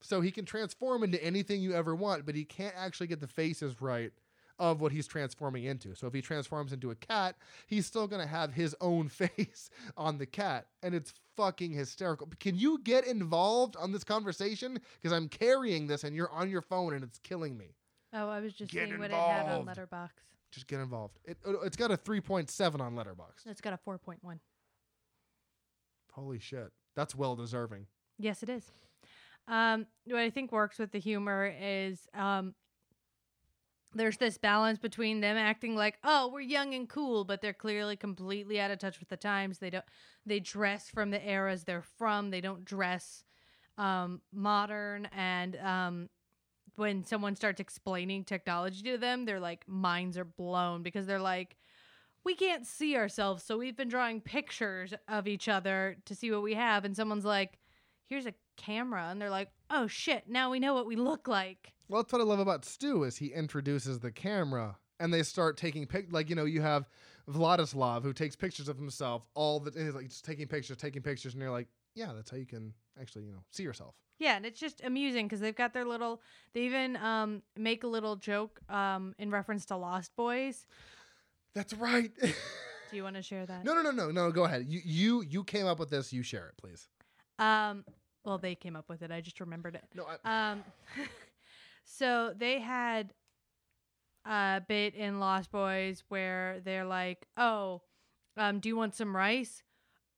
So he can transform into anything you ever want, but he can't actually get the faces right of what he's transforming into. So if he transforms into a cat, he's still going to have his own face on the cat. And it's fucking hysterical. Can you get involved on this conversation? Because I'm carrying this and you're on your phone and it's killing me. Oh, I was just Get seeing what it had on involved. Letterboxd. Just get involved. It, uh, it's got a 3.7 on Letterboxd. It's got a 4.1. Holy shit. That's well deserving. Yes, it is. Um, what I think works with the humor is um, there's this balance between them acting like, oh, we're young and cool, but they're clearly completely out of touch with the times. They don't. They dress from the eras they're from. They don't dress um, modern. And um, when someone starts explaining technology to them, their like minds are blown because they're like, we can't see ourselves, so we've been drawing pictures of each other to see what we have. And someone's like, here's a camera, and they're like, oh shit, now we know what we look like. Well, that's what I love about Stu is he introduces the camera and they start taking pic like you know you have Vladislav who takes pictures of himself all the and he's like just taking pictures, taking pictures, and you're like, yeah, that's how you can actually you know see yourself. Yeah, and it's just amusing because they've got their little. They even um, make a little joke um, in reference to Lost Boys. That's right. Do you want to share that? no, no, no, no, no. Go ahead. You you you came up with this. You share it, please. Um, well, they came up with it. I just remembered it. No, I, Um, so they had a bit in Lost Boys where they're like, "Oh, um, do you want some rice?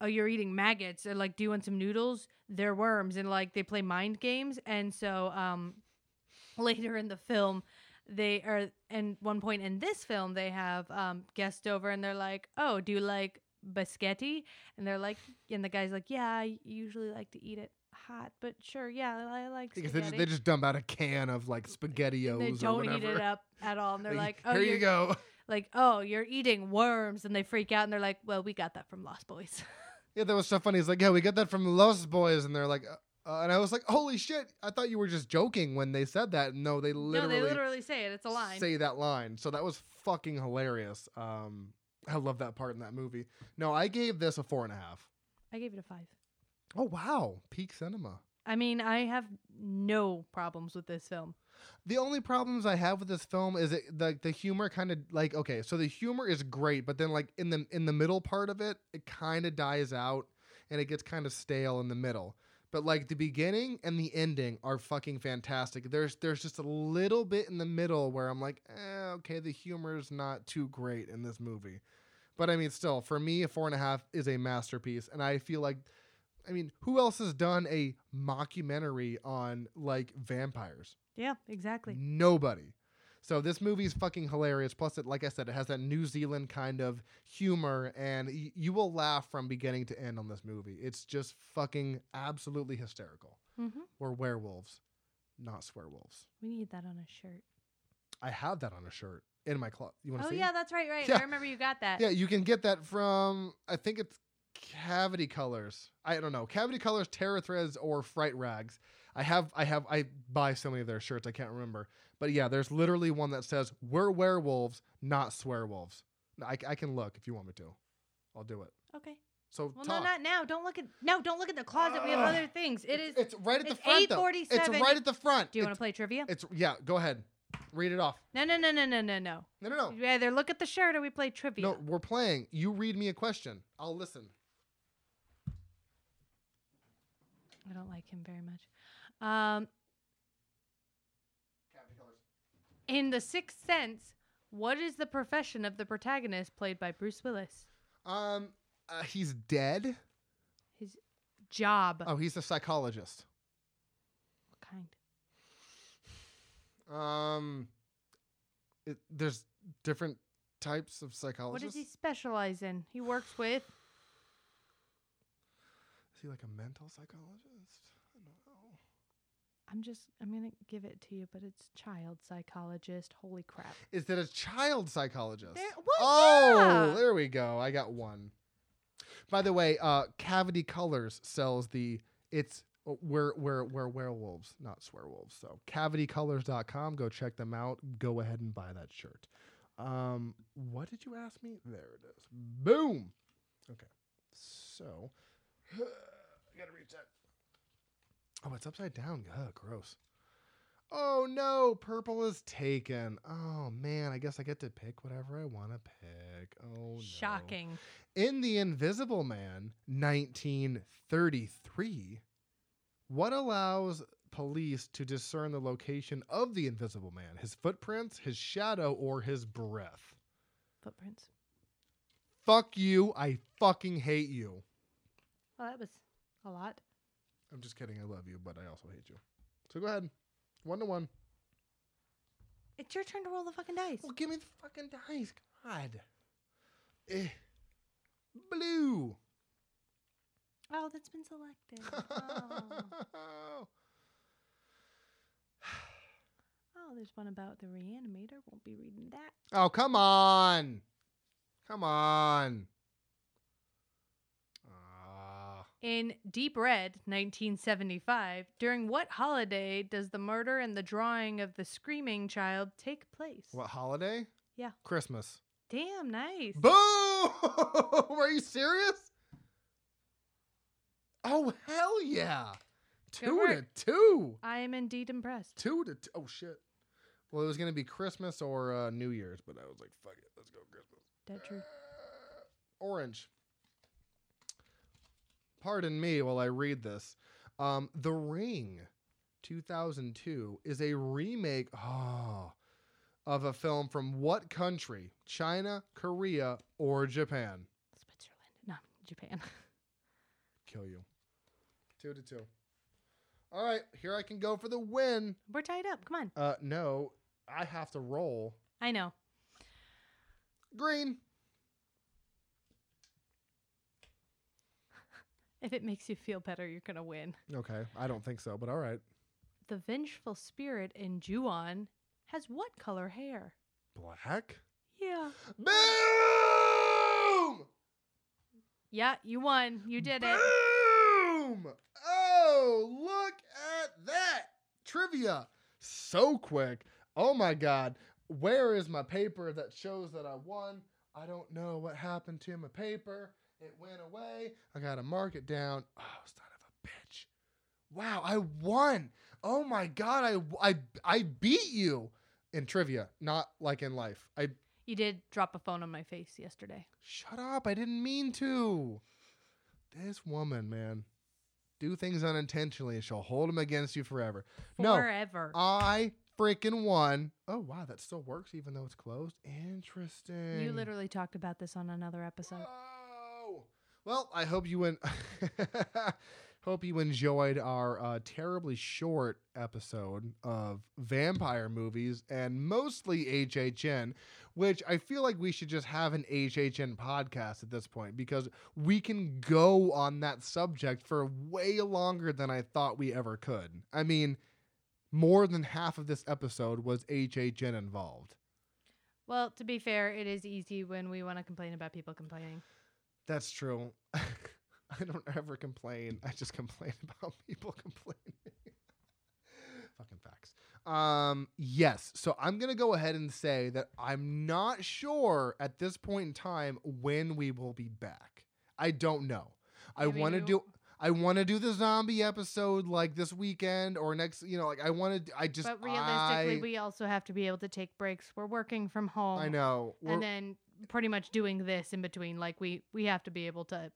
Oh, you're eating maggots." Or like, "Do you want some noodles? They're worms." And like, they play mind games. And so, um, later in the film, they are. And one point in this film, they have um guests over, and they're like, "Oh, do you like?" Biscotti and they're like and the guy's like yeah I usually like to eat it hot but sure yeah I like because they just, they just dump out a can of like spaghettios they don't eat it up at all. And they're like, oh, here you go. like, oh, you're eating worms, and they freak out, and they're like, well, we got that from Lost Boys. Yeah, that was so funny. He's like, yeah, we got that from Lost Boys, and they're like, uh, uh, and I was like, holy shit! I thought you were just joking when they said that. No, they no, literally, they literally say it. It's a line. say that line. So that was fucking hilarious. Um, I love that part in that movie. No, I gave this a four and a half. I gave it a five. Oh wow, peak cinema. I mean, I have no problems with this film. The only problems I have with this film is it the the humor kind of like okay, so the humor is great, but then like in the in the middle part of it, it kind of dies out and it gets kind of stale in the middle. But like the beginning and the ending are fucking fantastic. There's there's just a little bit in the middle where I'm like, eh, okay, the humor's not too great in this movie. But I mean, still, for me, a four and a half is a masterpiece, and I feel like, I mean, who else has done a mockumentary on like vampires? Yeah, exactly. Nobody. So this movie's fucking hilarious. Plus, it, like I said, it has that New Zealand kind of humor, and y- you will laugh from beginning to end on this movie. It's just fucking absolutely hysterical. Mm-hmm. We're werewolves, not swearwolves. We need that on a shirt. I have that on a shirt in my closet. You want to Oh see? yeah, that's right, right. Yeah. I remember you got that. Yeah, you can get that from I think it's Cavity Colors. I don't know. Cavity Colors, Terror Threads, or Fright Rags. I have I have I buy so many of their shirts I can't remember. But yeah, there's literally one that says we're werewolves, not swearwolves. I, I can look if you want me to. I'll do it. Okay. So Well, talk. no, not now. Don't look at no. Don't look at the closet. we have other things. It is. It's right at the front though. It's 8:47. right at the front. Do you want to play trivia? it's yeah. Go ahead. Read it off. No, no, no, no, no, no, no. No, no, no. You either look at the shirt or we play trivia. No, we're playing. You read me a question. I'll listen. I don't like him very much. Um, in The Sixth Sense, what is the profession of the protagonist played by Bruce Willis? Um, uh, he's dead. His job. Oh, he's a psychologist. What kind? Um, it, there's different types of psychologists. What does he specialize in? He works with. Is he like a mental psychologist? I don't know. I'm just I'm gonna give it to you, but it's child psychologist. Holy crap! Is that a child psychologist? There, well, Oh, yeah. there we go. I got one. By the way, uh, Cavity Colors sells the it's uh, we're we're we're werewolves, not swearwolves. So cavitycolors.com. Go check them out. Go ahead and buy that shirt. Um, what did you ask me? There it is. Boom. Okay. So I gotta reach that. Oh, it's upside down. Ugh, gross. Oh no, purple is taken. Oh man, I guess I get to pick whatever I want to pick. Oh no. Shocking. In The Invisible Man, 1933, what allows police to discern the location of the Invisible Man? His footprints, his shadow, or his breath? Footprints. Fuck you. I fucking hate you. Well, that was a lot. I'm just kidding. I love you, but I also hate you. So go ahead. One to one. It's your turn to roll the fucking dice. Well, give me the fucking dice. God. Eh. Blue. Oh, that's been selected. Oh. oh, there's one about the reanimator. Won't be reading that. oh, come on. Come on. Ah. In Deep Red, 1975, during what holiday does the murder and the drawing of the screaming child take place? what holiday? Yeah. Christmas. Damn, nice. Boom! Are you serious? Oh hell yeah! Good Two to work. two. I am indeed impressed. Two to two. Oh shit. Well, it was gonna be Christmas or uh, New Year's, but I was like, fuck it, let's go Christmas. That true. Uh, orange. Pardon me while I read this. Um, the Ring, 2002, is a remake oh, of a film from what country? China, Korea, or Japan? Switzerland. No, Japan. Kill you. Two to two. All right, here I can go for the win. We're tied up. Come on. Uh, no, I have to roll I know. green. If it makes you feel better, you're going to win. Okay, I don't think so, but all right. The vengeful spirit in Ju-on has what color hair? Black. Yeah. Boom! Yeah, you won. You did it. Boom! Oh, look at that. Trivia. So quick. Oh my God. Where is my paper that shows that I won? I don't know what happened to my paper. It went away. I got to mark it down. Oh, son of a bitch. Wow, I won. Oh my God. I, I, I beat you in trivia, not like in life. I You did drop a phone on my face yesterday. Shut up. I didn't mean to. This woman, man. Do things unintentionally and she'll hold them against you forever. No. Forever. I freaking won. Oh, wow. That still works even though it's closed. Interesting. you literally talked about this on another episode. Ah. Well, I hope you en- hope you enjoyed our uh, terribly short episode of vampire movies and mostly HHN, which I feel like we should just have an HHN podcast at this point because we can go on that subject for way longer than I thought we ever could. I mean, more than half of this episode was HHN involved. Well, to be fair, it is easy when we want to complain about people complaining. That's true. I don't ever complain. I just complain about people complaining. Fucking facts. Um, yes. So I'm gonna go ahead and say that I'm not sure at this point in time when we will be back. I don't know. I want to do. I want to do the zombie episode like this weekend or next. You know, like I want to. I just. but realistically, I, we also have to be able to take breaks. We're working from home. I know. And then pretty much doing this in between. Like we we have to be able to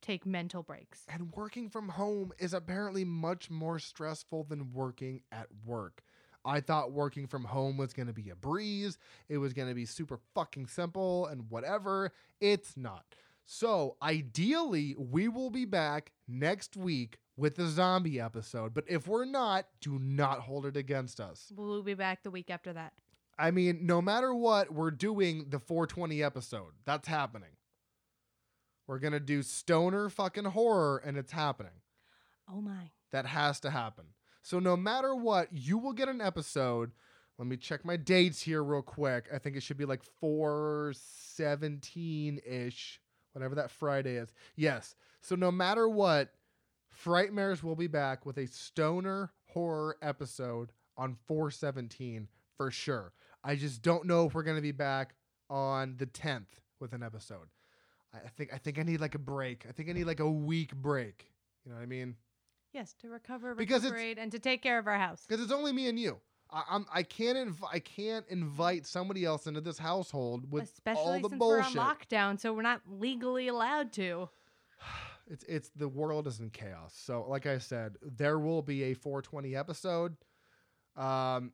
take mental breaks. And working from home is apparently much more stressful than working at work. I thought working from home was going to be a breeze. It was going to be super fucking simple and whatever. It's not. So, ideally, we will be back next week with the zombie episode. But if we're not, do not hold it against us. We'll be back the week after that. I mean, no matter what, we're doing the 420 episode. That's happening. We're gonna do stoner fucking horror, and it's happening. Oh my. That has to happen. So no matter what, you will get an episode. Let me check my dates here real quick. I think it should be like 417 ish, whatever that Friday is. Yes. So no matter what, Frightmares will be back with a stoner horror episode on 417 for sure. I just don't know if we're gonna be back on the 10th with an episode. I think I think I need like a break. I think I need like a week break. You know what I mean? Yes, to recover, Because it's- recuperate, and to take care of our house. because it's only me and you. I, I'm I can't inv- I can't invite somebody else into this household with Especially all the since bullshit. we're on lockdown, so we're not legally allowed to. It's it's the world is in chaos. So like I said, there will be a 420 episode. Um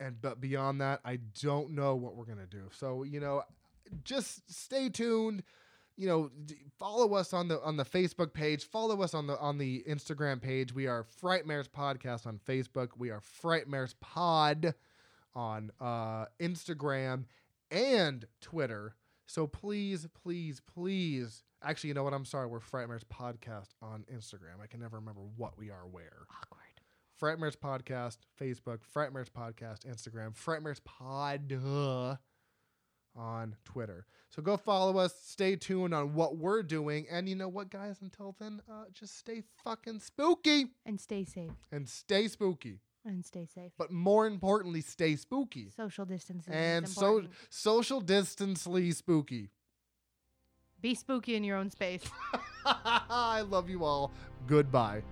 and but beyond that, I don't know what we're going to do. So, you know, just stay tuned. You know, follow us on the on the Facebook page, follow us on the on the Instagram page. We are Frightmares Podcast on Facebook. We are Frightmares Pod on uh Instagram and Twitter. So please, please, please. Actually, you know what? I'm sorry. We're Frightmares Podcast on Instagram. I can never remember what we are where. Awkward. Frightmares Podcast, Facebook, Frightmares Podcast, Instagram, Frightmares Pod uh, on Twitter. So go follow us. Stay tuned on what we're doing. And you know what, guys? Until then, uh, just stay fucking spooky And stay safe. and stay spooky. And stay safe. But more importantly, stay spooky Social distancing. and so social distancely spooky. Be spooky in your own space. I love you all. Goodbye.